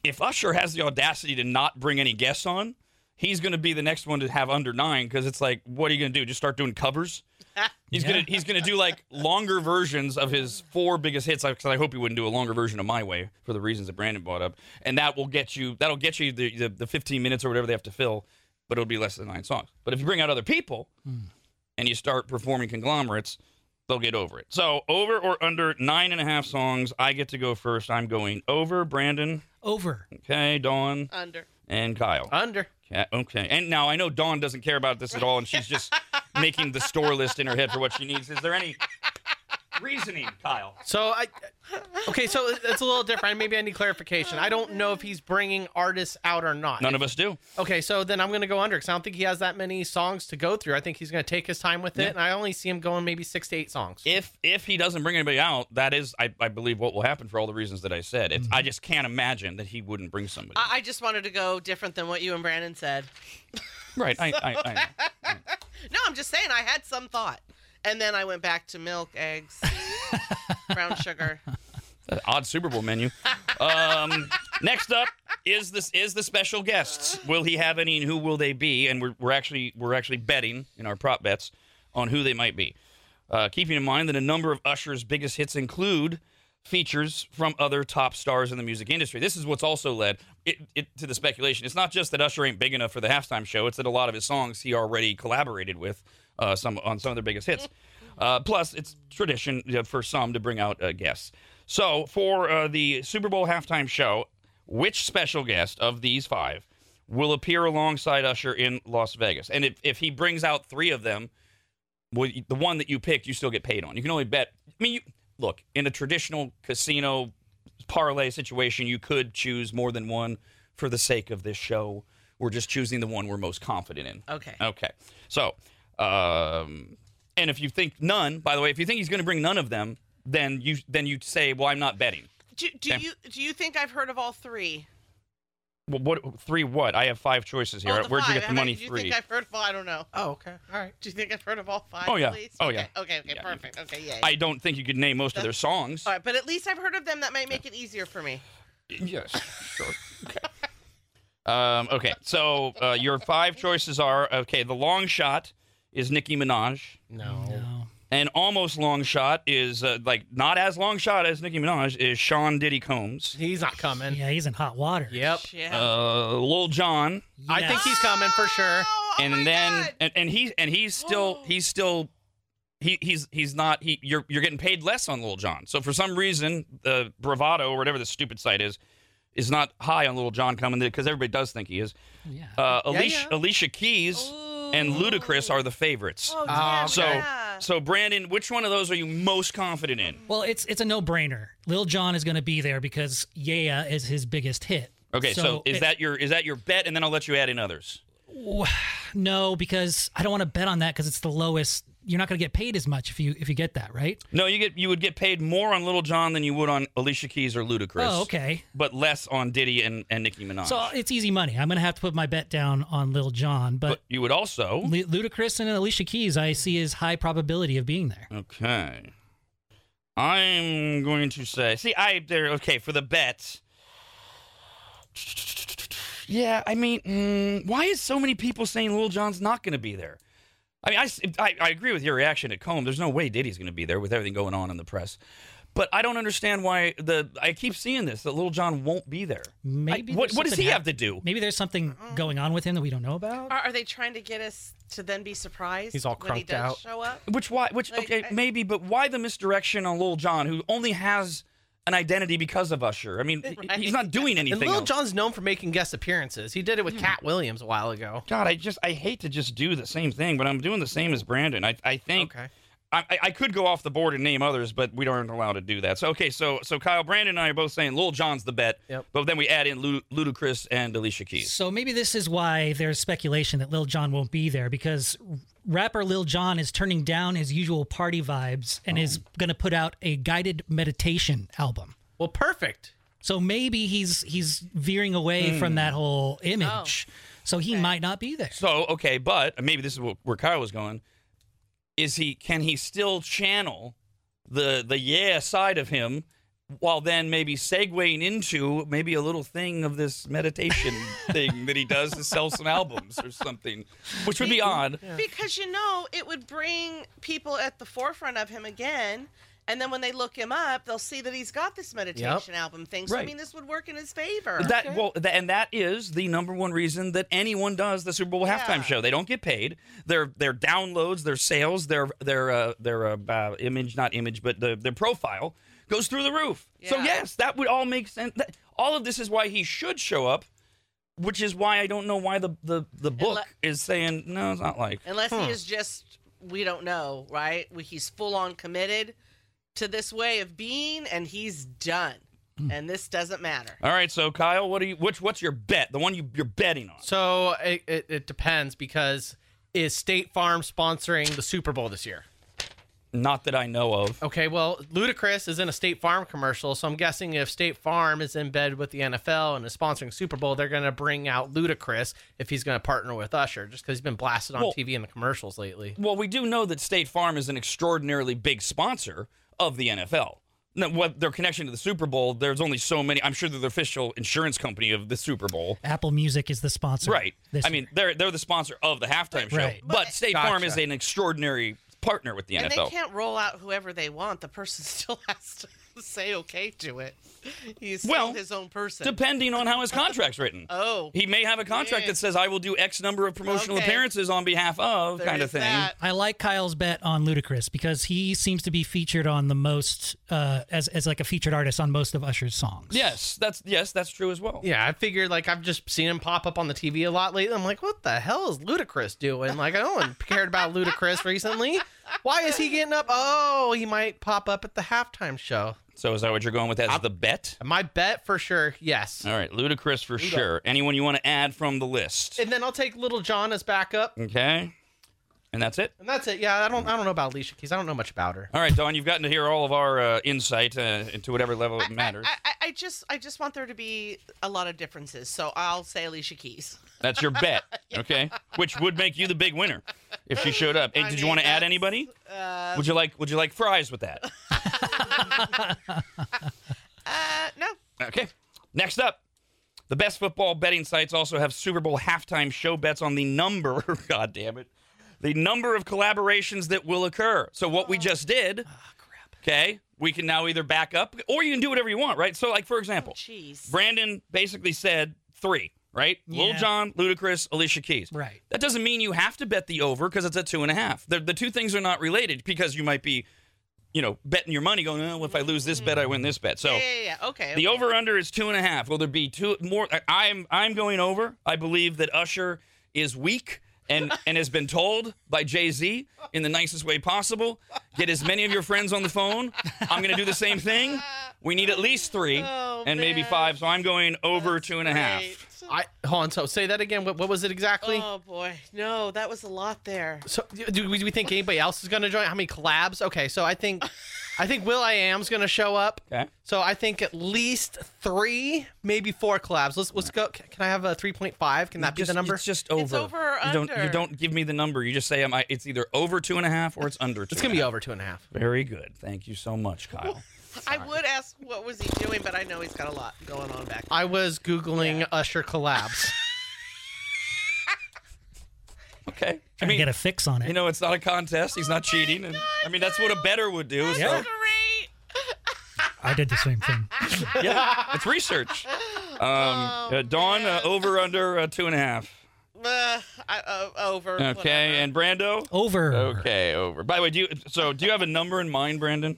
if Usher has the audacity to not bring any guests on, he's going to be the next one to have under nine because it's like, what are you going to do? Just start doing covers? He's Yeah. gonna he's gonna do like longer versions of his four biggest hits. Because I hope he wouldn't do a longer version of My Way for the reasons that Brandon brought up, and that will get you that'll get you the, the the 15 minutes or whatever they have to fill, but it'll be less than nine songs. But if you bring out other people hmm. And you start performing conglomerates, they'll get over it. So over or under nine and a half songs, I get to go first. I'm going over. Brandon, Over. okay, Dawn, Under. and Kyle. Under. Yeah, okay. And now I know Dawn doesn't care about this at all, and she's just making the store list in her head for what she needs. Is there any reasoning, Kyle? So I, okay, so it's a little different. Maybe I need clarification. I don't know if he's bringing artists out or not. None of us do. Okay, so then I'm gonna go under because I don't think he has that many songs to go through. I think he's gonna take his time with it, Yeah. and I only see him going maybe six to eight songs. If if he doesn't bring anybody out, that is, I, I believe, what will happen for all the reasons that I said. It's, I mm-hmm. just can't imagine that he wouldn't bring somebody. I, I just wanted to go different than what you and Brandon said. right. I, I, I know. No, I'm just saying I had some thought, and then I went back to milk, eggs, brown sugar. Odd Super Bowl menu. Um, next up is this is the special guests. Will he have any, and who will they be? And we're, we're actually we're actually betting in our prop bets on who they might be. Uh, keeping in mind that a number of Usher's biggest hits include features from other top stars in the music industry. This is what's also led it, it, to the speculation. It's not just that Usher ain't big enough for the halftime show; it's that a lot of his songs he already collaborated with uh, some on some of their biggest hits. Uh, plus, it's tradition for some to bring out uh, guests. So, for uh, the Super Bowl halftime show, which special guest of these five will appear alongside Usher in Las Vegas? And if, if he brings out three of them, well, the one that you picked, you still get paid on. You can only bet. I mean, you, look, in a traditional casino parlay situation, you could choose more than one for the sake of this show. We're just choosing the one we're most confident in. Okay. Okay. So, um, and if you think none, by the way, if you think he's going to bring none of them, then you then you say, well, I'm not betting. Do, do Okay. you do you think I've heard of all three? Well, what three? What? I have five choices here. Oh, the Where'd you get the Have I- money? Do you Three. think I've heard of all? I don't know. Oh, okay, all right. Do you think I've heard of all five? Oh, yeah. At least? Oh, yeah. Okay. Okay. Yeah. Perfect. Okay. Yeah. I don't think you could name most of their songs. all right, but at least I've heard of them. That might make it easier for me. Yes, sure. Okay. Um, okay, so uh, your five choices are okay. The long shot is Nicki Minaj. No. No. An almost long shot is uh, like not as long shot as Nicki Minaj is Sean Diddy Combs. He's not coming. Yeah, he's in hot water. Yep. Yeah. Uh, Lil Jon, I think he's coming for sure. Oh, oh and then and, and he and he's still he's still he he's he's not he you're you're getting paid less on Little John. So for some reason, the Bravado or whatever the stupid site is is not high on Little John coming because everybody does think he is. Yeah. Uh, Yeah, Alicia, yeah. Alicia Keys and Ludacris are the favorites. Oh, Ah, yeah, So yeah. so Brandon, which one of those are you most confident in? Well, it's it's a no brainer. Lil Jon is going to be there because Yeah is his biggest hit. Okay, so, is it- that your is that your bet? And then I'll let you add in others. no? Because I don't want to bet on that because it's the lowest. You're not going to get paid as much if you if you get that right. No, you get you would get paid more on Little John than you would on Alicia Keys or Ludacris. Oh, okay. But less on Diddy and, and Nicki Minaj. So it's easy money. I'm going to have to put my bet down on Lil Jon, but, but you would also Lu- Ludacris and Alicia Keys, I see as high probability of being there. Okay. I'm going to say, see, I there. Okay, for the bet. Yeah, I mean, mm, why is so many people saying Lil Jon's not going to be there? I mean, I, s- I- I agree with your reaction at Combe. There's no way Diddy's going to be there with everything going on in the press. But I don't understand why the I keep seeing this that Lil Jon won't be there. Maybe I- what what does he hap- have to do? Maybe there's something going on with him that we don't know about. Are, are they trying to get us to then be surprised He's all when he crunked does out. show up? Which why? Which Like, okay, I- maybe, but why the misdirection on Lil Jon, who only has an identity because of Usher? I mean, Right. he's not doing anything. And anything. Lil else. Jon's known for making guest appearances. He did it with hmm. Katt Williams a while ago. God, I just I hate to just do the same thing, but I'm doing the same as Brandon. I I think Okay. I, I- I could go off the board and name others, but we aren't allowed to do that. So okay, so so Kyle, Brandon, and I are both saying Lil Jon's the bet, Yep. but then we add in Lud- Ludacris and Alicia Keys. So maybe this is why there's speculation that Lil Jon won't be there because rapper Lil Jon is turning down his usual party vibes and is oh. going to put out a guided meditation album. Well, perfect. So maybe he's he's veering away from hmm. that whole oh. image. So he might not be there. So okay, but maybe this is what, where Kyle was going. Is he can he still channel the the yeah side of him while then maybe segueing into maybe a little thing of this meditation thing that he does to sell some albums or something, which would be odd. Because you know, it would bring people at the forefront of him again. And then when they look him up, they'll see that he's got this meditation album thing. So I Right. mean, this would work in his favor. That well, tha- and that is the number one reason that anyone does the Super Bowl Yeah. halftime show. They don't get paid. Their their downloads, their sales, their their uh, their uh, uh, image, not image, but the, their profile goes through the roof. So yes, that would all make sense. That, all of this is why he should show up, which is why I don't know why the the, the book is saying no. It's not like Unless he is just, we don't know, right? He's full on committed to this way of being, and he's done. Hmm. And this doesn't matter. All right, so Kyle, what are you? Which what's your bet? The one you you're betting on? So it, it, it depends because is State Farm sponsoring the Super Bowl this year? Not that I know of. Okay, well, Ludacris is in a State Farm commercial, so I'm guessing if State Farm is in bed with the NFL and is sponsoring Super Bowl, they're going to bring out Ludacris if he's going to partner with Usher, just because he's been blasted on Well- TV in the commercials lately. Well, we do know that State Farm is an extraordinarily big sponsor of the NFL. Now, what their connection to the Super Bowl? There's only so many. I'm sure they're the official insurance company of the Super Bowl. Apple Music is the sponsor. Right. this I mean, they're they're the sponsor of the halftime show. Right. But State Farm is an extraordinary partner with the And NFL. they can't roll out whoever they want. The person still has to say okay to it. He's Well, his own person. Depending on how his contract's written. oh, He may have a contract Yeah. that says I will do X number of promotional Okay. appearances on behalf of kind of thing. that. I like Kyle's bet on Ludacris because he seems to be featured on the most uh, as as like a featured artist on most of Usher's songs. Yes, that's yes, that's true as well. Yeah, I figured like I've just seen him pop up on the TV a lot lately. I'm like, what the hell is Ludacris doing? Like, I no one cared about Ludacris recently. Why is he getting up? Oh, he might pop up at the halftime show. So is that what you're going with as the bet? My bet for sure, yes. All right, Ludacris for sure. Anyone you want to add from the list? And then I'll take Little John as backup, Okay. And that's it. and that's it. Yeah, I don't, I don't know about Alicia Keys. I don't know much about her. All right, Dawn, you've gotten to hear all of our uh, insight uh, into whatever level it matters. I, I, I just I just want there to be a lot of differences. So I'll say Alicia Keys. That's your bet, okay? Which would make you the big winner if she showed up. And I did you mean, want to add that's, anybody? Uh, Would you like Would you like fries with that? uh, no. Okay. Next up, the best football betting sites also have Super Bowl halftime show bets on the number. God damn it, the number of collaborations that will occur. So what we just did. Ah, okay, we can now either back up or you can do whatever you want, right? So, like for example, oh, Jeez. Brandon basically said three, right? Lil Yeah. Jon, Ludacris, Alicia Keys. Right. That doesn't mean you have to bet the over because it's at two and a half. The, the two things are not related because you might be, you know, betting your money going, oh, if I lose this bet, I win this bet. So yeah, yeah, yeah. Okay. the okay. over under is two and a half. Will there be two more? I'm I'm going over. I believe that Usher is weak and and has been told by Jay Z in the nicest way possible. Get as many of your friends on the phone. I'm going to do the same thing. We need at least three Oh, and maybe five. So I'm going over two and a half. Great. I hold on. So say that again. What, what was it exactly? Oh boy, no, that was a lot there. So do we, do we think anybody else is going to join? How many collabs? Okay, so I think I think will.i.am's going to show up. Okay. So I think at least three, maybe four collabs. Let's let's go. Can I have a three point five? Can that be the number? It's just over. It's over or you don't you don't give me the number. You just say am I, it's either over two and a half or it's under two. It's gonna and be half. over two and a half. Very good. Thank you so much, Kyle. I would ask what was he doing, but I know he's got a lot going on back. There. I was googling Usher collabs. Okay. I mean, get a fix on it. you know, it's not a contest. He's not cheating, and I mean that's what a better would do. so- Yeah. Great. I did the same thing. yeah, it's research. Um, uh, Dawn, uh, over under uh, two and a half. Uh, I, uh, over. Okay, and Brando. Over. Okay, over. By the way, do you so do you have a number in mind, Brandon?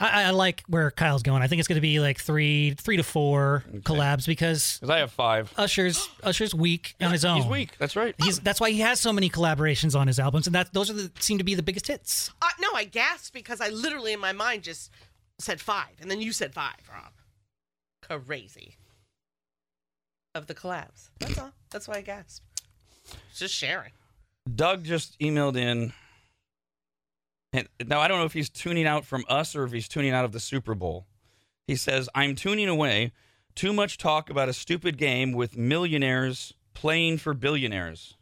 I, I like where Kyle's going. I think it's going to be like three, three to four collabs because Because I have five. Usher's Usher's weak on his own. He's weak. That's right. He's that's why he has so many collaborations on his albums, and that those are the seem to be the biggest hits. Uh, no, I gasped because I literally in my mind just said five, and then you said five, Rob. Crazy. Of the collabs. That's all. That's why I gasped. Just sharing. Doug just emailed in. And now I don't know if he's tuning out from us or if he's tuning out of the Super Bowl. He says, "I'm tuning away. Too much talk about a stupid game with millionaires playing for billionaires."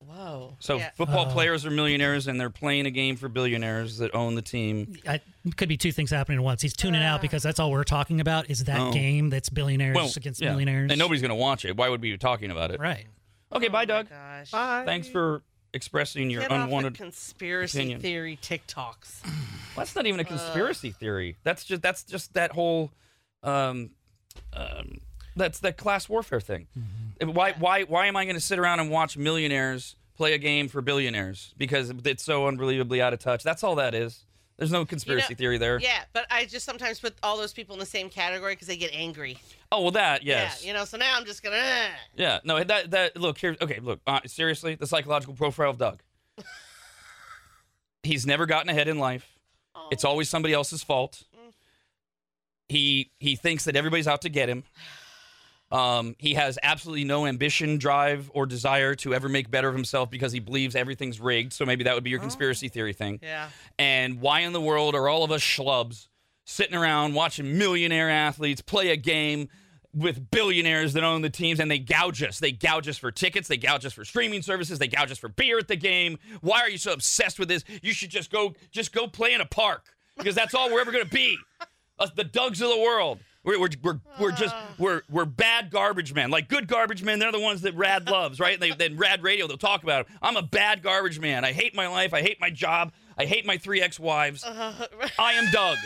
Whoa. So Yeah. football Oh. players are millionaires and they're playing a game for billionaires that own the team. I, could be two things happening at once. He's tuning out uh. because that's all we're talking about is that Oh. game that's billionaires Well, against yeah. millionaires. And nobody's going to watch it. Why would we be talking about it? right. Okay, oh bye, Doug. Gosh. Bye. Thanks for expressing your Get off the unwanted. conspiracy opinion. theory TikToks. Well, that's not even a conspiracy theory. That's just that's just that whole, um, um, that's that class warfare thing. Why why why am I going to sit around and watch millionaires play a game for billionaires because it's so unbelievably out of touch? That's all that is. There's no conspiracy theory there. Yeah, but I just sometimes put all those people in the same category because they get angry. Oh well, that yes. Yeah, you know. So now I'm just gonna. eh. Yeah, no, that that look here. Okay, look, uh, seriously, the psychological profile of Doug. He's never gotten ahead in life. It's always somebody else's fault. He he thinks that everybody's out to get him. Um, he has absolutely no ambition, drive, or desire to ever make better of himself because he believes everything's rigged. So maybe that would be your conspiracy theory thing. Yeah. And why in the world are all of us schlubs sitting around watching millionaire athletes play a game with billionaires that own the teams and they gouge us? They gouge us for tickets, they gouge us for streaming services, they gouge us for beer at the game. Why are you so obsessed with this? You should just go just go play in a park because that's all we're ever going to be. Us, the Dougs of the world. We're, we're, we're, we're just ah. we're we're bad garbage men. Like good garbage men, they're the ones that Rad loves, right? They then Rad Radio, they'll talk about. It. I'm a bad garbage man. I hate my life. I hate my job. I hate my three ex-wives. Uh-huh. I am Doug.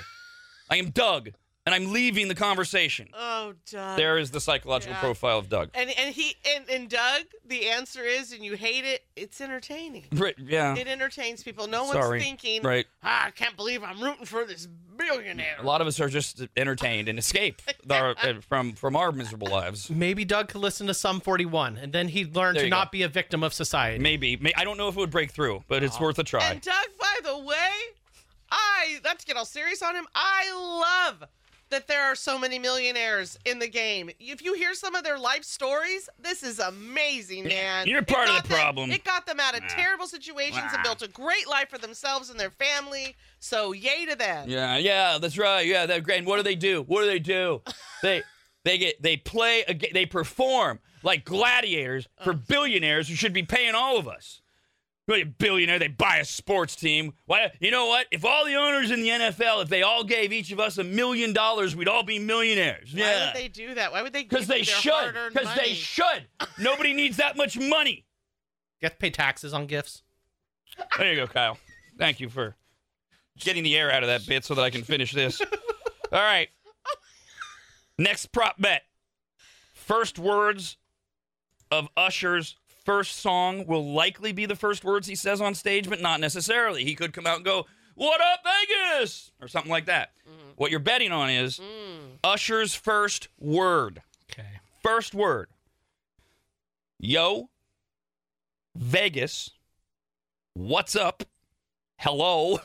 I am Doug, and I'm leaving the conversation. Oh, Doug. There is the psychological Yeah. profile of Doug. And and he and, and Doug, the answer is, and you hate it. It's entertaining. Right, yeah. It entertains people. No Sorry. one's thinking, Right. ah, I can't believe I'm rooting for this billionaire. A lot of us are just entertained and escape our, uh, from from our miserable lives. Maybe Doug could listen to Sum 41, and then he'd learn There to not go. be a victim of society. Maybe. May, I don't know if it would break through, but it's worth a try. And Doug, by the way, I not to get all serious on him, I love that there are so many millionaires in the game. If you hear some of their life stories, this is amazing, man. You're part of the them- problem. it got them out of terrible situations and built a great life for themselves and their family. So yay to them. Yeah, yeah, that's right. Yeah, they're great. And what do they do? What do they do? They they get they play they perform like gladiators for uh. billionaires who should be paying all of us. Really, a billionaire, they buy a sports team. Why? You know what? If all the owners in the NFL, if they all gave each of us a million dollars, we'd all be millionaires. Yeah. Why Yeah, would they do that? Why would they? because give they should. Because they should. Nobody needs that much money. You have to pay taxes on gifts. There you go, Kyle. Thank you for getting the air out of that bit so that I can finish this. All right. Next prop bet. First words of Usher's first song will likely be the first words he says on stage, but not necessarily. He could come out and go, What up, Vegas? or something like that. Mm. What you're betting on is mm. Usher's first word. Okay. First word. Yo, Vegas, what's up? Hello,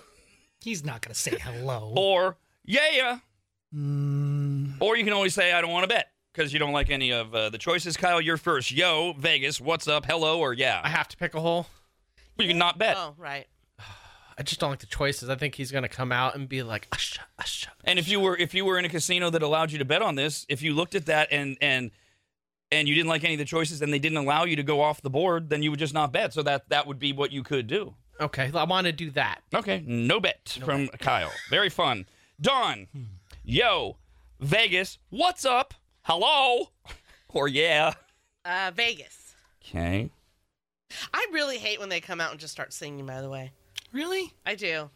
He's not going to say hello. or yeah. Mm. Or you can always say, I don't want to bet because you don't like any of uh, the choices. Kyle, you're first. Yo, Vegas, what's up? Hello, or yeah. I have to pick a hole. You can not bet. Oh, right. I just don't like the choices. I think he's gonna come out and be like, Usha, Usha. And if you were if you were in a casino that allowed you to bet on this, if you looked at that and and and you didn't like any of the choices and they didn't allow you to go off the board, then you would just not bet. So that that would be what you could do. Okay, I want to do that. Okay, no bet from Kyle. Very fun. Dawn, yo, Vegas, what's up? Hello, or yeah. Uh, Vegas. Okay. I really hate when they come out and just start singing. By the way, Really? I do.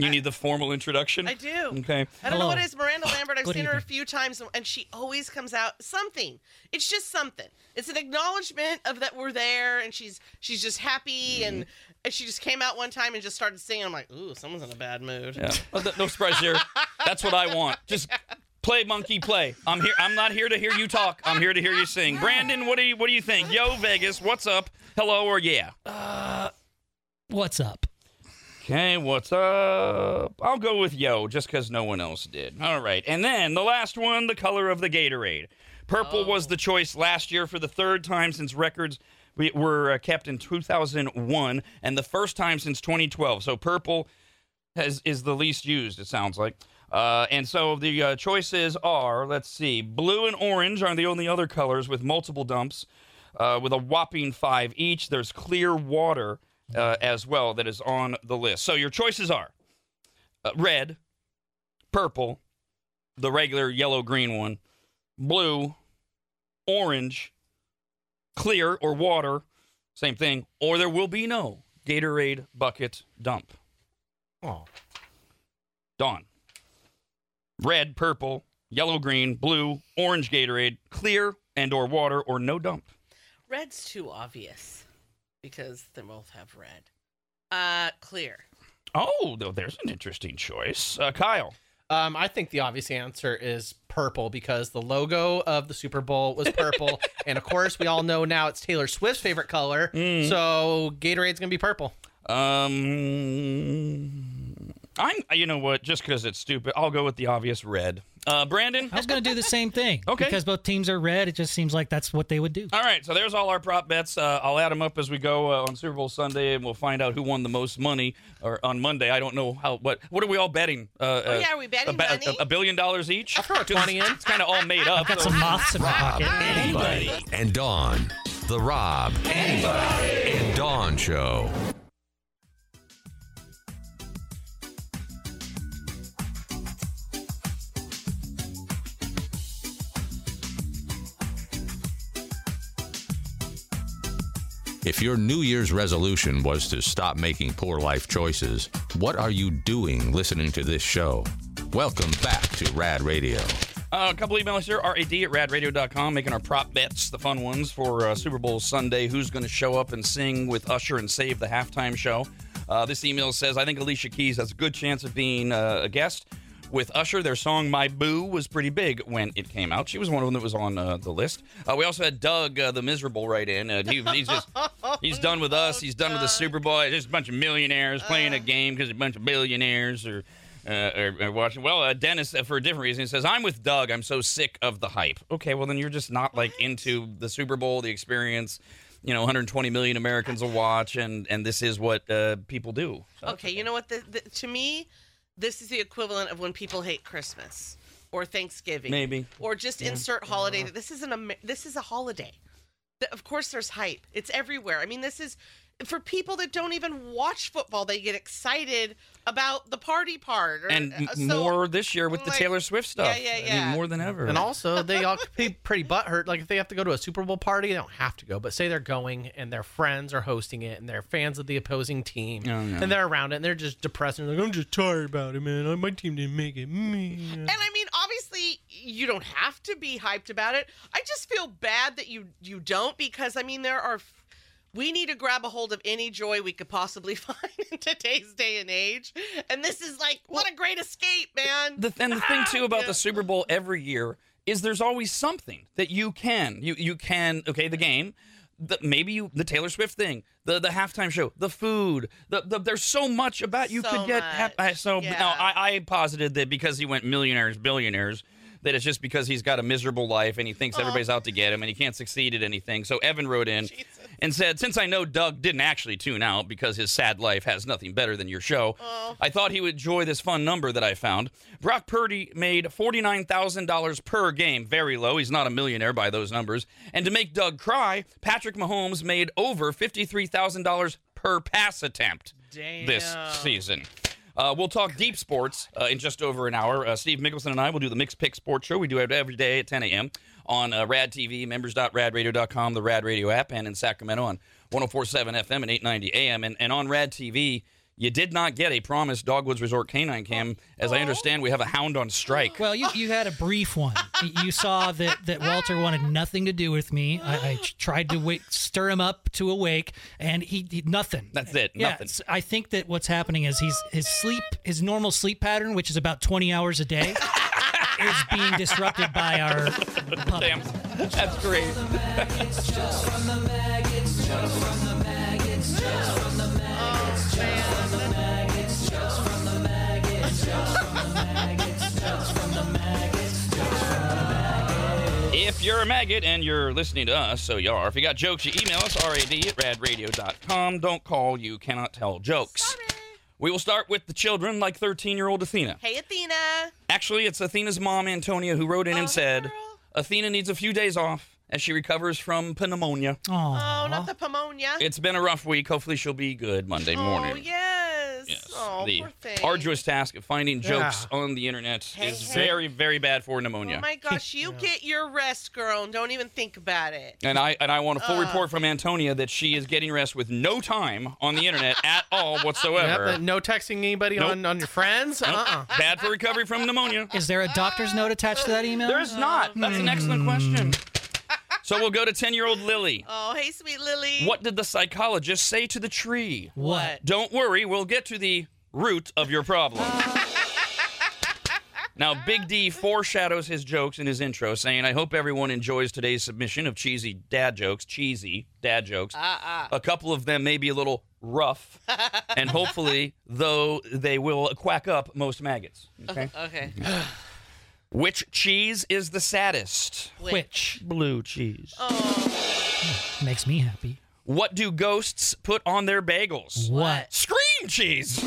You need the formal introduction. I do. Okay. I don't know Hello. what it is. Miranda Lambert, I've Good seen her a evening. few times, and she always comes out something. It's just something. It's an acknowledgement of that we're there, and she's she's just happy, and, and she just came out one time and just started singing. I'm like, ooh, someone's in a bad mood. Yeah. Well, no surprise here. That's what I want. Just play, monkey, play. I'm here. I'm not here to hear you talk. I'm here to hear you sing. Brandon, what do you what do you think? Yo, Vegas, what's up? Hello or yeah? What's up? Okay, what's up? I'll go with yo, just because no one else did. All right, and then the last one, the color of the Gatorade. Purple was the choice last year for the third time since records were uh, kept in 2001, and the first time since 2012. So purple has is the least used. It sounds like. Uh, and so the uh, choices are, let's see, blue and orange are the only other colors with multiple dumps, uh, with a whopping five each. There's clear water uh, as well that is on the list. So your choices are uh, red, purple, the regular yellow green one, blue, orange, clear or water, same thing, or there will be no Gatorade bucket dump. Oh, Dawn. Red, purple, yellow, green, blue, orange Gatorade, clear and or water or no dump. Red's too obvious because they both have red. Uh, clear. Oh, though there's an interesting choice. Uh, Kyle. Um, I think the obvious answer is purple because the logo of the Super Bowl was purple, and of course we all know now it's Taylor Swift's favorite color. So Gatorade's gonna be purple. Um, I'm. You know what? Just because it's stupid, I'll go with the obvious red. Uh, Brandon. I was going to do the same thing. Okay. Because both teams are red, it just seems like that's what they would do. All right, so there's all our prop bets. Uh, I'll add them up as we go uh, on Super Bowl Sunday, and we'll find out who won the most money. Or on Monday, I don't know how. What What are we all betting? Uh, Oh, yeah, are we betting a, ba- money? a, a billion dollars each? I'll throw a 20 in. It's kind of all made up. I've got so- some moths in my pocket. Anybody and Dawn. The Rob. Anybody and Dawn Show. If your New Year's resolution was to stop making poor life choices, what are you doing listening to this show? Welcome back to Rad Radio. Uh, a couple emails here. RAD at radradio.com, making our prop bets, the fun ones for uh, Super Bowl Sunday. Who's going to show up and sing with Usher and save the halftime show? Uh, this email says, I think Alicia Keys has a good chance of being uh, a guest. With Usher, their song My Boo was pretty big when it came out. She was one of them that was on uh, the list. Uh, we also had Doug, uh, the miserable, right in. Uh, he, he's just, he's done with us. He's done with the Super Bowl. Just a bunch of millionaires playing a game because a bunch of billionaires are uh, are, are watching. Well, uh, Dennis, uh, for a different reason, he says, "I'm with Doug. I'm so sick of the hype." Okay, well then you're just not like into the Super Bowl, the experience. You know, 120 million Americans will watch, and and this is what uh, people do. Okay, you know what? The, the, to me, this is the equivalent of when people hate Christmas or Thanksgiving, Maybe. or just insert holiday. Uh-huh. This is an this is a holiday. Of course, there's hype. It's everywhere. I mean, this is for people that don't even watch football. They get excited about the party part, or, And uh, so- more this year with the Taylor Swift stuff. Yeah, yeah, I mean, yeah. more than ever. And also, they all could be pretty butthurt. Like if they have to go to a Super Bowl party, they don't have to go. But say they're going and their friends are hosting it and they're fans of the opposing team Oh, yeah. and they're around it and they're just depressed and they're like, I'm just tired about it, man. My team didn't make it. Me. And I mean, obviously, you don't have to be hyped about it. I just feel bad that you you don't because I mean there are we need to grab a hold of any joy we could possibly find in today's day and age. And this is like what a great escape, man. The, and the thing too about Yeah. the Super Bowl every year is there's always something that you can you you can okay the game. The, maybe you the Taylor Swift thing, the the halftime show, the food, the, the there's so much about you So could get. hap- so Yeah. now I, I posited that because he went millionaires, billionaires, that it's just because he's got a miserable life and he thinks everybody's out to get him and he can't succeed at anything. So Evan wrote in and said, since I know Doug didn't actually tune out because his sad life has nothing better than your show. I thought he would enjoy this fun number that I found. Brock Purdy made $49,000 per game, very low. He's not a millionaire by those numbers. And to make Doug cry, Patrick Mahomes made over $53,000 per pass attempt this season. Uh, we'll talk deep sports uh, in just over an hour. Uh, Steve Mickelson and I will do the Mixed Pick Sports Show. We do it every day at 10 a.m. on uh, Rad TV, members.radradio.com, the Rad Radio app, and in Sacramento on 1047 FM and 890 AM. And, and on Rad TV, you did not get a promised Dogwoods Resort canine cam. As I oh. understand, we have a hound on strike. Well, you, you had a brief one. You saw that, that Walter wanted nothing to do with me. I, I tried to wake, stir him up to awake, and he, he nothing. That's it. Yeah, Nothing. s- I think that what's happening is he's his sleep, his normal sleep pattern, which is about 20 hours a day, is being disrupted by our puppy. Damn. That's great. If you're a maggot and you're listening to us, so you are. If you got jokes, you email us, rad at radradio.com. Don't call, you cannot tell jokes. We will start with the children, like 13 year old Athena. Hey Athena. Actually, it's Athena's mom, Antonia, who wrote in Oh, and said Athena needs a few days off as she recovers from pneumonia. Oh, not the pneumonia. It's been a rough week. Hopefully, she'll be good Monday oh, morning. Oh yes. Yes. Oh, the poor thing. arduous task of finding jokes on the internet Hey, is hey. very, very bad for pneumonia. Oh my gosh, you get your rest, girl, and don't even think about it. and I and I want a full Uh. report from Antonia that she is getting rest with no time on the internet at all whatsoever. Yep, no texting anybody Nope. on, on your friends. Nope. Uh-uh. Bad for recovery from pneumonia. Is there a doctor's note attached to that email? There's not. That's an excellent question. So we'll go to 10 year old Lily. Oh, hey, sweet Lily. What did the psychologist say to the tree? What? Don't worry, we'll get to the root of your problem. now, Big D foreshadows his jokes in his intro, saying, I hope everyone enjoys today's submission of cheesy dad jokes. Cheesy dad jokes. Uh-uh. A couple of them may be a little rough, and hopefully, though, they will quack up most maggots. Okay? Okay. Which cheese is the saddest? Which Blue cheese. Oh. makes me happy. What do ghosts put on their bagels? What? Scream cheese.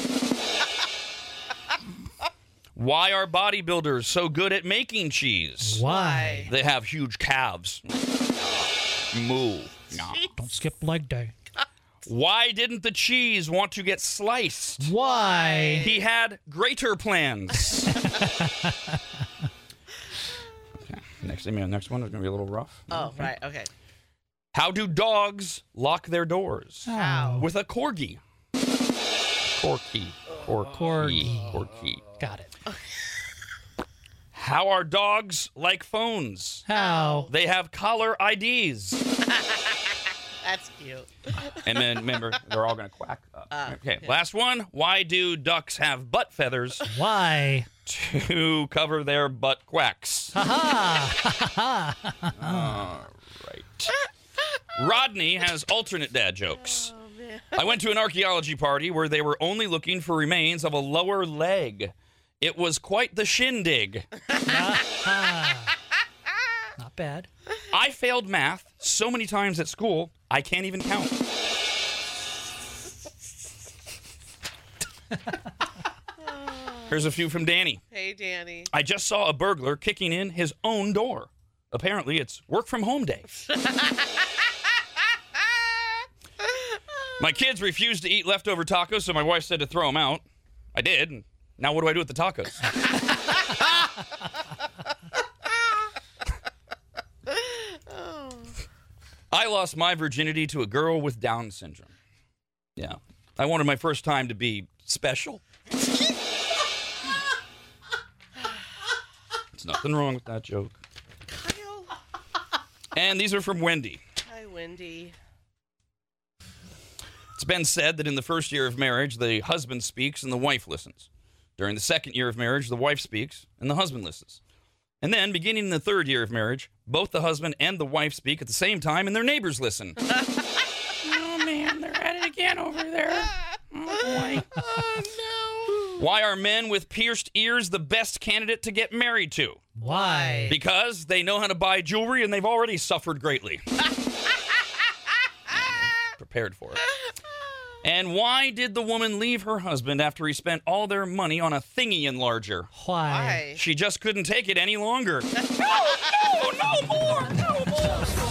Why are bodybuilders so good at making cheese? Why? They have huge calves. Moo. No. Don't skip leg day. Why didn't the cheese want to get sliced? Why? He had greater plans. okay. Next, email, next one is going to be a little rough. Oh, mm-hmm. right. Okay. How do dogs lock their doors? How? With a corgi. Corky. Corky. Corgi. Corky. Got it. How are dogs like phones? How? They have caller IDs. That's cute. And then remember, they're all going to quack up. Uh, okay, okay. last one. Why do ducks have butt feathers? Why? To cover their butt quacks. Ha ha! All right. Rodney has alternate dad jokes. Oh. I went to an archaeology party where they were only looking for remains of a lower leg. It was quite the shindig. ha. Not bad. I failed math so many times at school, I can't even count. Here's a few from Danny. Hey, Danny. I just saw a burglar kicking in his own door. Apparently, it's work from home day. My kids refused to eat leftover tacos, so my wife said to throw them out. I did. and Now, what do I do with the tacos? I lost my virginity to a girl with Down syndrome. Yeah. I wanted my first time to be special. There's nothing wrong with that joke. And these are from Wendy. Hi, Wendy. It's been said that in the first year of marriage, the husband speaks and the wife listens. During the second year of marriage, the wife speaks and the husband listens. And then, beginning in the third year of marriage, both the husband and the wife speak at the same time and their neighbors listen. oh, man, they're at it again over there. Oh, boy. Oh no. Why are men with pierced ears the best candidate to get married to? Why? Because they know how to buy jewelry and they've already suffered greatly. Prepared for it. And why did the woman leave her husband after he spent all their money on a thingy enlarger? Why? She just couldn't take it any longer. no, no, no more, no more.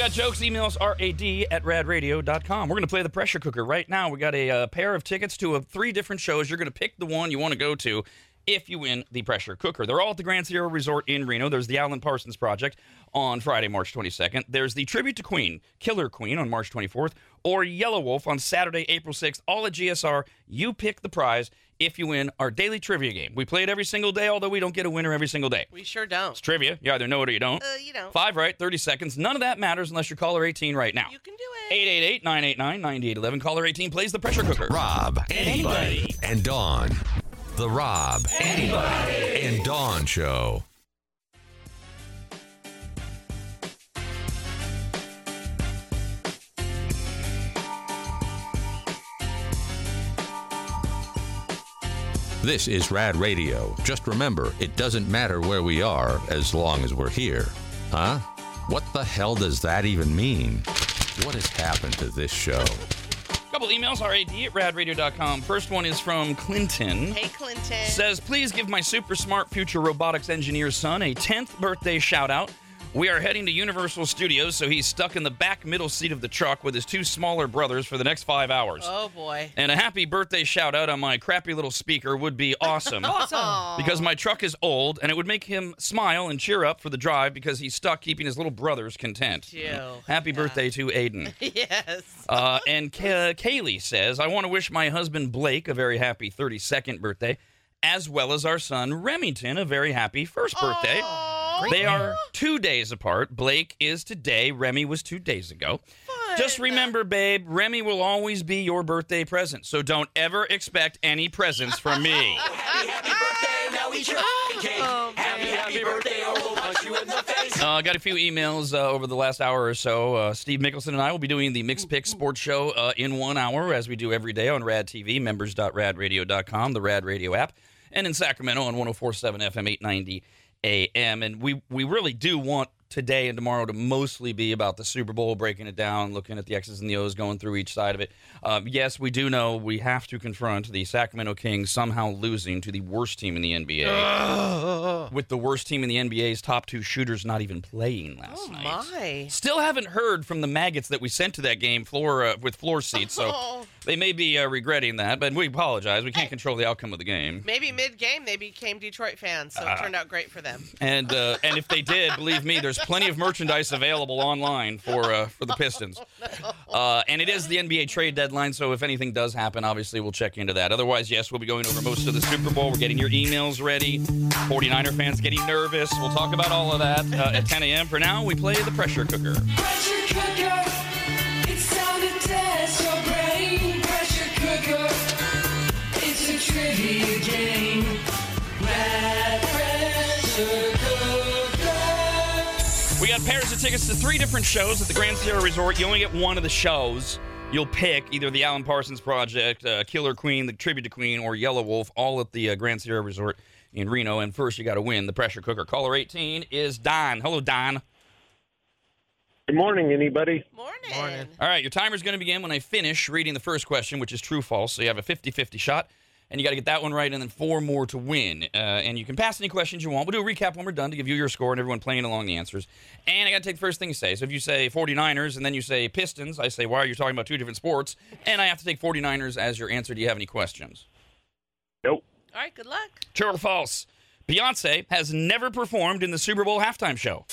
Got jokes, emails, rad at radradio.com. We're going to play the pressure cooker right now. We got a uh, pair of tickets to uh, three different shows. You're going to pick the one you want to go to if you win the pressure cooker. They're all at the Grand Sierra Resort in Reno. There's the Alan Parsons Project on Friday, March 22nd. There's the Tribute to Queen, Killer Queen on March 24th, or Yelawolf on Saturday, April 6th. All at GSR. You pick the prize if you win our daily trivia game. We play it every single day, although we don't get a winner every single day. We sure don't. It's trivia. You either know it or you don't. Uh, you don't. Five right, 30 seconds. None of that matters unless you're caller 18 right now. You can do it. 888 989 9811. Caller 18 plays the pressure cooker. Rob, Anybody. and Dawn. The Rob, Anybody. and Dawn Show. This is Rad Radio. Just remember, it doesn't matter where we are as long as we're here. Huh? What the hell does that even mean? What has happened to this show? couple emails, rad at radradio.com. First one is from Clinton. Hey, Clinton. Says, please give my super smart future robotics engineer son a 10th birthday shout out. We are heading to Universal Studios, so he's stuck in the back middle seat of the truck with his two smaller brothers for the next five hours. Oh boy. And a happy birthday shout out on my crappy little speaker would be awesome. Awesome. Because my truck is old and it would make him smile and cheer up for the drive because he's stuck keeping his little brothers content. Ew. Happy birthday to Aiden. yes. Uh, and Ka- Kaylee says, I want to wish my husband Blake a very happy 32nd birthday, as well as our son Remington a very happy first birthday. They are two days apart. Blake is today, Remy was two days ago. Just remember, babe, Remy will always be your birthday present, so don't ever expect any presents from me. Oh, happy, happy birthday. Now eat your cake. Oh, happy, happy birthday, or we'll punch you in the face. I uh, got a few emails uh, over the last hour or so. Uh, Steve Mickelson and I will be doing the Mix Pick Sports Show uh, in one hour, as we do every day on Rad TV, members.radradio.com, the Rad Radio app, and in Sacramento on 1047 FM 890 AM. And we, we really do want today and tomorrow to mostly be about the Super Bowl, breaking it down, looking at the X's and the O's, going through each side of it. Um, yes, we do know we have to confront the Sacramento Kings somehow losing to the worst team in the NBA, with the worst team in the NBA's top two shooters not even playing last Oh night. my. Still haven't heard from the maggots that we sent to that game floor uh, with floor seats, so Oh. they may be uh, regretting that. But we apologize. We can't control the outcome of the game. Maybe mid-game they became Detroit fans, so it Ah. turned out great for them. And uh, and if they did, believe me, there's plenty of merchandise available online for uh, for the Pistons. Uh, and it is the NBA trade deadline, so if anything does happen, obviously we'll check into that. Otherwise, yes, we'll be going over most of the Super Bowl. We're getting your emails ready. 49er fans getting nervous. We'll talk about all of that uh, at 10 a.m. For now, we play the pressure cooker. Pressure cooker. It's time to test your brain. Pressure cooker. It's a trivia game. Red pressure cooker. We got pairs of tickets to three different shows at the Grand Sierra Resort. You only get one of the shows. You'll pick either the Alan Parsons Project, uh, Killer Queen, the Tribute to Queen, or Yelawolf, all at the uh, Grand Sierra Resort in Reno. And first, you got to win the pressure cooker. Caller 18 is Don. Hello, Don. Good morning, anybody. Morning. All right, your timer's going to begin when I finish reading the first question, which is true false. So you have a 50 50 shot, and you got to get that one right, and then four more to win. Uh, and you can pass any questions you want. We'll do a recap when we're done to give you your score and everyone playing along the answers. And I got to take the first thing you say. So if you say 49ers and then you say Pistons, I say, why are you talking about two different sports? And I have to take 49ers as your answer. Do you have any questions? Nope. All right, good luck. True or false? Beyonce has never performed in the Super Bowl halftime show.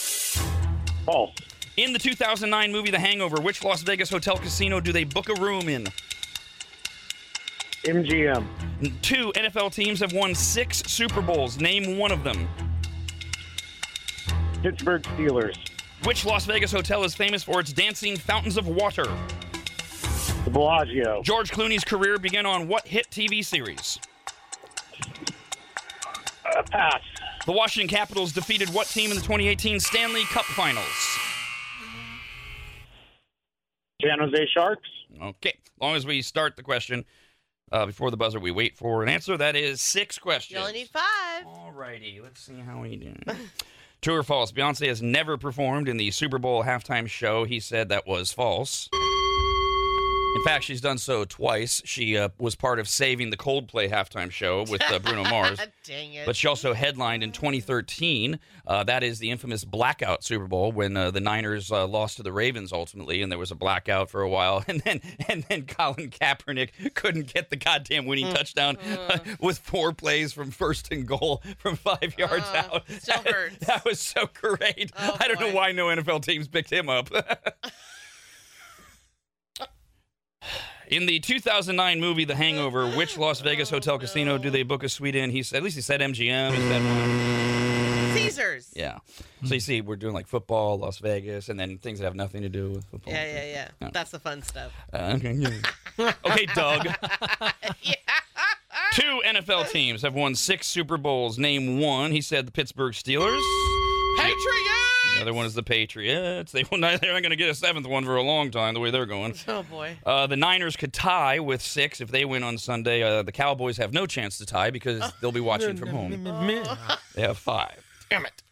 False. In the 2009 movie The Hangover, which Las Vegas hotel casino do they book a room in? MGM. Two NFL teams have won six Super Bowls. Name one of them. Pittsburgh Steelers. Which Las Vegas hotel is famous for its dancing fountains of water? The Bellagio. George Clooney's career began on what hit TV series? Uh, pass. The Washington Capitals defeated what team in the 2018 Stanley Cup Finals? San Jose Sharks. Okay. As long as we start the question uh, before the buzzer, we wait for an answer. That is six questions. You only need five. Alrighty, let's see how we do. True or false? Beyonce has never performed in the Super Bowl halftime show. He said that was false. In fact, she's done so twice. She uh, was part of saving the Coldplay halftime show with uh, Bruno Mars. Dang it. But she also headlined in 2013. Uh, that is the infamous blackout Super Bowl when uh, the Niners uh, lost to the Ravens ultimately, and there was a blackout for a while. And then and then Colin Kaepernick couldn't get the goddamn winning touchdown uh, with four plays from first and goal from five yards out. still That- hurts. That was so great. Oh, I don't know why no NFL teams picked him up. In the 2009 movie The Hangover, which Las Vegas hotel casino do they book a suite in? He said, at least he said MGM. He said. Caesars. Yeah. So you see, we're doing like football, Las Vegas, and then things that have nothing to do with football. Yeah, yeah, yeah. Yeah. That's the fun stuff. Uh, okay, yeah. okay, Doug. Two NFL teams have won six Super Bowls. Name one. He said the Pittsburgh Steelers. Patriots! The other one is the Patriots. They will not, they're not going to get a seventh one for a long time, the way they're going. Oh boy. Uh, the Niners could tie with six if they win on Sunday. Uh, the Cowboys have no chance to tie because they'll be watching from home. They have five. Damn it.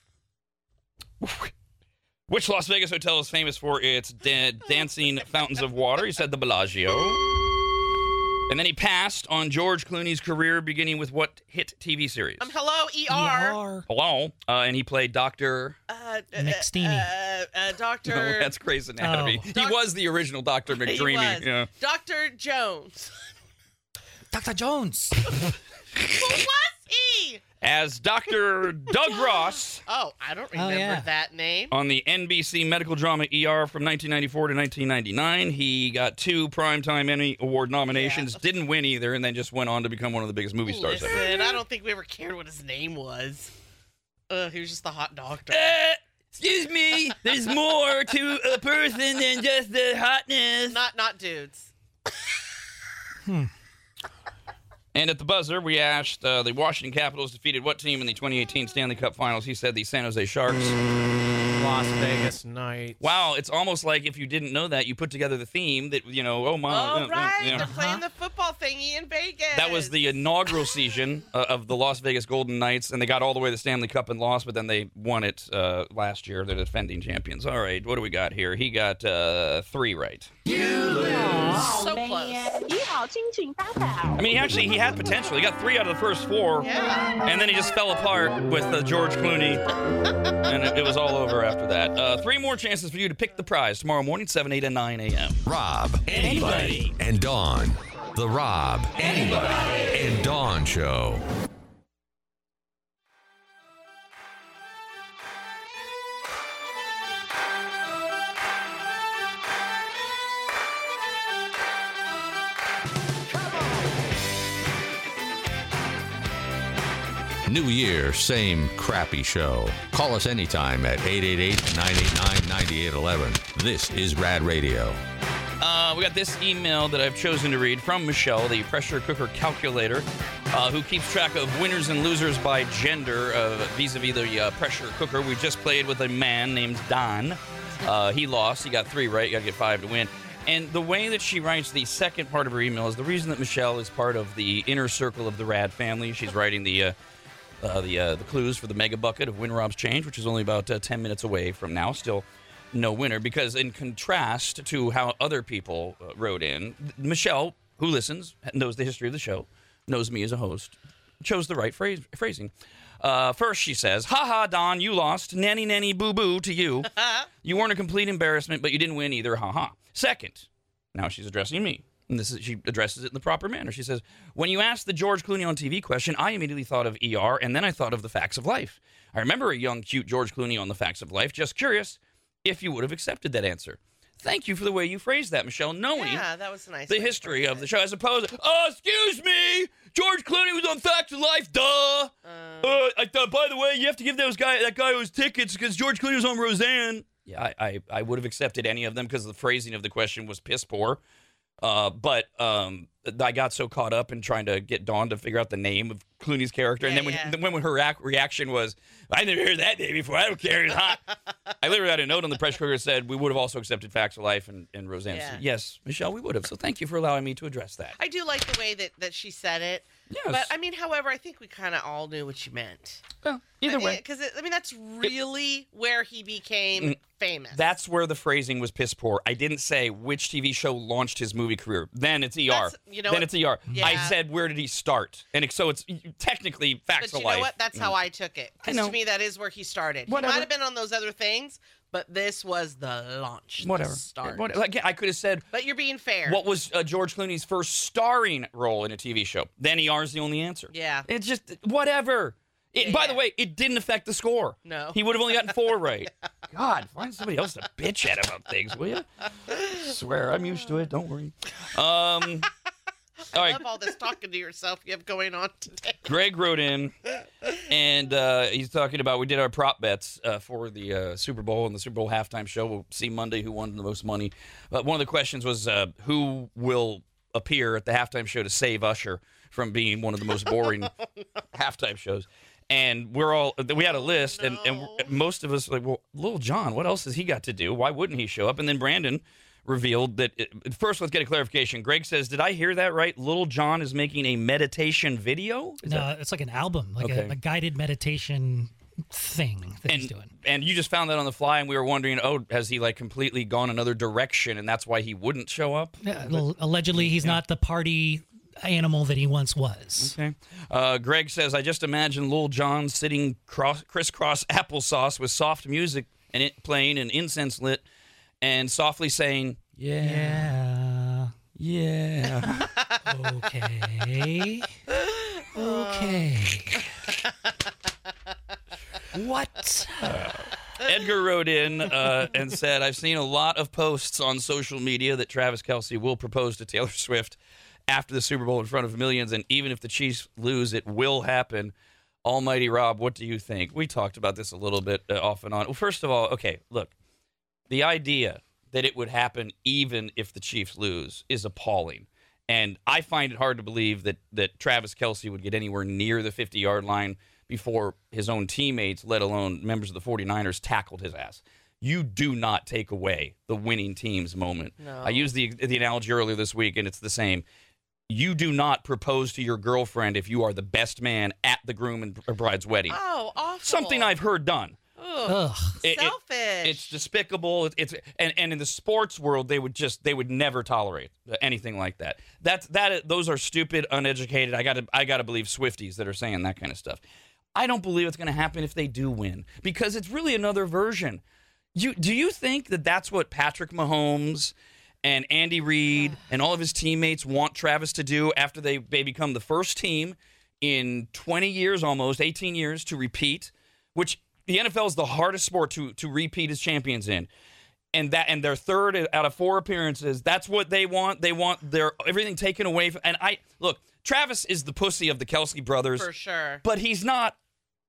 Which Las Vegas hotel is famous for its da- dancing fountains of water? You said the Bellagio. And then he passed on George Clooney's career, beginning with what hit TV series? Um, hello, ER. Hello. Uh, and he played Dr. Uh, uh, McSteamy. Uh, uh, Doctor. No, that's Grey's Anatomy. Oh. He was the original Dr. He McDreamy. was. Yeah. Doctor Jones. Dr. Jones. Who was he? As Dr. Doug Ross Oh, I don't Oh, remember yeah. that name. on the NBC medical drama ER from 1994 to 1999. He got two Primetime Emmy Award nominations, didn't win either, and then just went on to become one of the biggest movie stars ever. Listen, I don't think we ever cared what his name was. Uh, he was just the hot doctor. Uh, excuse me, there's more to a person than just the hotness. Not not dudes. And at the buzzer, we asked uh, the Washington Capitals defeated what team in the 2018 Stanley Cup Finals? He said the San Jose Sharks. Las Vegas Knights. Wow, it's almost like if you didn't know that, you put together the theme that you know. Oh my! Oh uh, right, you know. they're playing the football thingy in Vegas. That was the inaugural season uh, of the Las Vegas Golden Knights, and they got all the way to the Stanley Cup and lost, but then they won it uh, last year. They're defending champions. All right, what do we got here? He got uh, three right. You lose. Oh, so man. close. I mean, actually he had potential. He got three out of the first four, Yeah. and then he just fell apart with uh, George Clooney, and it, it was all over after that. Uh, three more chances for you to pick the prize tomorrow morning, 7, 8, and 9 a.m. Rob, anybody, and Dawn. The Rob, anybody, and Dawn Show. New year, same crappy show. Call us anytime at 888-989-9811. This is Rad Radio. Uh, we got this email that I've chosen to read from Michelle, the pressure cooker calculator, uh, who keeps track of winners and losers by gender uh, vis-a-vis the uh, pressure cooker. We just played with a man named Don. Uh, he lost. He got three right. You got to get five to win. And the way that she writes the second part of her email is the reason that Michelle is part of the inner circle of the Rad family. She's writing the uh, the uh, the clues for the mega bucket of Win Rob's Change, which is only about uh, 10 minutes away from now. Still no winner because, in contrast to how other people uh, wrote in, Michelle, who listens, knows the history of the show, knows me as a host, chose the right phrase, phrasing. Uh, first, she says, "Ha ha, Don, you lost. Nanny, nanny, boo boo to you. You weren't a complete embarrassment, but you didn't win either. Ha ha." Second, now she's addressing me. And this is, she addresses it in the proper manner. She says, When you asked the George Clooney on TV question, I immediately thought of ER and then I thought of the facts of life. I remember a young, cute George Clooney on the facts of life. Just curious if you would have accepted that answer. Thank you for the way you phrased that, Michelle, knowing Yeah, that was nice. the history of the show as opposed to, oh, excuse me, George Clooney was on Facts of Life, duh. Uh, I thought, by the way, you have to give those guy that guy those tickets because George Clooney was on Roseanne. Yeah, I, I, I would have accepted any of them because the phrasing of the question was piss poor. Uh, but um, I got so caught up in trying to get Dawn to figure out the name of Clooney's character, and then when, yeah. then when her reac- reaction was, "I never heard that name before. I don't care. It's hot." I literally had a note on the press cooker that said we would have also accepted Facts of Life and, and Roseanne. Yeah. So, yes, Michelle, we would have. So thank you for allowing me to address that. I do like the way that that she said it. Yes. But I mean, however, I think we kind of all knew what she meant. Well, either way, because I mean that's really where he became Mm. famous. that's where the phrasing was piss poor. I didn't say which TV show launched his movie career. Then it's ER. That's- you know then what? it's ER. I Yeah. said where did he start? And it, so it's technically Facts But of you Life. know what? That's how I took it. Because to me, that is where he started. Whatever. He might have been on those other things, but this was the launch. the Whatever. start. What- like, I could have said But you're being fair. what was uh, George Clooney's first starring role in a TV show. Then ER is the only answer. Yeah. It's just whatever. It, Yeah, by the way, it didn't affect the score. No. He would have only gotten four right. God, find somebody else to bitch at about things, will you? swear, I'm used to it. Don't worry. Um, I all right. love all this talking to yourself you have going on today. Greg wrote in, and uh, he's talking about we did our prop bets uh, for the uh, Super Bowl and the Super Bowl halftime show. We'll see Monday who won the most money. But one of the questions was uh, who will appear at the halftime show to save Usher from being one of the most boring halftime shows. And we're all we had a list, and, and most of us were like, well, Lil Jon, what else has he got to do? Why wouldn't he show up? And then Brandon revealed that it, first. Let's get a clarification. Greg says, "Did I hear that right? Lil Jon is making a meditation video." Is No, that- it's like an album, like Okay. a, a guided meditation thing that he's and, doing. and you just found that on the fly, and we were wondering, oh, has he like completely gone another direction, and that's why he wouldn't show up? Yeah, al- allegedly, he's not the party animal that he once was. Okay. Uh, Greg says, I just imagine Lil Jon sitting cross, crisscross applesauce with soft music and it playing and incense lit, and softly saying, "Yeah, Yeah. yeah." Okay. Okay. what? Edgar wrote in uh, and said, I've seen a lot of posts on social media that Travis Kelce will propose to Taylor Swift after the Super Bowl in front of millions. And even if the Chiefs lose, it will happen. Almighty Rob, what do you think? We talked about this a little bit uh, off and on. Well, first of all, okay, look, the idea that it would happen even if the Chiefs lose is appalling. And I find it hard to believe that, that Travis Kelce would get anywhere near the 50 yard line before his own teammates, let alone members of the 49ers, tackled his ass. You do not take away the winning team's moment. No. I used the, the analogy earlier this week, and it's the same. You do not propose to your girlfriend if you are the best man at the groom and bride's wedding. Oh, awful. Something I've heard done. Ugh. Ugh. It- it- it's despicable. It- It's and, and in the sports world, they would just they would never tolerate anything like that. That's that. Those are stupid, uneducated. I got to I got to believe Swifties that are saying that kind of stuff. I don't believe it's going to happen if they do win because it's really another version. You do you think that that's what Patrick Mahomes and Andy Reid and all of his teammates want Travis to do after they they become the first team in 20 years almost 18 years to repeat which the NFL is the hardest sport to to repeat as champions in. And that and their third out of four appearances. That's what they want. They want their everything taken away from, and I look Travis is the pussy of the Kelce brothers. For sure. but he's not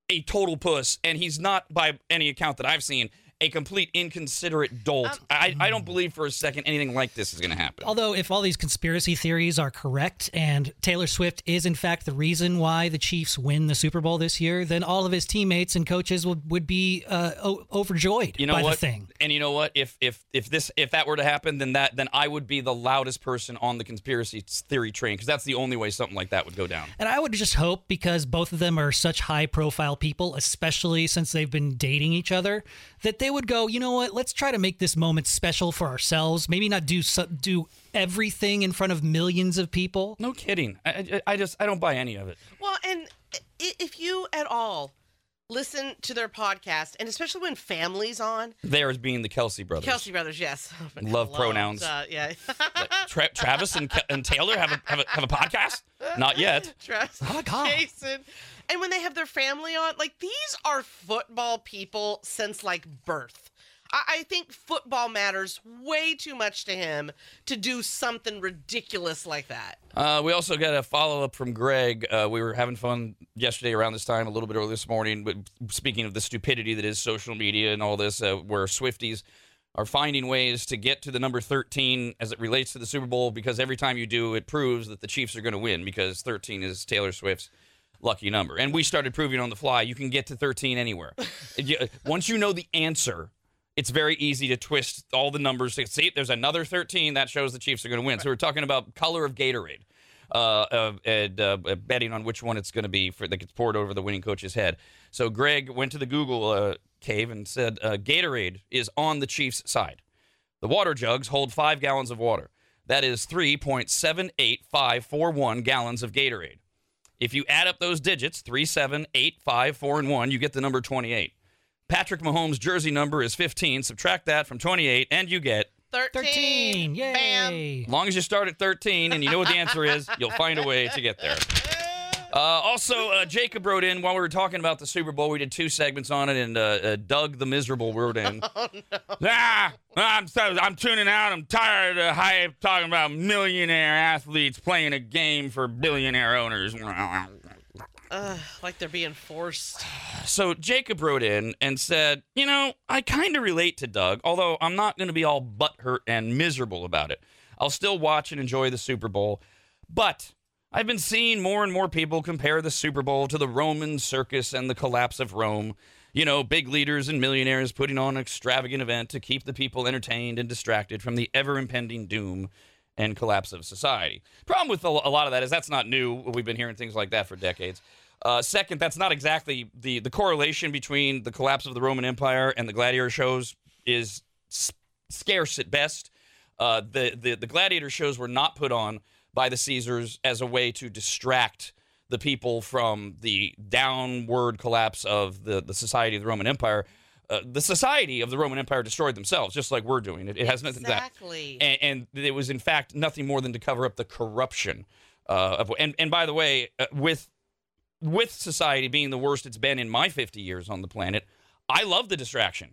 a total puss, and he's not, by any account that I've seen, a complete inconsiderate dolt. Um, I, I don't believe for a second anything like this is going to happen. Although, if all these conspiracy theories are correct and Taylor Swift is in fact the reason why the Chiefs win the Super Bowl this year, then all of his teammates and coaches would, would be uh, o- overjoyed You know by what? the thing. And you know what? If if if this if that were to happen, then that then I would be the loudest person on the conspiracy theory train because that's the only way something like that would go down. And I would just hope because both of them are such high profile people, especially since they've been dating each other, that they would go, you know what, let's try to make this moment special for ourselves. Maybe not do so, do everything in front of millions of people. No kidding. I, I, I just I don't buy any of it. Well, and if you at all listen to their podcast, and especially when families on. Theirs being the Kelce brothers. Kelce brothers, yes. Love pronouns. Uh, yeah. Tra- Travis and, Ke- and Taylor have a, have a have a podcast? Not yet. Travis, Oh my God. Jason. And when they have their family on, like these are football people since like birth. I, think football matters way too much to him to do something ridiculous like that. Uh, we also got a follow up from Greg. Uh, we were having fun yesterday around this time, a little bit earlier this morning. But speaking of the stupidity that is social media and all this, uh, where Swifties are finding ways to get to the number 13 as it relates to the Super Bowl, because every time you do, it proves that the Chiefs are going to win because 13 is Taylor Swift's lucky number. And we started proving on the fly you can get to 13 anywhere. Once you know the answer, it's very easy to twist all the numbers. to See, there's another 13 that shows the Chiefs are going to win. So we're talking about color of Gatorade, uh, uh, and uh, betting on which one it's going to be for that gets poured over the winning coach's head. So Greg went to the Google uh, cave and said uh, Gatorade is on the Chiefs' side. The water jugs hold five gallons of water. That is 3.78541 gallons of Gatorade. If you add up those digits, 3, 7, 8, 5, 4, and 1, you get the number 28. Patrick Mahomes' jersey number is 15. Subtract that from 28, and you get. 13. 13. Yay. Bam. As long as you start at 13 and you know what the answer is, you'll find a way to get there. Uh, also, uh, Jacob wrote in while we were talking about the Super Bowl. We did two segments on it, and uh, uh, Doug the Miserable wrote in. Oh, no. Ah, I'm so, I'm tuning out. I'm tired of hype talking about millionaire athletes playing a game for billionaire owners. Like they're being forced. So Jacob wrote in and said, "You know, I kind of relate to Doug, although I'm not going to be all butthurt and miserable about it. I'll still watch and enjoy the Super Bowl, but." I've been seeing more and more people compare the Super Bowl to the Roman circus and the collapse of Rome. You know, big leaders and millionaires putting on an extravagant event to keep the people entertained and distracted from the ever impending doom and collapse of society. Problem with a lot of that is that's not new. We've been hearing things like that for decades. Uh, second, that's not exactly the the correlation between the collapse of the Roman Empire and the gladiator shows is s- scarce at best. Uh, the, the the gladiator shows were not put on by the Caesars as a way to distract the people from the downward collapse of the, the society of the Roman Empire. Uh, the society of the Roman Empire destroyed themselves, just like we're doing. It, it has nothing to that Exactly. and, and it was in fact nothing more than to cover up the corruption uh, of and and by the way uh, with with society being the worst it's been in my 50 years on the planet i love the distraction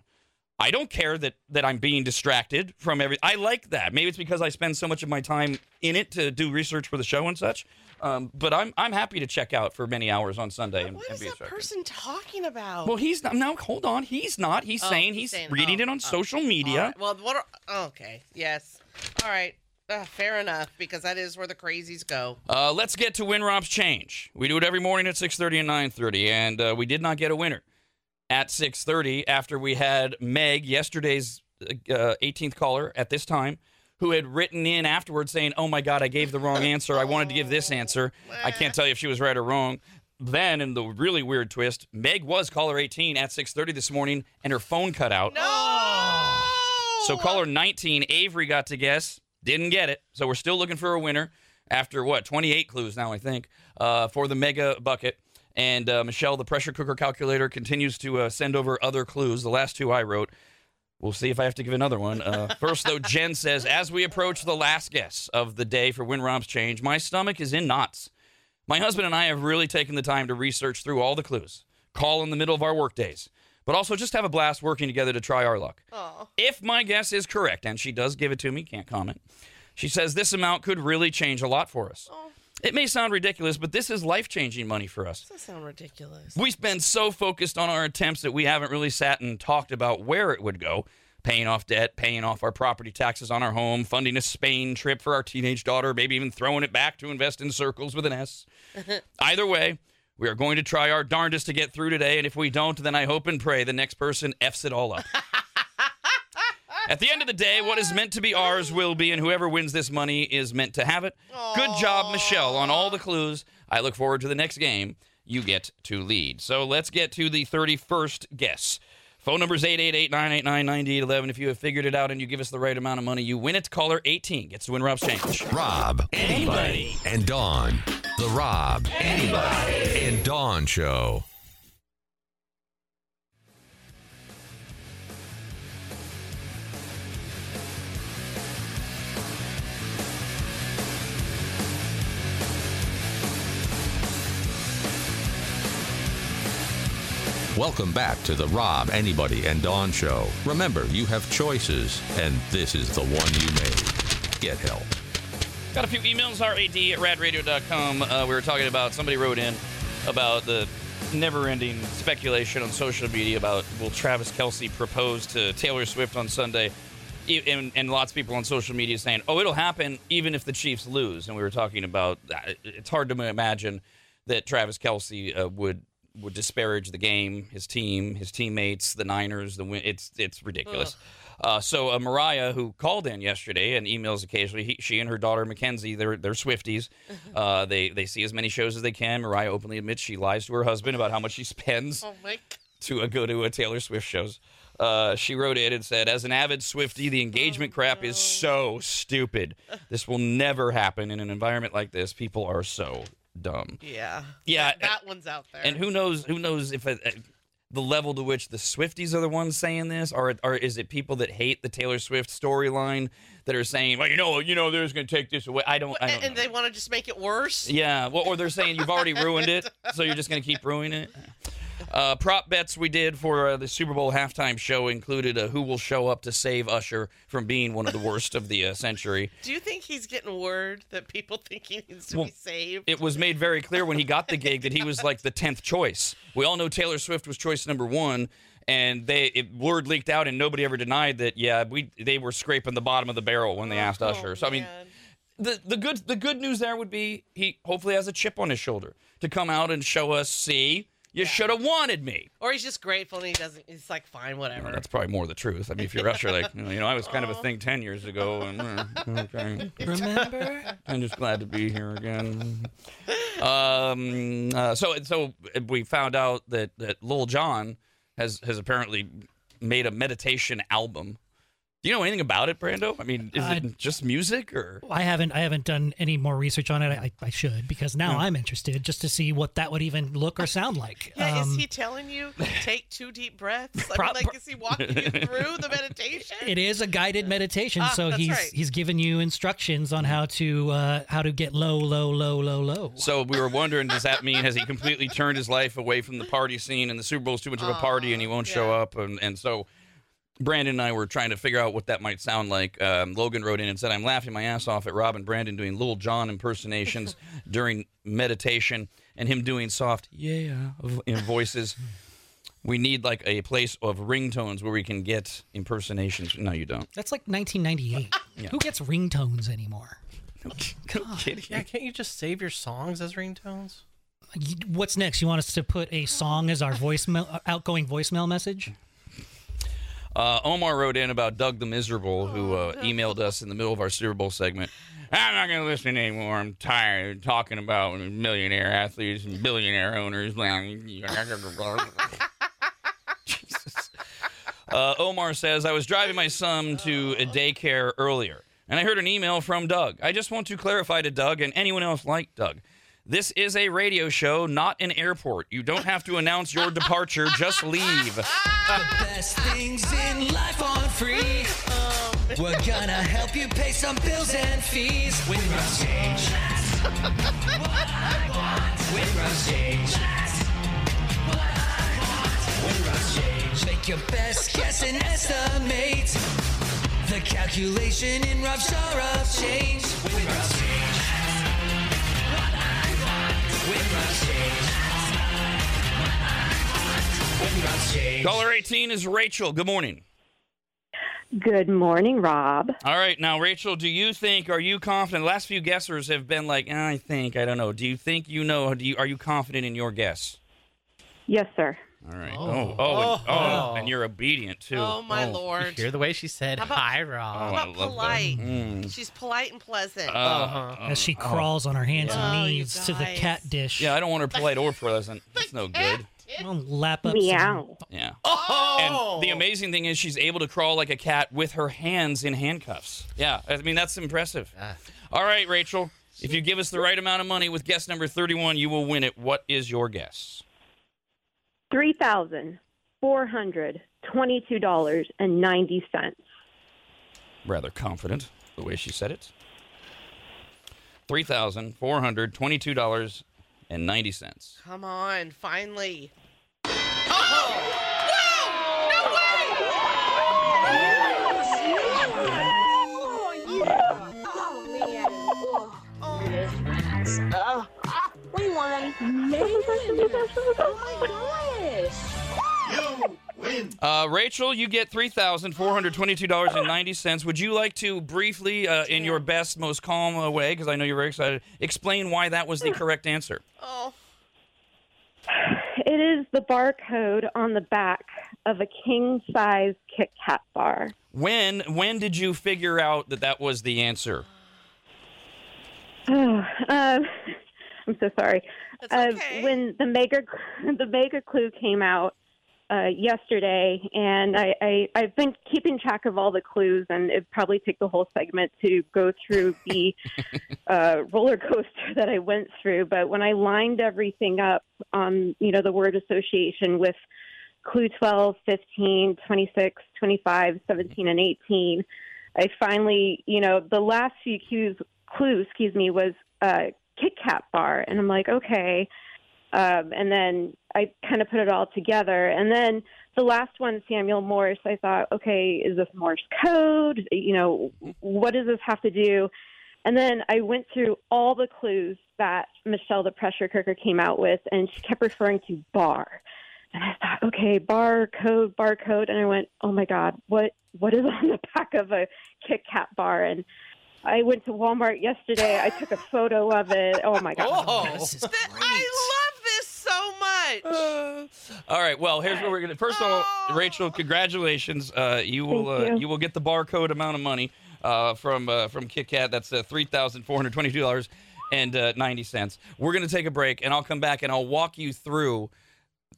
i don't care that that i'm being distracted from every i like that maybe it's because i spend so much of my time in it to do research for the show and such um, but i'm i'm happy to check out for many hours on sunday and, What and is be that distracted person talking about? well he's not no hold on he's not he's Oh, saying he's he's saying- reading oh, it on oh, social media right. Well, what? Are, okay. Yes. All right. Uh, fair enough, because that is where the crazies go. Uh, let's get to WinRob's change. We do it every morning at 6:30 and 9:30, and uh, we did not get a winner at 6:30 after we had Meg, yesterday's uh, 18th caller at this time, who had written in afterwards saying, "Oh my God, I gave the wrong answer. I wanted to give this answer. I can't tell you if she was right or wrong." Then, in the really weird twist, Meg was caller 18 at 6:30 this morning, and her phone cut out. No. So caller 19, Avery got to guess, didn't get it. So we're still looking for a winner after what 28 clues now, I think, uh, for the mega bucket. And uh, Michelle, the pressure cooker calculator, continues to uh, send over other clues. The last two I wrote. We'll see if I have to give another one. Uh, first, though, Jen says, as we approach the last guess of the day for WinRob's change, my stomach is in knots. My husband and I have really taken the time to research through all the clues, call in the middle of our work days, but also just have a blast working together to try our luck. Oh. If my guess is correct, and she does give it to me, can't comment, she says this amount could really change a lot for us. It may sound ridiculous, but this is life changing money for us. Does that sound ridiculous? We've been so focused on our attempts that we haven't really sat and talked about where it would go. Paying off debt, paying off our property taxes on our home, funding a Spain trip for our teenage daughter, maybe even throwing it back to invest in circles with an S. Either way, we are going to try our darndest to get through today, and if we don't, then I hope and pray the next person F's it all up. At the end of the day, what is meant to be ours will be, and whoever wins this money is meant to have it. Good job, Michelle, on all the clues. I look forward to the next game. You get to lead. So let's get to the 31st guess. Phone number is 888 989 9811. If you have figured it out and you give us the right amount of money, you win it. Caller 18 gets to win Rob's change. Rob, Anybody. and Dawn. The Rob, Anybody. and Dawn Show. Welcome back to the Rob, Anybody, and Dawn Show. Remember, you have choices, and this is the one you made. Get help. Got a few emails, rad at radradio.com. Uh, we were talking about, somebody wrote in about the never ending speculation on social media about will Travis Kelce propose to Taylor Swift on Sunday? And, and lots of people on social media saying, oh, it'll happen even if the Chiefs lose. And we were talking about that. It's hard to imagine that Travis Kelce uh, would would disparage the game, his team, his teammates, the Niners. The win. It's it's ridiculous. Uh, so uh, Mariah, who called in yesterday and emails occasionally, he, she and her daughter Mackenzie, they're they're Swifties. Uh, they they see as many shows as they can. Mariah openly admits she lies to her husband about how much she spends Oh my to uh, go to a Taylor Swift shows. Uh, she wrote in and said, "As an avid Swiftie, the engagement crap is so stupid. This will never happen in an environment like this. People are so dumb." Yeah. Yeah, That, that one's out there. And who knows? Who knows if it, uh, the level to which the Swifties are the ones saying this, or or is it people that hate the Taylor Swift storyline that are saying, "Well, you know, you know, they're just going to take this away." I don't. I and, don't and they want to just make it worse. yeah, well, or they're saying you've already ruined it, so you're just going to keep ruining it. Uh, prop bets we did for uh, the Super Bowl halftime show included uh, who will show up to save Usher from being one of the worst of the uh, century. Do you think he's getting word that people think he needs to Well, be saved? It was made very clear when he got the gig that he was like the tenth choice. We all know Taylor Swift was choice number one, and they it, word leaked out, and nobody ever denied that. Yeah, we they were scraping the bottom of the barrel when they asked Usher. So I mean, the the good the good news there would be he hopefully has a chip on his shoulder to come out and show us. See, you should have wanted me. Or he's just grateful and he doesn't. He's like, fine, whatever. Well, that's probably more the truth. I mean, if you're Usher, like you know, you know, I was kind of a thing ten years ago, and uh, okay. Remember? I'm just glad to be here again. Um, uh, so so we found out that that Lil Jon has has apparently made a meditation album. Do you know anything about it, Brando? I mean, is I- it just music or? I haven't I haven't done any more research on it. I, I should because now Yeah. I'm interested just to see what that would even look or sound like. Yeah, Um, is he telling you take two deep breaths? I Pro- mean, like, is he walking you through the meditation? it is a guided meditation, Ah, so he's right. he's giving you instructions on how to uh, how to get low, low, low, low, low. So we were wondering, does that mean has he completely turned his life away from the party scene and the Super Bowl's too much of a party and he won't show up? And and so Brandon and I were trying to figure out what that might sound like. Um, Logan wrote in and said, "I'm laughing my ass off at Rob and Brandon doing Lil Jon impersonations during meditation and him doing soft yeah in voices." We need like a place of ringtones where we can get impersonations. No, you don't. That's like 1998. Yeah. Who gets ringtones anymore? Yeah, can't you just save your songs as ringtones? You- What's next? You want us to put a song as our voicemail, outgoing voicemail message? Uh, Omar wrote in about Doug the Miserable, who uh, emailed us in the middle of our Super Bowl segment. I'm not going to listen anymore. I'm tired of talking about millionaire athletes and billionaire owners. Jesus. Uh, Omar says, I was driving my son to a daycare earlier, and I heard an email from Doug. I just want to clarify to Doug and anyone else like Doug. This is a radio show, not an airport. You don't have to announce your departure, just leave. The best things in life free. We're gonna help you pay some bills and fees with Russ Change. What I want with Russ Change. What I want with Russ Change. Make your best guess and estimate the calculation in rough jar of change with Russ Change. Caller 18 is Rachel. Good morning. Good morning, Rob. All right, now Rachel, do you think? Are you confident? The last few guessers have been like, I think, I don't know. Do you think you know? Do you are you confident in your guess? Yes, sir. All right. Oh, oh, and, oh, and you're obedient too. Oh my You lord. hear the way she said, How about- "Hi, Oh, Rob." I How about love that. polite? Mm. She's polite and pleasant. Uh, Uh-huh. As she crawls on her hands Oh, and you knees to the guys. cat dish. Yeah, I don't want her polite or pleasant. That's no good. I'll lap up Meow. Yeah. Oh! And the amazing thing is she's able to crawl like a cat with her hands in handcuffs. Yeah, I mean that's impressive. All right, Rachel. If you give us the right amount of money with guess number 31, you will win it. What is your guess? three thousand four hundred twenty-two dollars and ninety cents. Rather confident the way she said it. Three thousand four hundred twenty-two dollars and ninety cents. Come on, finally. Oh! 21. Megan. oh my gosh. You win. Uh, Rachel, you get $3,422.90. Would you like to briefly, uh, in your best, most calm uh, way, because I know you're very excited, explain why that was the correct answer? Oh. It is the barcode on the back of a king size Kit Kat bar. When when did you figure out that that was the answer? Oh, um, I'm so sorry. That's Uh, when the mega the mega clue came out uh, yesterday, and I, I I've been keeping track of all the clues, and it probably take the whole segment to go through the uh, roller coaster that I went through. But when I lined everything up on you know the word association with clue 12, 15, 26, 25, 17, and 18, I finally, you know, the last few cues, clues, excuse me, was uh, Kit Kat bar. And I'm like, okay. Um, and then I kind of put it all together. And then the last one, Samuel Morse, I thought, okay, is this Morse code? You know, what does this have to do? And then I went through all the clues that Michelle, the pressure cooker, came out with, and she kept referring to bar. And I thought, okay, bar code, barcode, and I went, oh my god, what what is on the back of a Kit Kat bar? And I went to Walmart yesterday. I took a photo of it. Oh my god! Oh, Th- I love this so much. All right. Well, here's what we're gonna. First of all, Rachel, congratulations. Uh, you will Thank uh, you. you will get the barcode amount of money uh, from uh, from Kit Kat. That's uh, three thousand four hundred twenty-two dollars and uh, ninety cents. We're gonna take a break, and I'll come back and I'll walk you through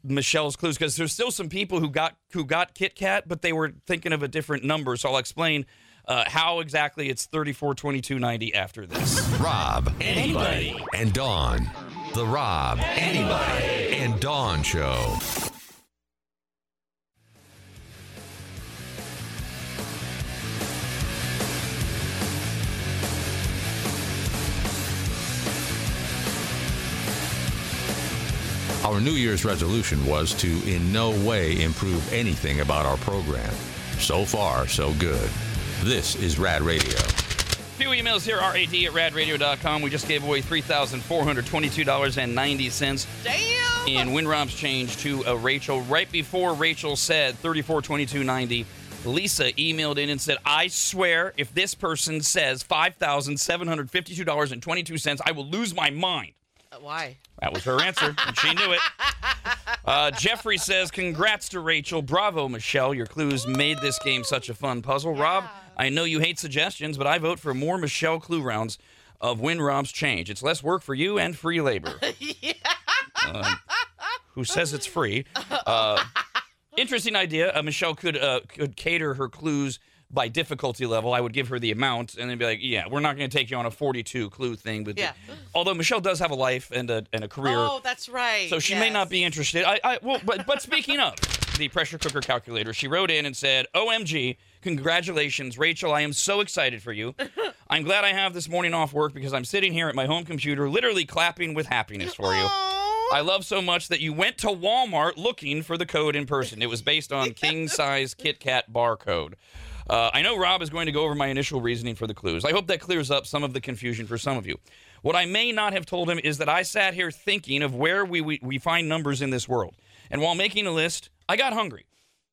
Michelle's clues because there's still some people who got who got Kit Kat, but they were thinking of a different number. So I'll explain. Uh, how exactly it's 34 22 90 after this Rob, anybody, and Dawn. The Rob, anybody, and Dawn Show. Our New Year's resolution was to in no way improve anything about our program. So far, so good. This is Rad Radio. A few emails here rad at radradio.com we just gave away $3422.90 Damn. in winrob's change to uh, rachel right before rachel said 3422.90 lisa emailed in and said i swear if this person says $5752.22 i will lose my mind Uh, Why? that was her answer, and she knew it. Uh, Jeffrey says, Congrats to Rachel. Bravo, Michelle. Your clues made this game such a fun puzzle. Rob, I know you hate suggestions, but I vote for more Michelle clue rounds of Win Rob's Change. It's less work for you and free labor. Um, who says it's free? Uh, interesting idea. Uh, Michelle could uh, could cater her clues by difficulty level. I would give her the amount and then be like, yeah, we're not going to take you on a 42 clue thing. But Yeah. although Michelle does have a life and a, and a career. Oh, that's right. So she may not be interested. I, I well, but but speaking of the pressure cooker calculator, she wrote in and said, "OMG, congratulations, Rachel! I am so excited for you. I'm glad I have this morning off work because I'm sitting here at my home computer, literally clapping with happiness for you." I love so much that you went to Walmart looking for the code in person. It was based on king size Kit Kat barcode. Uh, I know Rob is going to go over my initial reasoning for the clues. I hope that clears up some of the confusion for some of you. What I may not have told him is that I sat here thinking of where we, we, we find numbers in this world. And while making a list, I got hungry.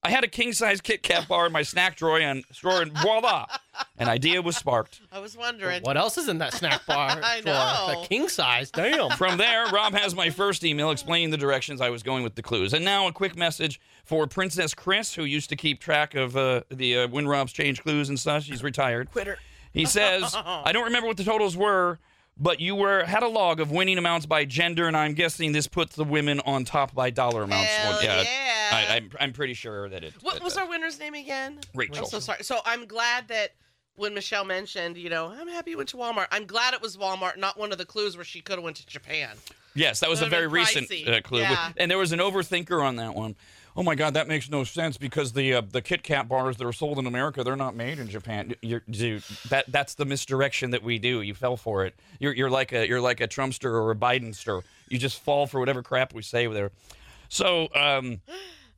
I had a king size Kit Kat bar in my snack drawer and, drawer and voila, an idea was sparked. I was wondering. What else is in that snack bar? I drawer? know. A king size. Damn. From there, Rob has my first email explaining the directions I was going with the clues. And now a quick message for Princess Chris, who used to keep track of uh, the uh, Win Rob's Change clues and such. He's retired. Quitter. He says, I don't remember what the totals were, but you were had a log of winning amounts by gender, and I'm guessing this puts the women on top by dollar amounts. Hell Well, yeah. I, I'm, I'm pretty sure that it. What that- was our winner's name again? Rachel. I'm so sorry. So I'm glad that when Michelle mentioned, you know, I'm happy you went to Walmart. I'm glad it was Walmart, not one of the clues where she could have went to Japan. Yes, that was a very recent uh, clue, Yeah. and there was an overthinker on that one. Oh my God, that makes no sense because the uh, the Kit Kat bars that are sold in America, they're not made in Japan. You're, dude, that that's the misdirection that we do. You fell for it. You're, you're like a you're like a Trumpster or a Bidenster. You just fall for whatever crap we say there. So, um,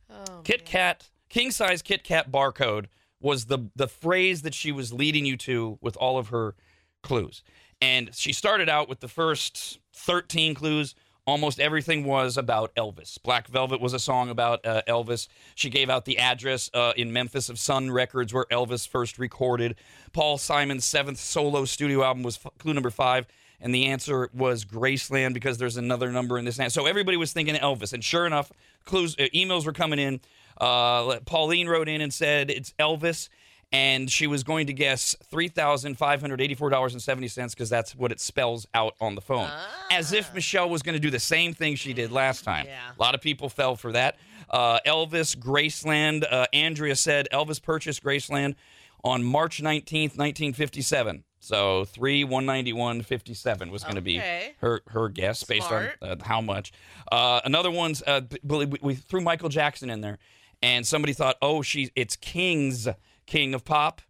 Oh, Kit Kat king size Kit Kat barcode was the the phrase that she was leading you to with all of her clues. And she started out with the first 13 clues. Almost everything was about Elvis. Black Velvet was a song about uh, Elvis. She gave out the address uh, in Memphis of Sun Records where Elvis first recorded. Paul Simon's seventh solo studio album was f- clue number five. And the answer was Graceland because there's another number in this. an- So everybody was thinking Elvis. And sure enough, clues, uh, emails were coming in. Uh, Pauline wrote in and said it's Elvis and she was going to guess three thousand five hundred eighty-four dollars and seventy cents because that's what it spells out on the phone. As if Michelle was going to do the same thing she did last time. Yeah. A lot of people fell for that. Uh, Elvis Graceland. Uh, Andrea said Elvis purchased Graceland on March nineteenth, nineteen fifty-seven. So three one ninety-one fifty-seven was going to Okay. be her her guess based Smart. on uh, how much. Uh, another one's uh, we, we threw Michael Jackson in there, and somebody thought, oh, she it's King's King of Pop.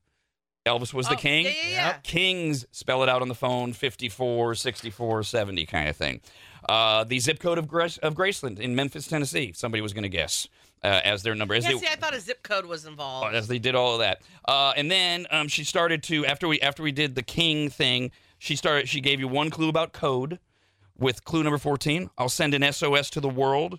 Elvis was the Oh, king. yeah, yeah, yeah. Yep. Kings spell it out on the phone 54, 64, 70 kind of thing. Uh, the zip code of, Grace, of Graceland in Memphis, Tennessee. Somebody was going to guess uh, as their number. As Yeah, they, see, I thought a zip code was involved. as they did all of that. Uh, and then um, she started to after we after we did the king thing, she started she gave you one clue about code with clue number 14. I'll send an SOS to the world.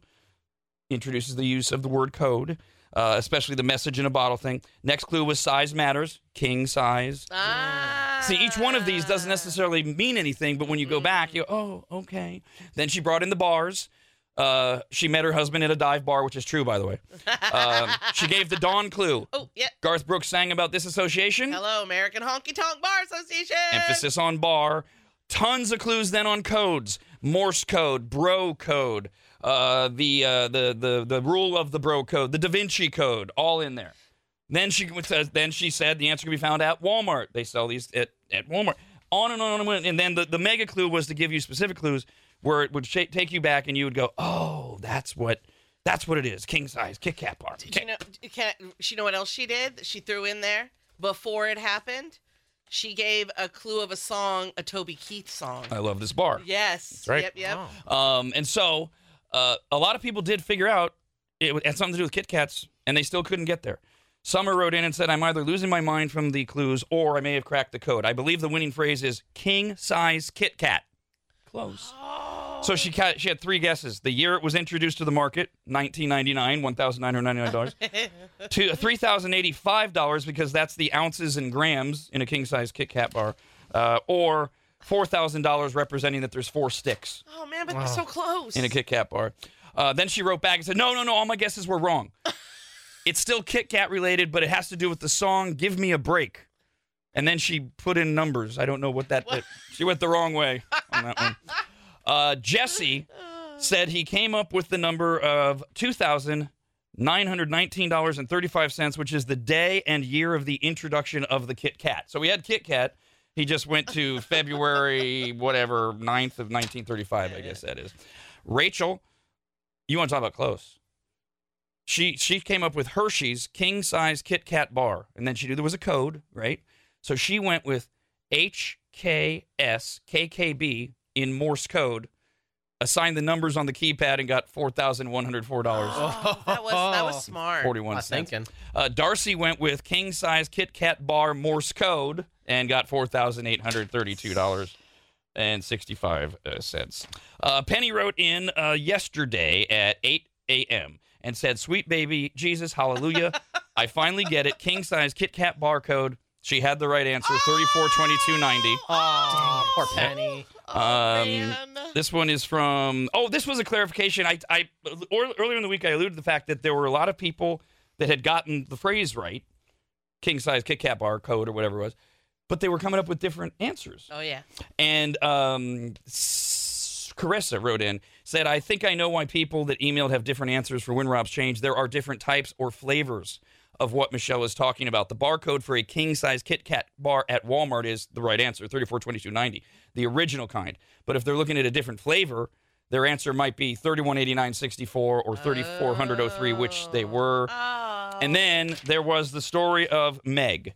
Introduces the use of the word code, uh, especially the message in a bottle thing. Next clue was size matters, king size. Ah. See, each one of these doesn't necessarily mean anything, but when you go back, you go, oh, okay. Then she brought in the bars. Uh, she met her husband at a dive bar, which is true, by the way. Um, she gave the dawn clue. Oh, yeah. Garth Brooks sang about this association. Hello, American Honky Tonk Bar Association. Emphasis on bar. Tons of clues then on codes. Morse code, bro code, uh, the, uh, the the the rule of the bro code, the Da Vinci code, all in there. Then she then she said the answer can be found at Walmart. They sell these at, at Walmart. On and on and on. And then the, the mega clue was to give you specific clues where it would sh- take you back and you would go, oh, that's what that's what it is. King size, Kit Kat bar. Did you know? Can she know what else she did? She threw in there before it happened. She gave a clue of a song, a Toby Keith song. I love this bar. Yes. That's right. Yep. Yep. Um, and so uh, a lot of people did figure out it had something to do with Kit Kats, and they still couldn't get there. Summer wrote in and said, I'm either losing my mind from the clues or I may have cracked the code. I believe the winning phrase is king size Kit Kat. Close. So she got, she had three guesses. The year it was introduced to the market, 1999, $1,999. to $3,085 because that's the ounces and grams in a king size Kit Kat bar. Uh, or $4,000 representing that there's four sticks Oh man, but they're so close. in a Kit Kat bar. Uh, then she wrote back and said, "No, no, no, all my guesses were wrong. it's still Kit Kat related, but it has to do with the song "Give Me a Break." And then she put in numbers. I don't know what that. that- she went the wrong way on that one. Uh, Jesse said he came up with the number of two thousand nine hundred nineteen dollars and thirty five cents, which is the day and year of the introduction of the Kit Kat. So we had Kit Kat. He just went to February whatever 9th of nineteen thirty five. I guess that is. Rachel, you want to talk about close? She she came up with Hershey's king size Kit Kat bar, and then she knew there was a code, right? So she went with HKS KKB in Morse code, assigned the numbers on the keypad, and got four thousand one hundred four dollars. Oh, that was that was smart. Forty-one I'm cents. thinking. Uh, Darcy went with king size Kit Kat bar Morse code and got four thousand eight hundred thirty-two dollars and sixty-five uh, cents. Uh, Penny wrote in uh, yesterday at eight a.m. and said, "Sweet baby Jesus, hallelujah! I finally get it. King size Kit Kat barcode." She had the right answer, thirty-four twenty-two ninety. Oh, poor Penny. Um, this one is from. Oh, this was a clarification. I, I or, earlier in the week I alluded to the fact that there were a lot of people that had gotten the phrase right, king size Kit Kat bar code or whatever it was, but they were coming up with different answers. Oh yeah. And um, Carissa wrote in said, "I think I know why people that emailed have different answers for Win Rob's Change. There are different types or flavors." Of what Michelle is talking about. The barcode for a king size Kit Kat bar at Walmart is the right answer, thirty-four twenty-two ninety, the original kind. But if they're looking at a different flavor, their answer might be thirty-one eighty-nine sixty-four or thirty-four hundred oh three, which they oh. were. And then there was the story of Meg,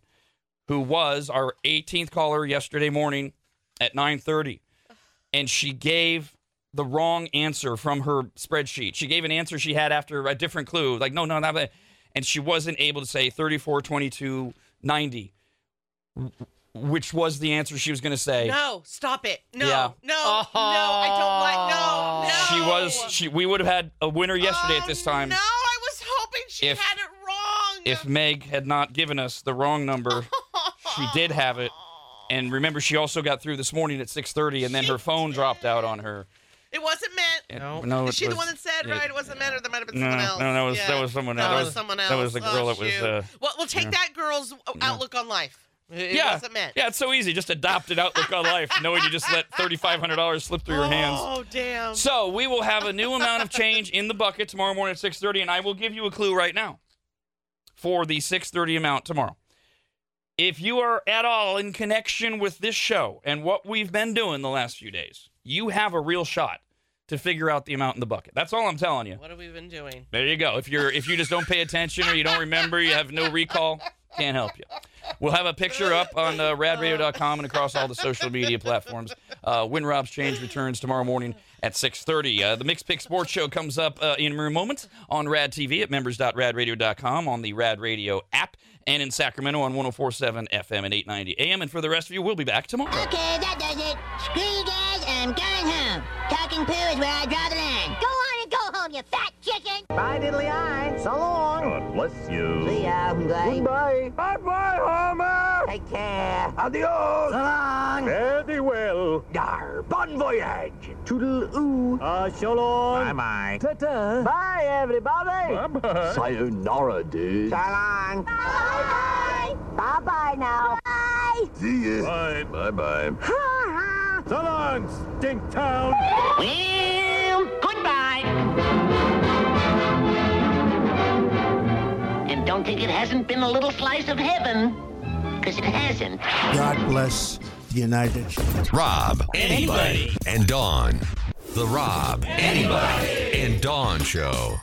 who was our 18th caller yesterday morning at 9:30, and she gave the wrong answer from her spreadsheet. She gave an answer she had after a different clue, like no, no, not that, and she wasn't able to say 34, 22, 90. which was the answer she was going to say. No, stop it. No, Yeah. no, no, I don't oh. like. No, no. She was. She. We would have had a winner yesterday at this oh, time No, I was hoping she If- had it wrong. if Meg had not given us the wrong number. she did have it, and remember, she also got through this morning at 6:30, and then her phone dropped out on her. It wasn't meant. No. no, Is it she the one that said it- right? It wasn't meant, or there might have been No, someone else. no, that was- Yeah. that was someone else. That was- someone else. that was the girl Oh, that was, uh, well, we'll take yeah. that girl's outlook on life. It yeah, wasn't meant. yeah, it's so easy. Just adopt an outlook on life, knowing you just let thirty-five hundred dollars slip through your hands. Oh damn. So we will have a new amount of change in the bucket tomorrow morning at 6:30, and I will give you a clue right now for the 6:30 amount tomorrow. If you are at all in connection with this show and what we've been doing the last few days, you have a real shot to figure out the amount in the bucket. That's all I'm telling you. What have we been doing? There you go. If you're if you just don't pay attention or you don't remember, you have no recall, can't help you. We'll have a picture up on uh, radradio.com and across all the social media platforms. Uh, Win Rob's Change returns tomorrow morning at 6.30. Uh, the Mixed Pick Sports Show comes up uh, in a moment on Rad TV at members.radradio.com, on the Rad Radio app, and in Sacramento on 104.7 FM and 890 AM. And for the rest of you, we'll be back tomorrow. Okay, that does it. Screw you guys, I'm going home. Talking poo is where I draw the line. Go on and go home, you fat chicken. Bye, diddly eye. So long. God bless you. See ya. Goodbye. Bye-bye, Homer. Take care. Adios. So long. Very well. Dar. Bon voyage. Toodle-oo. Uh, so long. Bye-bye. Ta-ta. Bye, everybody. Bye-bye. Sayonara, dude. So long. Bye-bye. Bye-bye now. Bye. See ya. Bye. Bye-bye. So long, Stink Town. Well, goodbye. And don't think it hasn't been a little slice of heaven, because it hasn't. God bless the United States. Rob. Anybody. And Dawn. The Rob. Anybody. And Dawn Show.